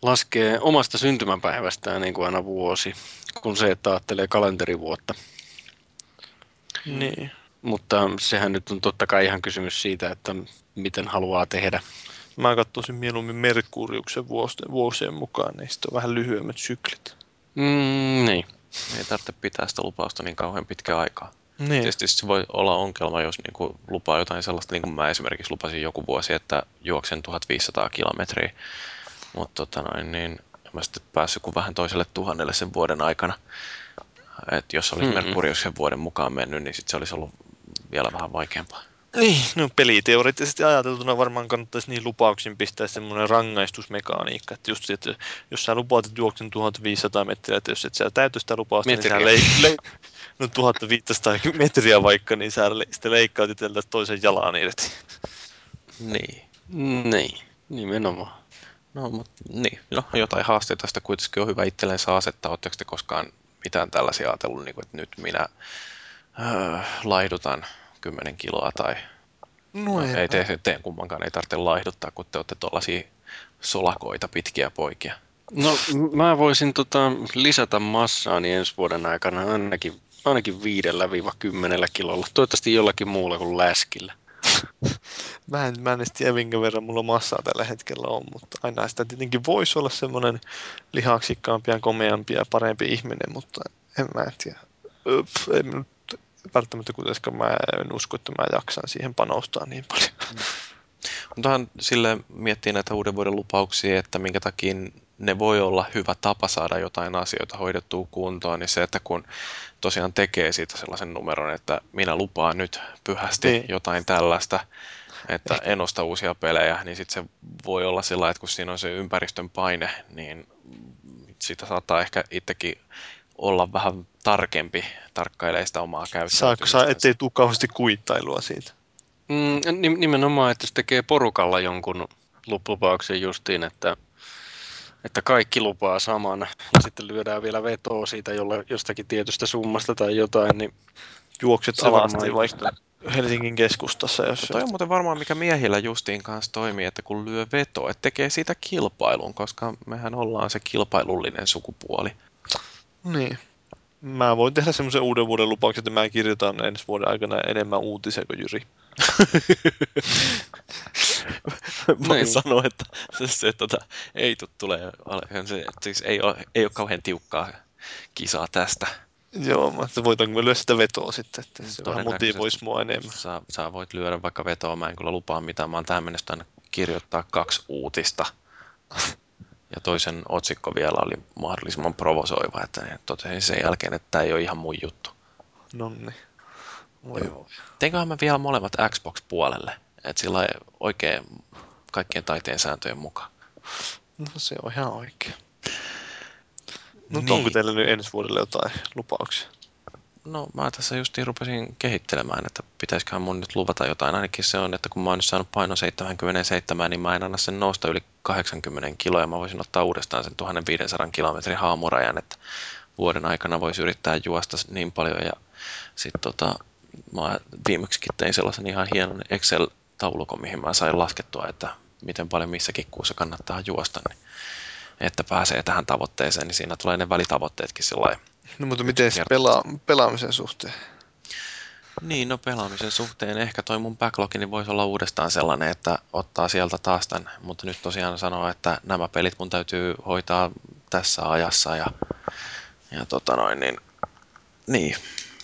laskea omasta syntymäpäivästään niin kuin aina vuosi, kuin se, että ajattelee kalenterivuotta. Niin. Mutta sehän nyt on totta kai ihan kysymys siitä, että miten haluaa tehdä. Mä katsoisin mieluummin Merkuriuksen vuosien, vuosien mukaan, niin sitten on vähän lyhyemmät syklit. Mm, niin. Ei tarvitse pitää sitä lupausta niin kauhean pitkä aikaa. Niin. Tietysti se voi olla ongelma, jos niin kuin lupaa jotain sellaista, niin kuin mä esimerkiksi lupasin joku vuosi, että juoksen 1500 kilometriä. Mutta tota noin, niin en mä sitten päässyt kuin vähän toiselle tuhannelle sen vuoden aikana. Et jos olisi Mm-mm. Merkuriuksen vuoden mukaan mennyt, niin sit se olisi ollut vielä vähän vaikeampaa. Niin, no peliteoreettisesti ajateltuna varmaan kannattaisi niin lupauksiin pistää semmoinen rangaistusmekaniikka, että just se, että jos sä lupaat, että juoksen 1500 metriä, että jos et sä täytä sitä lupausta, niin Metriä. sä lei, lei, no 1500 metriä vaikka, niin sä le, sitten leikkaat itseltäsi toisen jalan irti. Niin. Niin, nimenomaan. No, mut, niin. no, jotain haasteita sitä kuitenkin on hyvä itsellensä asettaa. Oletteko te koskaan mitään tällaisia ajatellut, niin kuin, että nyt minä äh, laihdutan 10 kiloa tai No, ei te, teen kummankaan, ei tarvitse laihduttaa, kun te olette tuollaisia solakoita pitkiä poikia. No mä voisin tota, lisätä massaani ensi vuoden aikana ainakin, ainakin viidellä viiva kymmenellä kilolla. Toivottavasti jollakin muulla kuin läskillä. Mä en, mä en tiedä, minkä verran mulla massaa tällä hetkellä on, mutta aina sitä tietenkin voisi olla semmoinen lihaksikkaampi ja komeampi ja parempi ihminen, mutta en mä tiedä. Öp, en, välttämättä kuitenkaan mä en usko, että mä jaksan siihen panostaa niin paljon. Mutta sille miettii näitä uuden vuoden lupauksia, että minkä takia ne voi olla hyvä tapa saada jotain asioita hoidettua kuntoon, niin se, että kun tosiaan tekee siitä sellaisen numeron, että minä lupaan nyt pyhästi niin. jotain tällaista, että en osta uusia pelejä, niin sitten se voi olla sillä että kun siinä on se ympäristön paine, niin sitä saattaa ehkä itsekin olla vähän tarkempi, tarkkailee sitä omaa käyttöä. Saako saa, ettei tule kauheasti kuittailua siitä? Mm, nimenomaan, että jos tekee porukalla jonkun lupauksen justiin, että, että kaikki lupaa saman, ja sitten lyödään vielä vetoa siitä jolle, jostakin tietystä summasta tai jotain, niin juokset alasti vaikka Helsingin keskustassa. Jos toi on muuten varmaan mikä miehillä justiin kanssa toimii, että kun lyö veto, että tekee siitä kilpailun, koska mehän ollaan se kilpailullinen sukupuoli. Niin. Mä voin tehdä semmoisen uuden vuoden lupauksen, että mä kirjoitan ensi vuoden aikana enemmän uutisia kuin Jyri. Voin niin. sanoa, että se, se tota, ei tule tulee, se, siis ei, ole, ei ole kauhean tiukkaa kisaa tästä. Joo, mutta voitanko me lyödä sitä vetoa sitten, että se vähän motivoisi mua enemmän. Sä, sä voit lyödä vaikka vetoa, mä en kyllä lupaa mitään, mä oon tähän mennessä kirjoittaa kaksi uutista. Ja toisen otsikko vielä oli mahdollisimman provosoiva, että totesin sen jälkeen, että tämä ei ole ihan mun juttu. Nonni. Voi. Teinköhän mä vielä molemmat Xbox-puolelle, että sillä oikein kaikkien taiteen sääntöjen mukaan. No se on ihan oikein. No niin. onko teillä nyt ensi vuodelle jotain lupauksia? No mä tässä justiin rupesin kehittelemään, että pitäisiköhän mun nyt luvata jotain. Ainakin se on, että kun mä oon nyt saanut paino 77, niin mä en anna sen nousta yli 80 kiloa ja mä voisin ottaa uudestaan sen 1500 kilometrin haamurajan, että vuoden aikana voisi yrittää juosta niin paljon ja sitten tota, mä viimeksikin tein sellaisen ihan hienon Excel-taulukon, mihin mä sain laskettua, että miten paljon missäkin kuussa kannattaa juosta, niin että pääsee tähän tavoitteeseen, niin siinä tulee ne välitavoitteetkin sillä No mutta miten se pela, pelaamisen suhteen? Niin, no pelaamisen suhteen ehkä toi mun backlogini niin voisi olla uudestaan sellainen, että ottaa sieltä taas tämän, mutta nyt tosiaan sanoo, että nämä pelit mun täytyy hoitaa tässä ajassa ja, ja tota noin, niin, niin.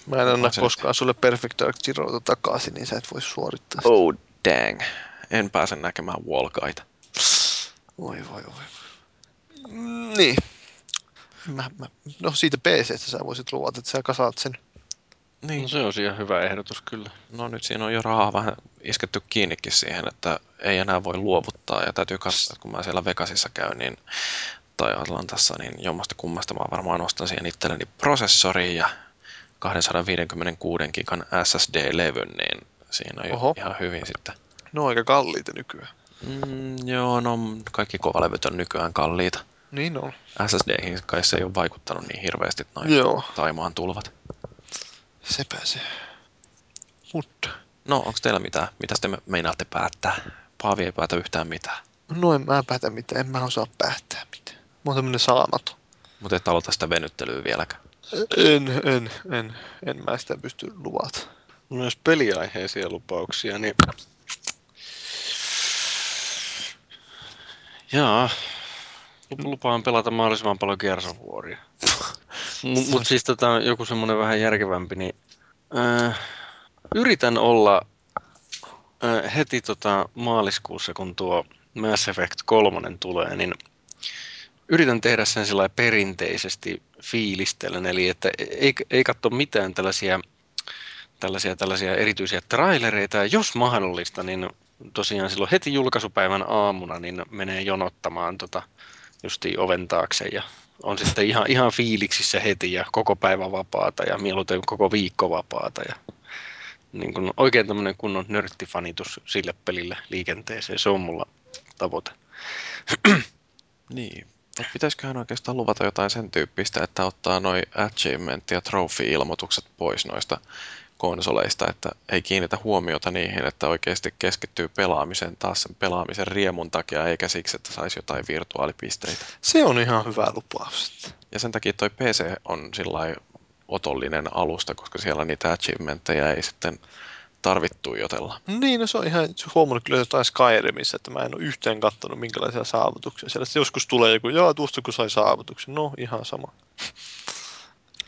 Mä en anna koskaan nyt. sulle Perfect Dark Zeroa takaisin, niin sä et voi suorittaa sitä. Oh dang. En pääse näkemään Walkaita. Voi voi voi. Niin. Mä, mä, no siitä PC sä voisit luvata, että sä kasaat sen. Niin. No se on ihan hyvä ehdotus kyllä. No nyt siinä on jo rahaa vähän isketty kiinnikin siihen, että ei enää voi luovuttaa ja täytyy katsoa, että kun mä siellä Vegasissa käyn, niin tai Atlantassa, niin jommasta kummasta mä varmaan ostan siihen itselleni prosessori ja 256 gigan SSD-levyn, niin siinä on Oho. ihan hyvin sitten. No aika kalliita nykyään. Mm, joo, no kaikki kovalevyt on nykyään kalliita. Niin on. SSD kai se ei ole vaikuttanut niin hirveästi noin Joo. Taimaan tulvat. Sepä se. Mutta. No, onko teillä mitään? Mitä te meinaatte päättää? Paavi ei päätä yhtään mitään. No en mä päätä mitään, en mä osaa päättää mitään. Mä oon tämmönen saamaton. Mutta et aloita sitä venyttelyä vieläkään. En, en, en, en mä sitä pysty luvata. Myös peliaiheisia lupauksia, niin... Jaa, lupaan pelata mahdollisimman paljon kersovuoria. Mutta mut siis tota, joku semmoinen vähän järkevämpi, niin äh, yritän olla äh, heti tota maaliskuussa, kun tuo Mass Effect 3 tulee, niin yritän tehdä sen sillä perinteisesti fiilistellen, eli että ei, ei katso mitään tällaisia, tällaisia, tällaisia erityisiä trailereita, ja jos mahdollista, niin tosiaan silloin heti julkaisupäivän aamuna niin menee jonottamaan tota, justiin oven taakse ja on sitten ihan, ihan fiiliksissä heti ja koko päivä vapaata ja mieluiten koko viikko vapaata ja niin kuin oikein tämmöinen kunnon nörttifanitus sille pelille liikenteeseen, se on mulla tavoite. niin, pitäisiköhän oikeastaan luvata jotain sen tyyppistä, että ottaa noin achievement- ja trophy-ilmoitukset pois noista konsoleista, että ei kiinnitä huomiota niihin, että oikeasti keskittyy pelaamiseen taas sen pelaamisen riemun takia, eikä siksi, että saisi jotain virtuaalipisteitä. Se on ihan hyvä lupaus. Ja sen takia toi PC on sillä otollinen alusta, koska siellä niitä achievementteja ei sitten tarvittu jotella. Niin, no se on ihan huomannut kyllä jotain Skyrimissä, että mä en ole yhteen katsonut minkälaisia saavutuksia. Siellä joskus tulee joku, joo, tuosta kun sai saavutuksen. No, ihan sama.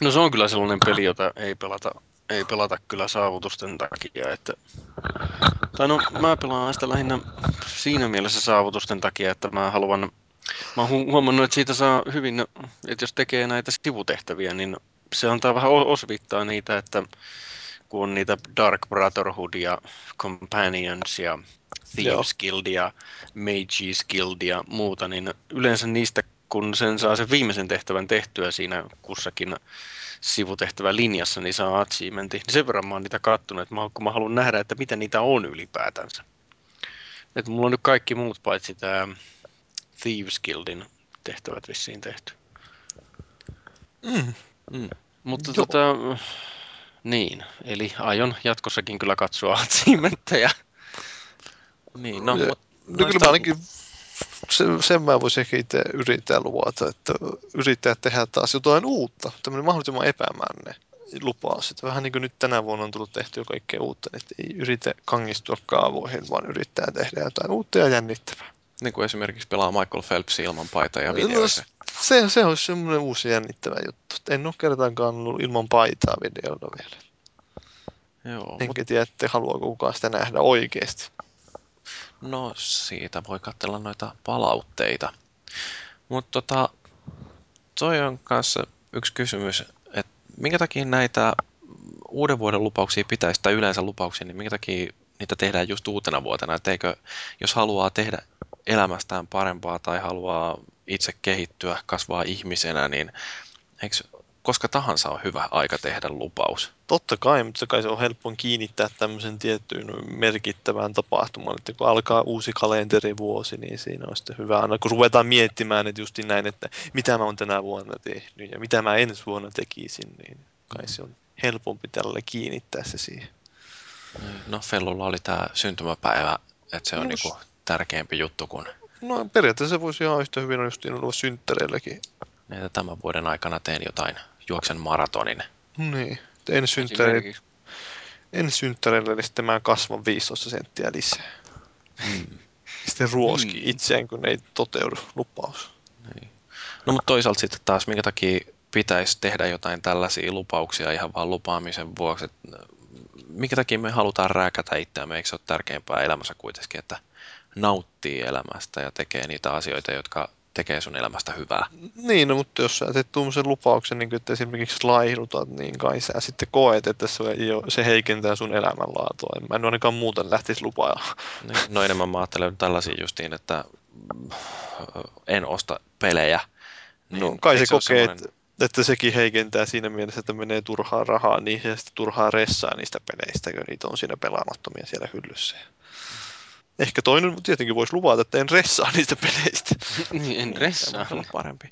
No se on kyllä sellainen peli, jota ei pelata ei pelata kyllä saavutusten takia. Että... Tai no, mä pelaan sitä lähinnä siinä mielessä saavutusten takia, että mä haluan Mä oon huomannut, että siitä saa hyvin, että jos tekee näitä sivutehtäviä, niin se antaa vähän osvittaa niitä, että kun on niitä Dark Brotherhood ja Companions ja Thieves Guild ja Mages Guild ja muuta, niin yleensä niistä, kun sen saa sen viimeisen tehtävän tehtyä siinä kussakin sivutehtävän linjassa, niin saa achievementin. Niin sen verran mä oon niitä kattonut, että mä, kun mä haluan nähdä, että mitä niitä on ylipäätänsä. Että mulla on nyt kaikki muut paitsi tämä Thieves Guildin tehtävät vissiin tehty. Mm. Mm. Mutta Joo. tota, niin, eli aion jatkossakin kyllä katsoa achievementteja. Niin, no, ja, mutta no kyllä mä ainakin sen, sen mä voisin ehkä itse yrittää luvata, että yrittää tehdä taas jotain uutta, tämmöinen mahdollisimman epämänne lupaus. Että vähän niin kuin nyt tänä vuonna on tullut tehtyä kaikkea uutta, niin ei yritä kangistua kaavoihin, vaan yrittää tehdä jotain uutta ja jännittävää. Niin kuin esimerkiksi pelaa Michael Phelps ilman paitaa ja videoissa. No, se, se olisi semmoinen uusi jännittävä juttu. En ole kertaankaan ollut ilman paitaa videolla vielä. Joo, Enkä mut... tiedä, että haluaako kukaan sitä nähdä oikeasti. No siitä voi katsella noita palautteita. Mutta tota, toi on kanssa yksi kysymys, että minkä takia näitä uuden vuoden lupauksia pitäisi, tai yleensä lupauksia, niin minkä takia niitä tehdään just uutena vuotena, että eikö, jos haluaa tehdä elämästään parempaa tai haluaa itse kehittyä, kasvaa ihmisenä, niin eikö koska tahansa on hyvä aika tehdä lupaus? Totta kai, mutta kai se on helppo kiinnittää tämmöisen tiettyyn merkittävään tapahtumaan, että kun alkaa uusi kalenterivuosi, niin siinä on sitten hyvä aina, kun ruvetaan miettimään, että just näin, että mitä mä oon tänä vuonna tehnyt ja mitä mä ensi vuonna tekisin, niin kai se on helpompi tälle kiinnittää se siihen. No Fellulla oli tämä syntymäpäivä, että se on no, niinku tärkeämpi juttu kuin... No periaatteessa se voisi ihan yhtä hyvin just olla synttäreilläkin. Että tämän vuoden aikana teen jotain, juoksen maratonin. Niin, en synttäreille, en synttäreille, niin sitten mä kasvan 15 senttiä lisää. Hmm. Sitten ruoski hmm. itseään, kun ei toteudu lupaus. Niin. No mutta toisaalta sitten taas, minkä takia pitäisi tehdä jotain tällaisia lupauksia ihan vaan lupaamisen vuoksi. Että minkä takia me halutaan rääkätä itseämme, eikö se ole tärkeämpää elämässä kuitenkin, että nauttii elämästä ja tekee niitä asioita, jotka tekee sun elämästä hyvää. Niin, no, mutta jos sä teet tuommoisen lupauksen, niin että esimerkiksi laihdutat, niin kai sä sitten koet, että se, se heikentää sun elämänlaatua. Mä en ainakaan muuten lähtisi lupaa. Niin, no enemmän mä ajattelen tällaisia justiin, että en osta pelejä. Niin no kai se, se kokee, semmoinen... että että sekin heikentää siinä mielessä, että menee turhaa rahaa niin ja sitten turhaa ressaa niistä peleistä, kun niitä on siinä pelaamattomia siellä hyllyssä. Ehkä toinen tietenkin voisi luvata, että en ressaa niistä peleistä. niin, en ressaa. Se olla parempi.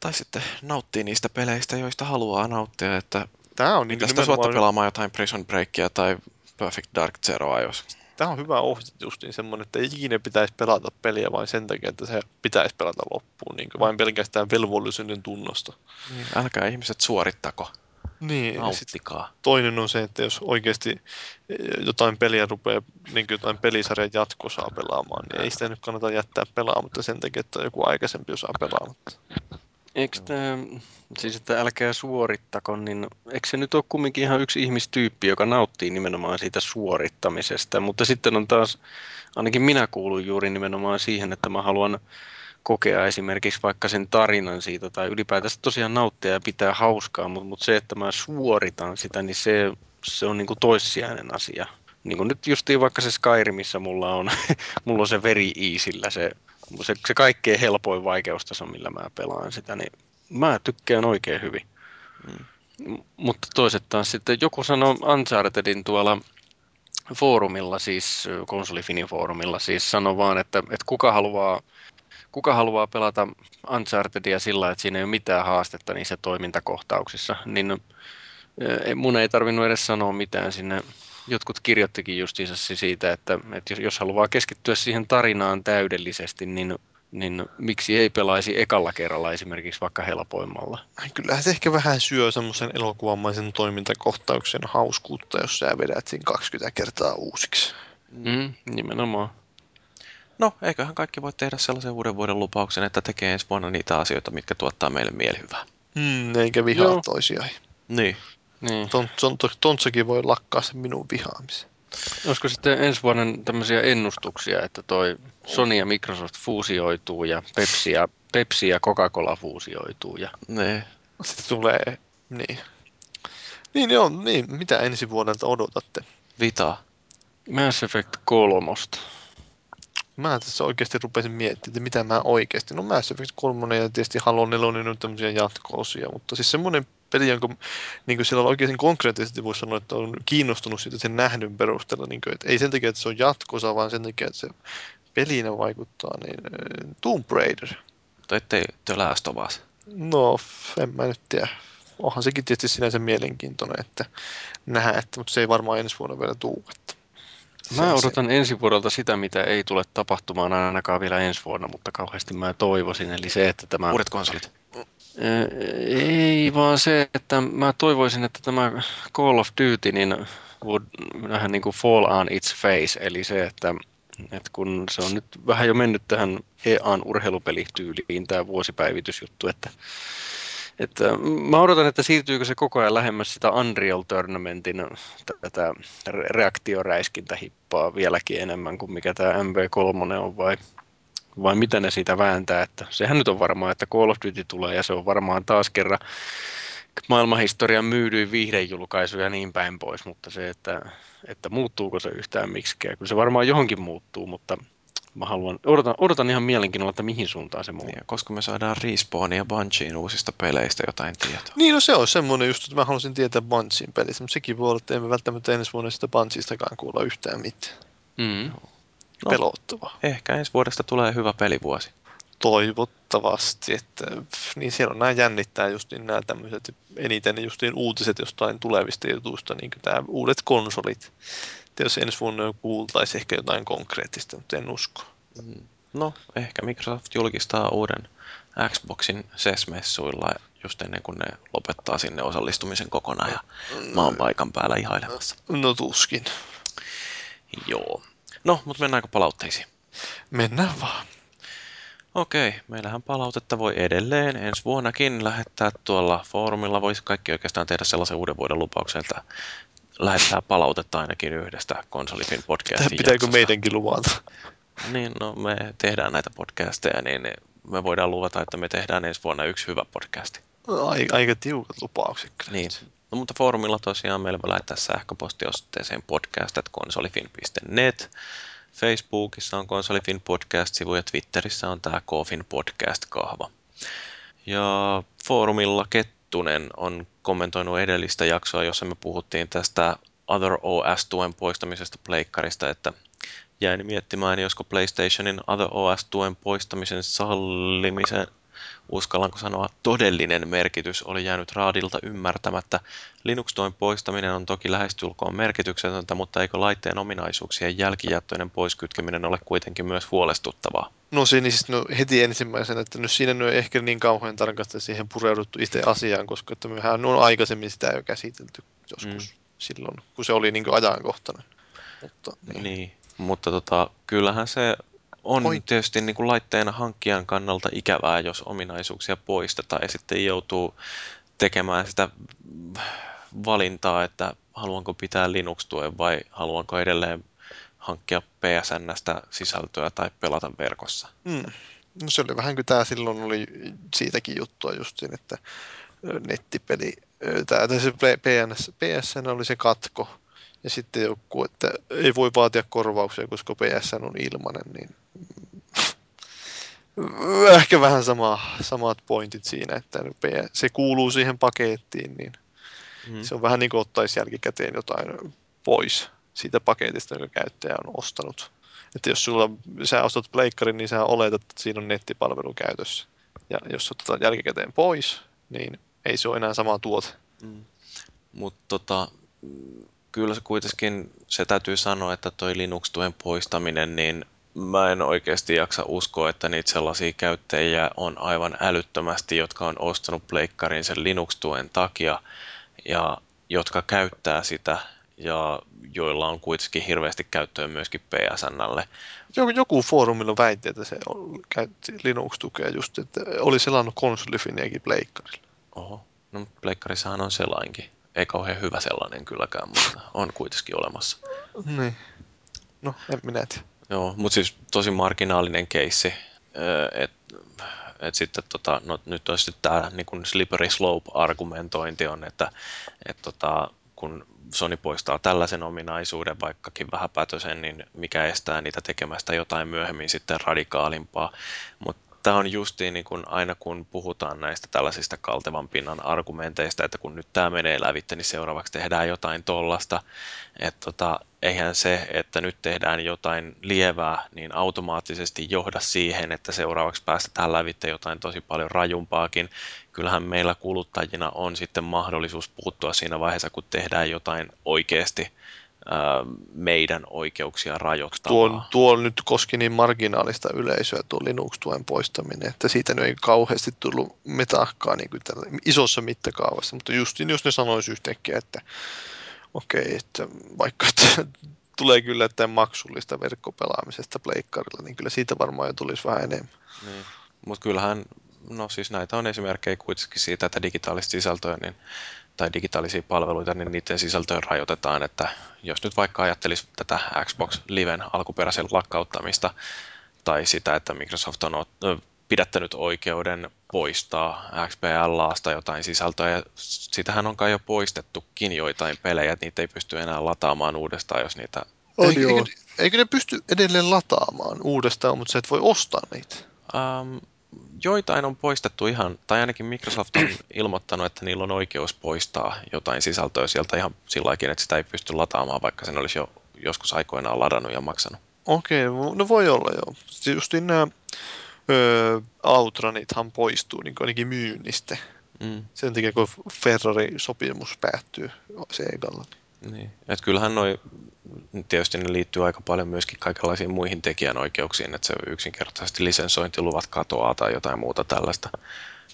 Tai sitten nauttii niistä peleistä, joista haluaa nauttia, että Tämä on niin tästä suotta pelaamaan jotain Prison Breakia tai Perfect Dark Zeroa, jos... Tämä on hyvä ohje justiin semmoinen, että ei ikinä pitäisi pelata peliä vain sen takia, että se pitäisi pelata loppuun, niin vain pelkästään velvollisuuden tunnosta. Niin, älkää ihmiset suorittako. Niin, Nauttikaa. Toinen on se, että jos oikeasti eh, jotain peliä rupeaa, niin kuin jotain pelisarjan jatkosaa pelaamaan, niin ei sitä nyt kannata jättää pelaamatta sen takia, että joku aikaisempi osaa pelaamatta. Eikö tämä, siis että älkää suorittako, niin eikö se nyt ole kumminkin ihan yksi ihmistyyppi, joka nauttii nimenomaan siitä suorittamisesta, mutta sitten on taas, ainakin minä kuulun juuri nimenomaan siihen, että mä haluan kokea esimerkiksi vaikka sen tarinan siitä tai ylipäätänsä tosiaan nauttia ja pitää hauskaa, mutta, mutta se, että mä suoritan sitä, niin se, se on niin kuin toissijainen asia. Niin kuin nyt justiin vaikka se Skyrimissä mulla on, mulla on se veri easillä, se, se, se kaikkein helpoin vaikeustaso, millä mä pelaan sitä, niin mä tykkään oikein hyvin. Mm. Mutta toiset taas sitten, joku sanoi Unchartedin tuolla foorumilla, siis konsolifinin foorumilla, siis sanoi vaan, että, että kuka haluaa kuka haluaa pelata Unchartedia sillä, että siinä ei ole mitään haastetta niissä toimintakohtauksissa, niin eh, mun ei tarvinnut edes sanoa mitään sinne. Jotkut kirjoittikin justiinsa siitä, että, että jos haluaa keskittyä siihen tarinaan täydellisesti, niin niin miksi ei pelaisi ekalla kerralla esimerkiksi vaikka helpoimmalla? Kyllähän se ehkä vähän syö semmoisen elokuvamaisen toimintakohtauksen hauskuutta, jos sä vedät siinä 20 kertaa uusiksi. Mm, nimenomaan. No, eiköhän kaikki voi tehdä sellaisen uuden vuoden lupauksen, että tekee ensi vuonna niitä asioita, mitkä tuottaa meille mielihyvää. Hmm, eikä vihaa Joo. toisiaan. Niin. Niin. Ton, ton, ton, Tontsakin voi lakkaa sen minun vihaamisen. Olisiko sitten ensi vuonna tämmöisiä ennustuksia, että toi Sony ja Microsoft fuusioituu ja Pepsi ja, Pepsi ja Coca-Cola fuusioituu. Ja... Ne. Sitten tulee, niin. Niin joo, niin, mitä ensi vuodelta odotatte? Vita. Mass Effect 3. Mä tässä oikeasti rupesin miettimään, että mitä mä oikeasti. No Mass Effect 3 ja tietysti Halo 4 on tämmöisiä jatko-osia, mutta siis semmoinen peli, jonka niin sillä oikeasti konkreettisesti voisi sanoa, että on kiinnostunut siitä sen nähdyn perusteella. Niin kuin, että ei sen takia, että se on jatkosa, vaan sen takia, että se pelinä vaikuttaa, niin äh, Tomb Raider. Mutta ettei The Last of Us. No, en mä nyt tiedä. Onhan sekin tietysti sinänsä mielenkiintoinen, että nähdään, että, mutta se ei varmaan ensi vuonna vielä tuu. Että Mä se- odotan ensi vuodelta sitä, mitä ei tule tapahtumaan ainakaan vielä ensi vuonna, mutta kauheasti mä toivoisin. Eli se, että tämä... Uudet konsolit. Ei, vaan se, että mä toivoisin, että tämä Call of Duty niin would vähän niin kuin fall on its face, eli se, että, että kun se on nyt vähän jo mennyt tähän EAN urheilupelityyliin tämä vuosipäivitysjuttu, että, että mä odotan, että siirtyykö se koko ajan lähemmäs sitä Unreal Tournamentin tätä re- reaktioräiskintähippaa vieläkin enemmän kuin mikä tämä MV3 on vai vai mitä ne siitä vääntää, että sehän nyt on varmaa, että Call of Duty tulee ja se on varmaan taas kerran maailmanhistorian myydyin viihdejulkaisu ja niin päin pois, mutta se, että, että muuttuuko se yhtään miksikään, kyllä se varmaan johonkin muuttuu, mutta mä haluan, odotan, odotan ihan mielenkiinnolla, että mihin suuntaan se muuttuu. Niin, koska me saadaan Respawnin ja Bungien uusista peleistä jotain tietoa. Niin, no se on semmoinen just, että mä haluaisin tietää Bungien pelissä, mutta sekin voi olla, että emme välttämättä ensi vuonna sitä Bungeistakaan kuulla yhtään mitään. Mm. No. Pelottavaa. Ehkä ensi vuodesta tulee hyvä pelivuosi. Toivottavasti, että niin siellä on nämä jännittää just niin nämä tämmöiset eniten just niin uutiset jostain tulevista jutuista, niin kuin tämä uudet konsolit. Että jos ensi vuonna kuultaisi ehkä jotain konkreettista, mutta en usko. No, ehkä Microsoft julkistaa uuden Xboxin SES-messuilla just ennen kuin ne lopettaa sinne osallistumisen kokonaan ja maan paikan päällä ihailemassa. No tuskin. Joo. No, mutta mennäänkö palautteisiin? Mennään vaan. Okei, meillähän palautetta voi edelleen ensi vuonnakin lähettää tuolla foorumilla. Voisi kaikki oikeastaan tehdä sellaisen uuden vuoden lupauksen, että lähettää palautetta ainakin yhdestä konsolifin podcastin Pitääkö jaksosta. meidänkin luvata? Niin, no me tehdään näitä podcasteja, niin me voidaan luvata, että me tehdään ensi vuonna yksi hyvä podcasti. Aika, aika tiukat lupaukset kyllä. Niin. No, mutta foorumilla tosiaan meillä voi lähettää sähköpostiosoitteeseen podcast.konsolifin.net. Facebookissa on Konsolifin podcast-sivu ja Twitterissä on tämä Kofin podcast-kahva. Ja foorumilla Kettunen on kommentoinut edellistä jaksoa, jossa me puhuttiin tästä Other OS-tuen poistamisesta pleikkarista, että jäin miettimään, josko PlayStationin Other OS-tuen poistamisen sallimisen, uskallanko sanoa, todellinen merkitys oli jäänyt raadilta ymmärtämättä. Linux-tuen poistaminen on toki lähestulkoon merkityksetöntä, mutta eikö laitteen ominaisuuksien jälkijättöinen poiskytkeminen ole kuitenkin myös huolestuttavaa? No siinä siis no, heti ensimmäisenä, että no siinä nyt ei ehkä niin kauhean tarkasti siihen pureuduttu itse asiaan, koska että mehän on aikaisemmin sitä jo käsitelty joskus mm. silloin, kun se oli niin ajankohtainen. Mutta, Niin. niin. Mutta tota, kyllähän se on Oi. Oi. tietysti niin kuin laitteen hankkijan kannalta ikävää, jos ominaisuuksia poistetaan ja sitten joutuu tekemään sitä valintaa, että haluanko pitää Linux-tuen vai haluanko edelleen hankkia PSNstä sisältöä tai pelata verkossa. Mm. No se oli vähän kuin tämä silloin oli siitäkin juttua justiin, että nettipeli, tai se PNS, PSN oli se katko, ja sitten joku, että ei voi vaatia korvauksia, koska PSN on ilmanen, niin ehkä vähän sama, samat pointit siinä, että se kuuluu siihen pakettiin, niin Mm. se on vähän niin kuin ottaisi jälkikäteen jotain pois siitä paketista, jonka käyttäjä on ostanut. Että jos sulla, sä ostat pleikkarin, niin sä oletat, että siinä on nettipalvelu käytössä. Ja jos otetaan jälkikäteen pois, niin ei se ole enää sama tuote. Mm. Mutta tota, kyllä se kuitenkin, se täytyy sanoa, että toi Linux-tuen poistaminen, niin mä en oikeasti jaksa uskoa, että niitä sellaisia käyttäjiä on aivan älyttömästi, jotka on ostanut pleikkarin sen Linux-tuen takia ja jotka käyttää sitä ja joilla on kuitenkin hirveästi käyttöä myöskin PSNlle. Joku, joku foorumilla väitti, että se on, käytti Linux-tukea just, että oli selannut konsolifiniäkin pleikkarilla. Oho, no pleikkarissahan on selainkin. Ei kauhean hyvä sellainen kylläkään, mutta on kuitenkin olemassa. Niin. No, en minä tiedä. Joo, mutta siis tosi marginaalinen keissi. Että et sitten tota, no, nyt olisi tämä niin slippery slope-argumentointi on, että et tota, kun Sony poistaa tällaisen ominaisuuden, vaikkakin vähäpätösen, niin mikä estää niitä tekemästä jotain myöhemmin sitten radikaalimpaa. Mutta tämä on justiin niin kun aina kun puhutaan näistä tällaisista kaltevan pinnan argumenteista, että kun nyt tämä menee lävitte, niin seuraavaksi tehdään jotain tollasta. Että tota, eihän se, että nyt tehdään jotain lievää, niin automaattisesti johda siihen, että seuraavaksi päästetään lävitte jotain tosi paljon rajumpaakin. Kyllähän meillä kuluttajina on sitten mahdollisuus puuttua siinä vaiheessa, kun tehdään jotain oikeasti meidän oikeuksia rajoittavaa. Tuo, tuo nyt koski niin marginaalista yleisöä tuo Linux-tuen poistaminen, että siitä ei kauheasti tullut metahkaa niin kuin isossa mittakaavassa, mutta justin jos ne sanoisi yhtäkkiä, että okei, okay, että vaikka että tulee kyllä että maksullista verkkopelaamisesta pleikkarilla, niin kyllä siitä varmaan jo tulisi vähän enemmän. Niin. Mutta kyllähän, no siis näitä on esimerkkejä kuitenkin siitä, että digitaalista sisältöä niin, tai digitaalisia palveluita, niin niiden sisältöä rajoitetaan, että jos nyt vaikka ajattelisi tätä Xbox Liven alkuperäisen lakkauttamista, tai sitä, että Microsoft on pidättänyt oikeuden poistaa XPLAsta jotain sisältöä, ja sitähän on kai jo poistettukin joitain pelejä, että niitä ei pysty enää lataamaan uudestaan, jos niitä... On, eikö, eikö, eikö ne pysty edelleen lataamaan uudestaan, mutta sä et voi ostaa niitä? Um, joitain on poistettu ihan, tai ainakin Microsoft on ilmoittanut, että niillä on oikeus poistaa jotain sisältöä sieltä ihan sillä että sitä ei pysty lataamaan, vaikka sen olisi jo joskus aikoinaan ladannut ja maksanut. Okei, no voi olla joo. Just nämä öö, Outranithan poistuu niin ainakin myynnistä. Mm. Sen takia, kun Ferrari-sopimus päättyy Segalla. Niin. Et kyllähän noi, tietysti ne liittyy aika paljon myöskin kaikenlaisiin muihin tekijänoikeuksiin, että se yksinkertaisesti lisensointiluvat katoaa tai jotain muuta tällaista.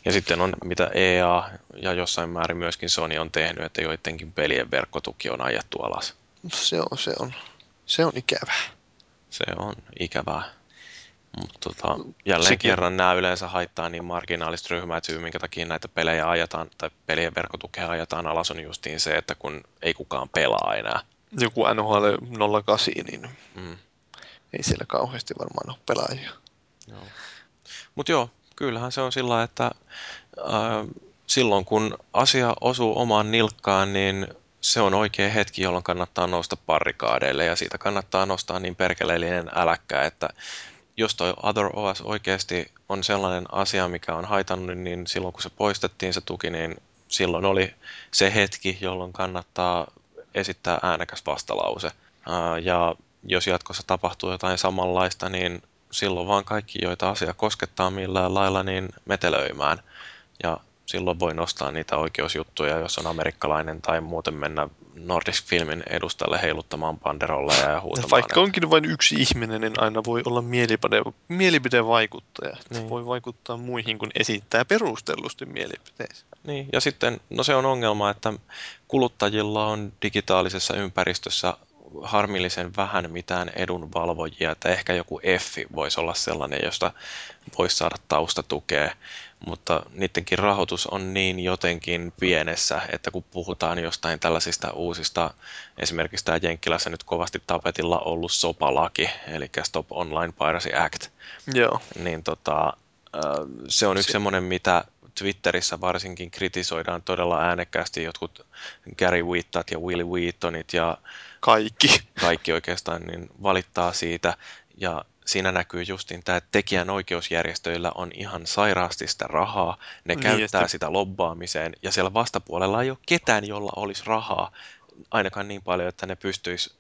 Ja sitten on mitä EA ja jossain määrin myöskin Sony on tehnyt, että joidenkin pelien verkkotuki on ajettu alas. Se on, se on, se on ikävää. Se on ikävää. Mutta tota, jälleen Sekin... kerran nämä yleensä haittaa niin marginaalista ryhmää, että syy minkä takia näitä pelejä ajetaan tai pelien verkkotukea ajetaan alas on justiin se, että kun ei kukaan pelaa enää. Joku NHL 08, niin mm. ei siellä kauheasti varmaan ole pelaajia. Mutta joo, kyllähän se on sillä että äh, silloin kun asia osuu omaan nilkkaan, niin se on oikea hetki, jolloin kannattaa nousta parikaadeille ja siitä kannattaa nostaa niin perkeleellinen äläkkä, että jos toi Other OS oikeasti on sellainen asia, mikä on haitannut, niin silloin kun se poistettiin se tuki, niin silloin oli se hetki, jolloin kannattaa esittää äänekäs vastalause. Ja jos jatkossa tapahtuu jotain samanlaista, niin silloin vaan kaikki, joita asia koskettaa millään lailla, niin metelöimään. Ja silloin voi nostaa niitä oikeusjuttuja, jos on amerikkalainen tai muuten mennä Nordisk Filmin edustalle heiluttamaan panderolla ja huutamaan. Vaikka onkin vain yksi ihminen, niin aina voi olla mielipide, mielipidevaikuttaja. Niin. Voi vaikuttaa muihin, kun esittää perustellusti mielipiteensä. Niin, ja sitten, no se on ongelma, että kuluttajilla on digitaalisessa ympäristössä harmillisen vähän mitään edunvalvojia, että ehkä joku F voisi olla sellainen, josta voisi saada taustatukea, mutta niidenkin rahoitus on niin jotenkin pienessä, että kun puhutaan jostain tällaisista uusista, esimerkiksi tämä Jenkkilässä nyt kovasti tapetilla ollut sopalaki, eli Stop Online Piracy Act, Joo. niin tota, se on yksi semmoinen, mitä Twitterissä varsinkin kritisoidaan todella äänekkäästi jotkut Gary Wheatat ja Willy Wheatonit ja kaikki. Kaikki oikeastaan niin valittaa siitä. Ja siinä näkyy justin tämä, että tekijänoikeusjärjestöillä on ihan sairaasti sitä rahaa. Ne niin, käyttää sitä... sitä lobbaamiseen ja siellä vastapuolella ei ole ketään, jolla olisi rahaa ainakaan niin paljon, että ne pystyisi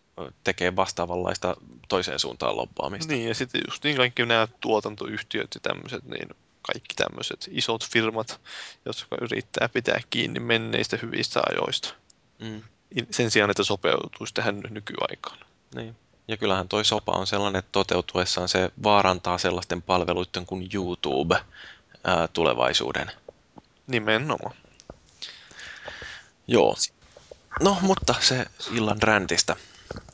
tekemään vastaavanlaista toiseen suuntaan lobbaamista. Niin, ja sitten just niin kaikki nämä tuotantoyhtiöt ja tämmöiset, niin kaikki tämmöiset isot firmat, jotka yrittää pitää kiinni menneistä hyvistä ajoista. Mm sen sijaan, että sopeutuisi tähän nykyaikaan. Niin. Ja kyllähän toi sopa on sellainen, että toteutuessaan se vaarantaa sellaisten palveluiden kuin YouTube ää, tulevaisuuden. Nimenomaan. Joo. No, mutta se illan räntistä.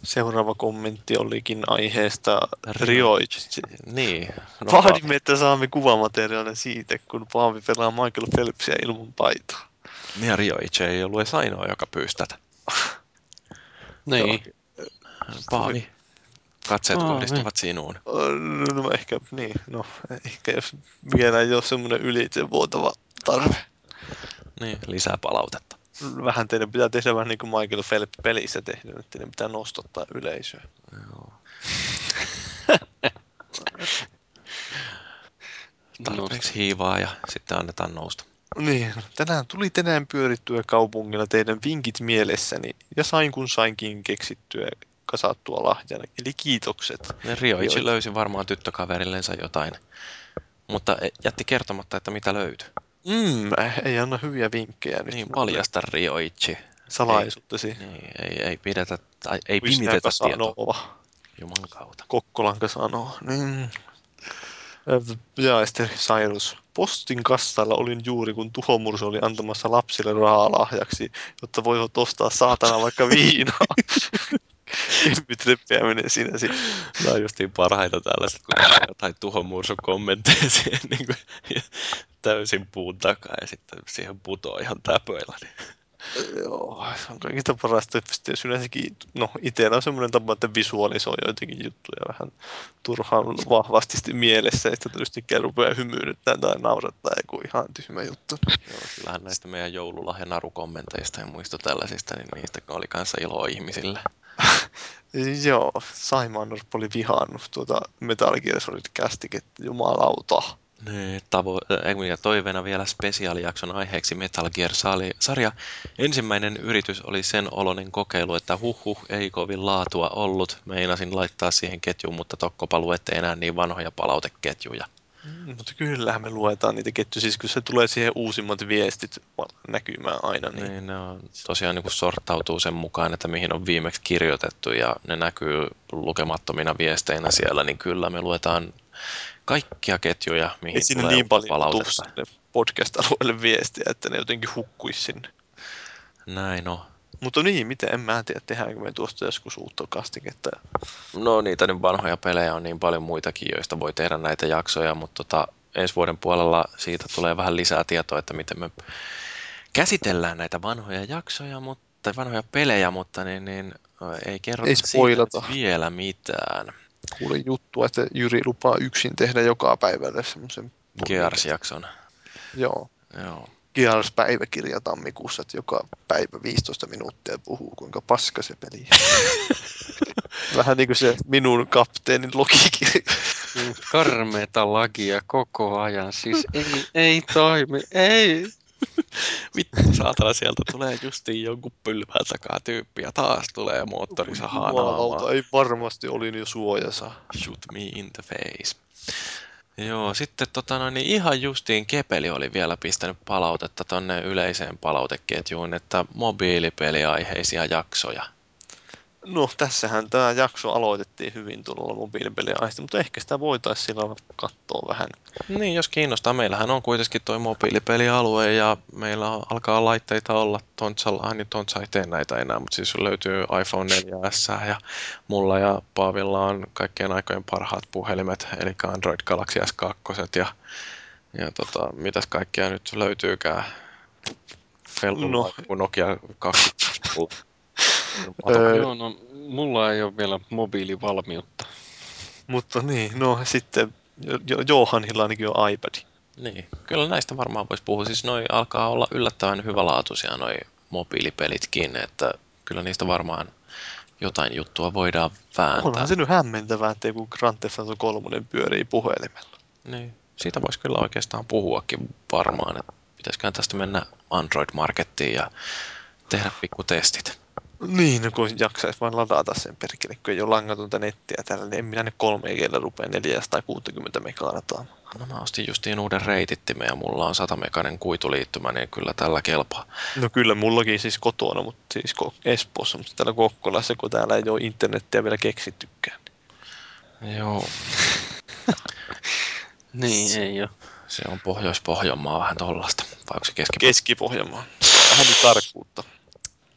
Seuraava kommentti olikin aiheesta Rioichi. Niin. No, Vaadimme, että saamme kuvamateriaalia siitä, kun Paavi pelaa Michael Phelpsia ilman paitaa. Niin ja Rioichi ei ollut edes ainoa, joka pyysi tätä. Niin. Paavi. Katseet Paavi. kohdistuvat sinuun. No ehkä, niin, no ehkä jos vielä ei ole semmoinen ylitsevuotava tarve. Niin, lisää palautetta. Vähän teidän pitää tehdä vähän niin kuin Michael Phelps pelissä tehnyt, että teidän pitää nostottaa yleisöä. Joo. Tarpeeksi hiivaa ja sitten annetaan nousta. Niin, tänään tuli tänään pyörittyä kaupungilla teidän vinkit mielessäni ja sain kun sainkin keksittyä kasattua lahjana. Eli kiitokset. Rioichi löysi varmaan tyttökaverillensa jotain. Mutta e- jätti kertomatta, että mitä löytyi. Mm, ei anna hyviä vinkkejä nyt. Niin, paljasta Rioichi. Salaisuuttesi. Niin, ei, ei pidetä, tai ei pimitetä tietoa. sanoo. Juman kautta. Kokkolanka sanoo. Niin. Ja sitten Cyrus. Postin kassalla olin juuri, kun tuhomursu oli antamassa lapsille rahaa lahjaksi, jotta voivat ostaa saatana vaikka viinaa. Kevyt repeäminen siinä sitten. Nämä on justiin parhaita tällaiset, kun jotain tuhomursun kommentteja siihen niin kuin, täysin puun takaa ja sitten siihen putoo ihan täpöillä. Niin. Joo, se on kaikista parasta, että jos yleensäkin, no itsellä on semmoinen tapa, että visualisoi joitakin juttuja vähän turhaan vahvasti mielessä, sitten yhtäkkiä rupeaa hymyilyttää tai naurattaa joku ihan tyhmä juttu. Joo, kyllähän näistä meidän joululahja narukommenteista ja muista tällaisista, niin niistä oli kanssa iloa ihmisille. Joo, Saimanorp oli vihannut tuota Metal Gear Solid jumalauta. Niin, tavo- ja toiveena vielä spesiaalijakson aiheeksi Metal Gear Sali- sarja. Ensimmäinen yritys oli sen oloinen kokeilu, että huh huh, ei kovin laatua ollut. Meinasin laittaa siihen ketjuun, mutta tokkopa luette enää niin vanhoja palauteketjuja. Mm, mutta kyllähän me luetaan niitä ketjuja, siis kun se tulee siihen uusimmat viestit näkymään aina, niin, Niin, ne on tosiaan niin sortautuu sen mukaan, että mihin on viimeksi kirjoitettu ja ne näkyy lukemattomina viesteinä siellä, niin kyllä me luetaan kaikkia ketjuja, mihin ei sinne tulee niin paljon palautetta. podcast-alueelle viestiä, että ne jotenkin hukkuisi sinne. Näin on. Mutta niin, miten, en mä tiedä, tehdäänkö me tuosta joskus uutta kastiketta. No niitä nyt vanhoja pelejä on niin paljon muitakin, joista voi tehdä näitä jaksoja, mutta tota, ensi vuoden puolella siitä tulee vähän lisää tietoa, että miten me käsitellään näitä vanhoja jaksoja, mutta, tai vanhoja pelejä, mutta niin, niin ei kerrota Ei spoilata. vielä mitään. Kuulin juttua, että Jyri lupaa yksin tehdä joka päivälle semmoisen... Gears-jakson. Joo. Joo. Gears-päiväkirja tammikuussa, että joka päivä 15 minuuttia puhuu, kuinka paska se peli. Vähän niin kuin se minun kapteenin logikirja. Karmeeta lagia koko ajan. Siis ei, ei toimi, ei. Vittu saatana, sieltä tulee justiin jonkun pylvään takaa tyyppi ja taas tulee moottorisahaa naamaan. Jumalauta, ei varmasti olin jo suojassa. Shoot me in the face. Joo, sitten tota, no, niin ihan justiin Kepeli oli vielä pistänyt palautetta tonne yleiseen palauteketjuun, että mobiilipeliaiheisia jaksoja. No, tässähän tämä jakso aloitettiin hyvin tuolla mobiilipelien aiheesta, mutta ehkä sitä voitaisiin sillä katsoa vähän. Niin, jos kiinnostaa. Meillähän on kuitenkin toi mobiilipelialue ja meillä alkaa laitteita olla. Tontsalla, niin Tontsa ei tee näitä enää, mutta siis löytyy iPhone 4S ja mulla ja Paavilla on kaikkien aikojen parhaat puhelimet, eli Android Galaxy S2 ja, ja tota, mitäs kaikkea nyt löytyykään. Fellu No. no. Nokia 20. Öö, Joo, no mulla ei ole vielä mobiilivalmiutta. Mutta niin, no sitten jo, jo, Johanilla ainakin on iPad. Niin, kyllä näistä varmaan voisi puhua. Siis noi alkaa olla yllättävän hyvälaatuisia noi mobiilipelitkin, että kyllä niistä varmaan jotain juttua voidaan vääntää. Onhan se nyt hämmentävää, että joku Grand Theft Auto 3 pyörii puhelimella. Niin, siitä voisi kyllä oikeastaan puhuakin varmaan, että pitäisiköhän tästä mennä Android-markettiin ja tehdä pikku testit. Niin, no kun jaksaisi vain ladata sen perkele, kun ei ole langatonta nettiä täällä, niin en minä ne 3 g rupea 460 megaa. No mä ostin justiin uuden reitittimen ja mulla on 100 mekanen kuituliittymä, niin kyllä tällä kelpaa. No kyllä mullakin siis kotona, mutta siis Espoossa, mutta täällä Kokkolassa, kun täällä ei ole internettiä vielä keksittykään. Joo, Niin, ei ole. se on Pohjois-Pohjanmaa vähän tollasta. Vai onko se keski Keski-Pohjanmaa. Vähän nyt tarkkuutta.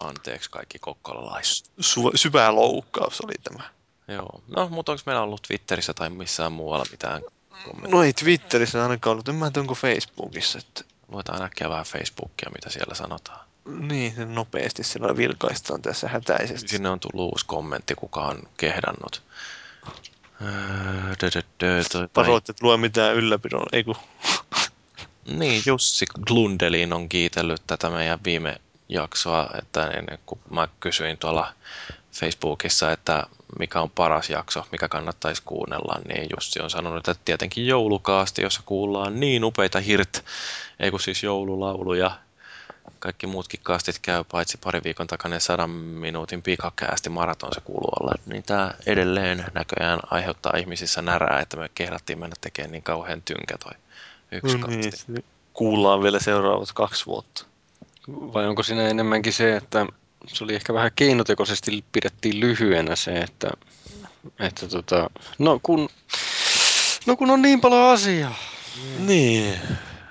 Anteeksi kaikki kokkolalaiset. Su- syvä loukkaus oli tämä. Joo. No, mutta onko meillä ollut Twitterissä tai missään muualla mitään kommentteja? No ei Twitterissä ainakaan ollut, en mä tiedä onko Facebookissa. Että... luetaan äkkiä vähän Facebookia, mitä siellä sanotaan. Niin, nopeasti siellä vilkaistaan tässä hätäisesti. Sinne on tullut uusi kommentti, kuka on kehdannut. Varoit, että lue mitään ylläpidon, ei kun Niin, Jussi Glundelin on kiitellyt tätä meidän viime jaksoa, että niin, kun mä kysyin tuolla Facebookissa, että mikä on paras jakso, mikä kannattaisi kuunnella, niin Jussi on sanonut, että tietenkin joulukaasti, jossa kuullaan niin upeita hirt, ei kun siis joululauluja. Kaikki muutkin kastit käy, paitsi pari viikon takainen sadan minuutin pikakäästi maraton se kuuluu olla. Niin tämä edelleen näköjään aiheuttaa ihmisissä närää, että me kehdattiin mennä tekemään niin kauhean tynkä toi yksi no niin, kuullaan vielä seuraavat kaksi vuotta. Vai onko siinä enemmänkin se, että se oli ehkä vähän keinotekoisesti pidettiin lyhyenä se, että, että tota, no kun, no kun on niin paljon asiaa. Niin.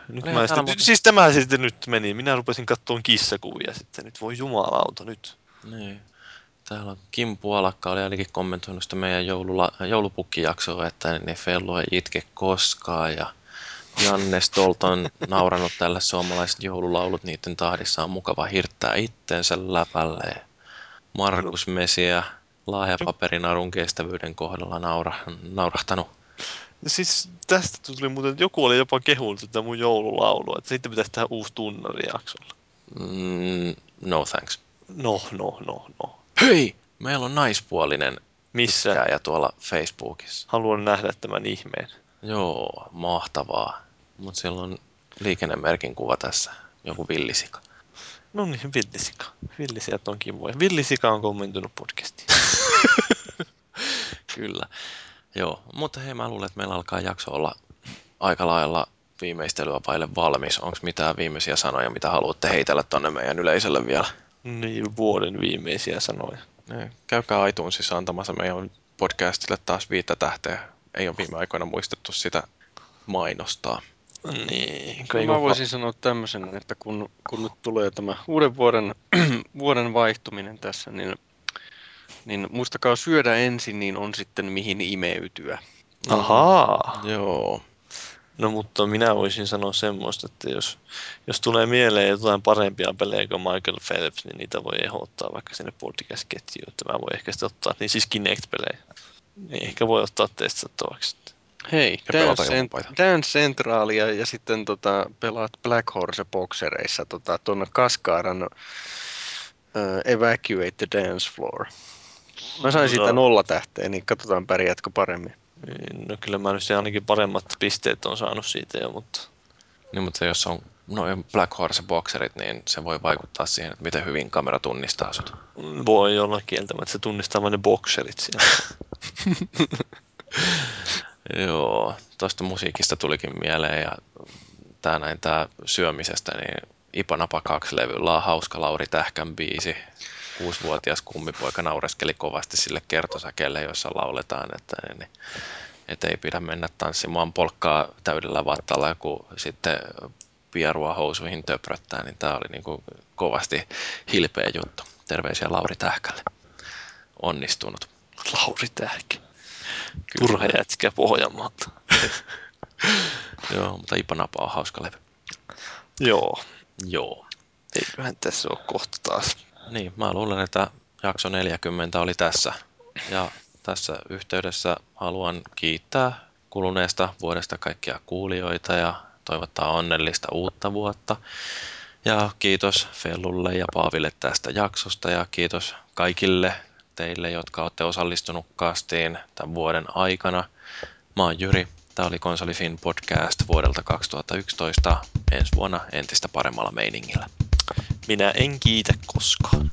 Nyt mä sitten, muuten- Siis tämä sitten nyt meni. Minä rupesin katsomaan kissakuvia sitten. Nyt voi jumalauta nyt. Niin. Täällä on Kim Puolakka oli ainakin kommentoinut sitä meidän joulula, joulupukkijaksoa, että niin Fellu ei itke koskaan ja Janne Stolt on nauranut tälle suomalaiset joululaulut, niiden tahdissa on mukava hirttää itsensä läpälle. Markus Mesia lahjapaperinarun kestävyyden kohdalla naura, naurahtanut. Ja siis tästä tuli muuten, että joku oli jopa kehunut tätä mun joululaulua, että sitten pitäisi tehdä uusi tunnarijaksolla. Mm, no thanks. No, no, no, no. Hei! Meillä on naispuolinen Missä? ja tuolla Facebookissa. Haluan nähdä tämän ihmeen. Joo, mahtavaa. Mutta siellä on liikennemerkin kuva tässä. Joku villisika. No niin, villisika. Villisijat on kivoja. Villisika on kommentoinut podcastiin. Kyllä. Joo, mutta hei mä luulen, että meillä alkaa jakso olla aika lailla viimeistelyä vaille valmis. Onko mitään viimeisiä sanoja, mitä haluatte heitellä tonne meidän yleisölle vielä? Niin, vuoden viimeisiä sanoja. Niin, käykää iTunesissa antamassa meidän podcastille taas viittä tähteä. Ei ole viime aikoina muistettu sitä mainostaa. Niin, Kyllä mä voisin sanoa tämmöisen, että kun, kun nyt tulee tämä uuden vuoden, vuoden vaihtuminen tässä, niin, niin muistakaa syödä ensin, niin on sitten mihin imeytyä. Ahaa. Joo. No mutta minä voisin sanoa semmoista, että jos, jos tulee mieleen jotain parempia pelejä kuin Michael Phelps, niin niitä voi ehdottaa vaikka sinne podcast-ketjuun, että mä voin ehkä sitten ottaa, niin siis Kinect-pelejä. Niin ehkä voi ottaa testattavaksi. Hei, Dance Centralia ja sitten tota, pelaat Black Horse Boxereissa tota, tuonne Kaskaaran uh, Evacuate the Dance Floor. Mä sain siitä No. nolla tähteä, niin katsotaan pärjäätkö paremmin. No kyllä mä nyt ainakin paremmat pisteet on saanut siitä jo, mutta Niin, mutta jos on no, Black Horse Boxerit, niin se voi vaikuttaa siihen, että miten hyvin kamera tunnistaa sut. voi olla kieltämättä, se tunnistaa vain ne bokserit siellä. Joo, tuosta musiikista tulikin mieleen ja tää näin tää syömisestä, niin Ipanapa 2 levyllä on hauska Lauri Tähkän biisi. Kuusivuotias kummipoika naureskeli kovasti sille kertosäkeelle, jossa lauletaan, että, niin, että ei pidä mennä tanssimaan polkkaa täydellä vattalla, kun sitten pierua housuihin töpröttää, niin tämä oli niin kuin kovasti hilpeä juttu. Terveisiä Lauri Tähkälle. Onnistunut. Lauri Tähkä. Turha jätkä Pohjanmaalta. Joo, mutta Ipanapa on hauska levy. Joo. Joo. Eiköhän tässä ole kohta taas. Niin, mä luulen, että jakso 40 oli tässä. Ja tässä yhteydessä haluan kiittää kuluneesta vuodesta kaikkia kuulijoita ja toivottaa onnellista uutta vuotta. Ja kiitos Fellulle ja Paaville tästä jaksosta ja kiitos kaikille teille, jotka olette osallistunut kastiin tämän vuoden aikana. Mä oon Jyri, tämä oli Konsolifin podcast vuodelta 2011, ensi vuonna entistä paremmalla meiningillä. Minä en kiitä koskaan.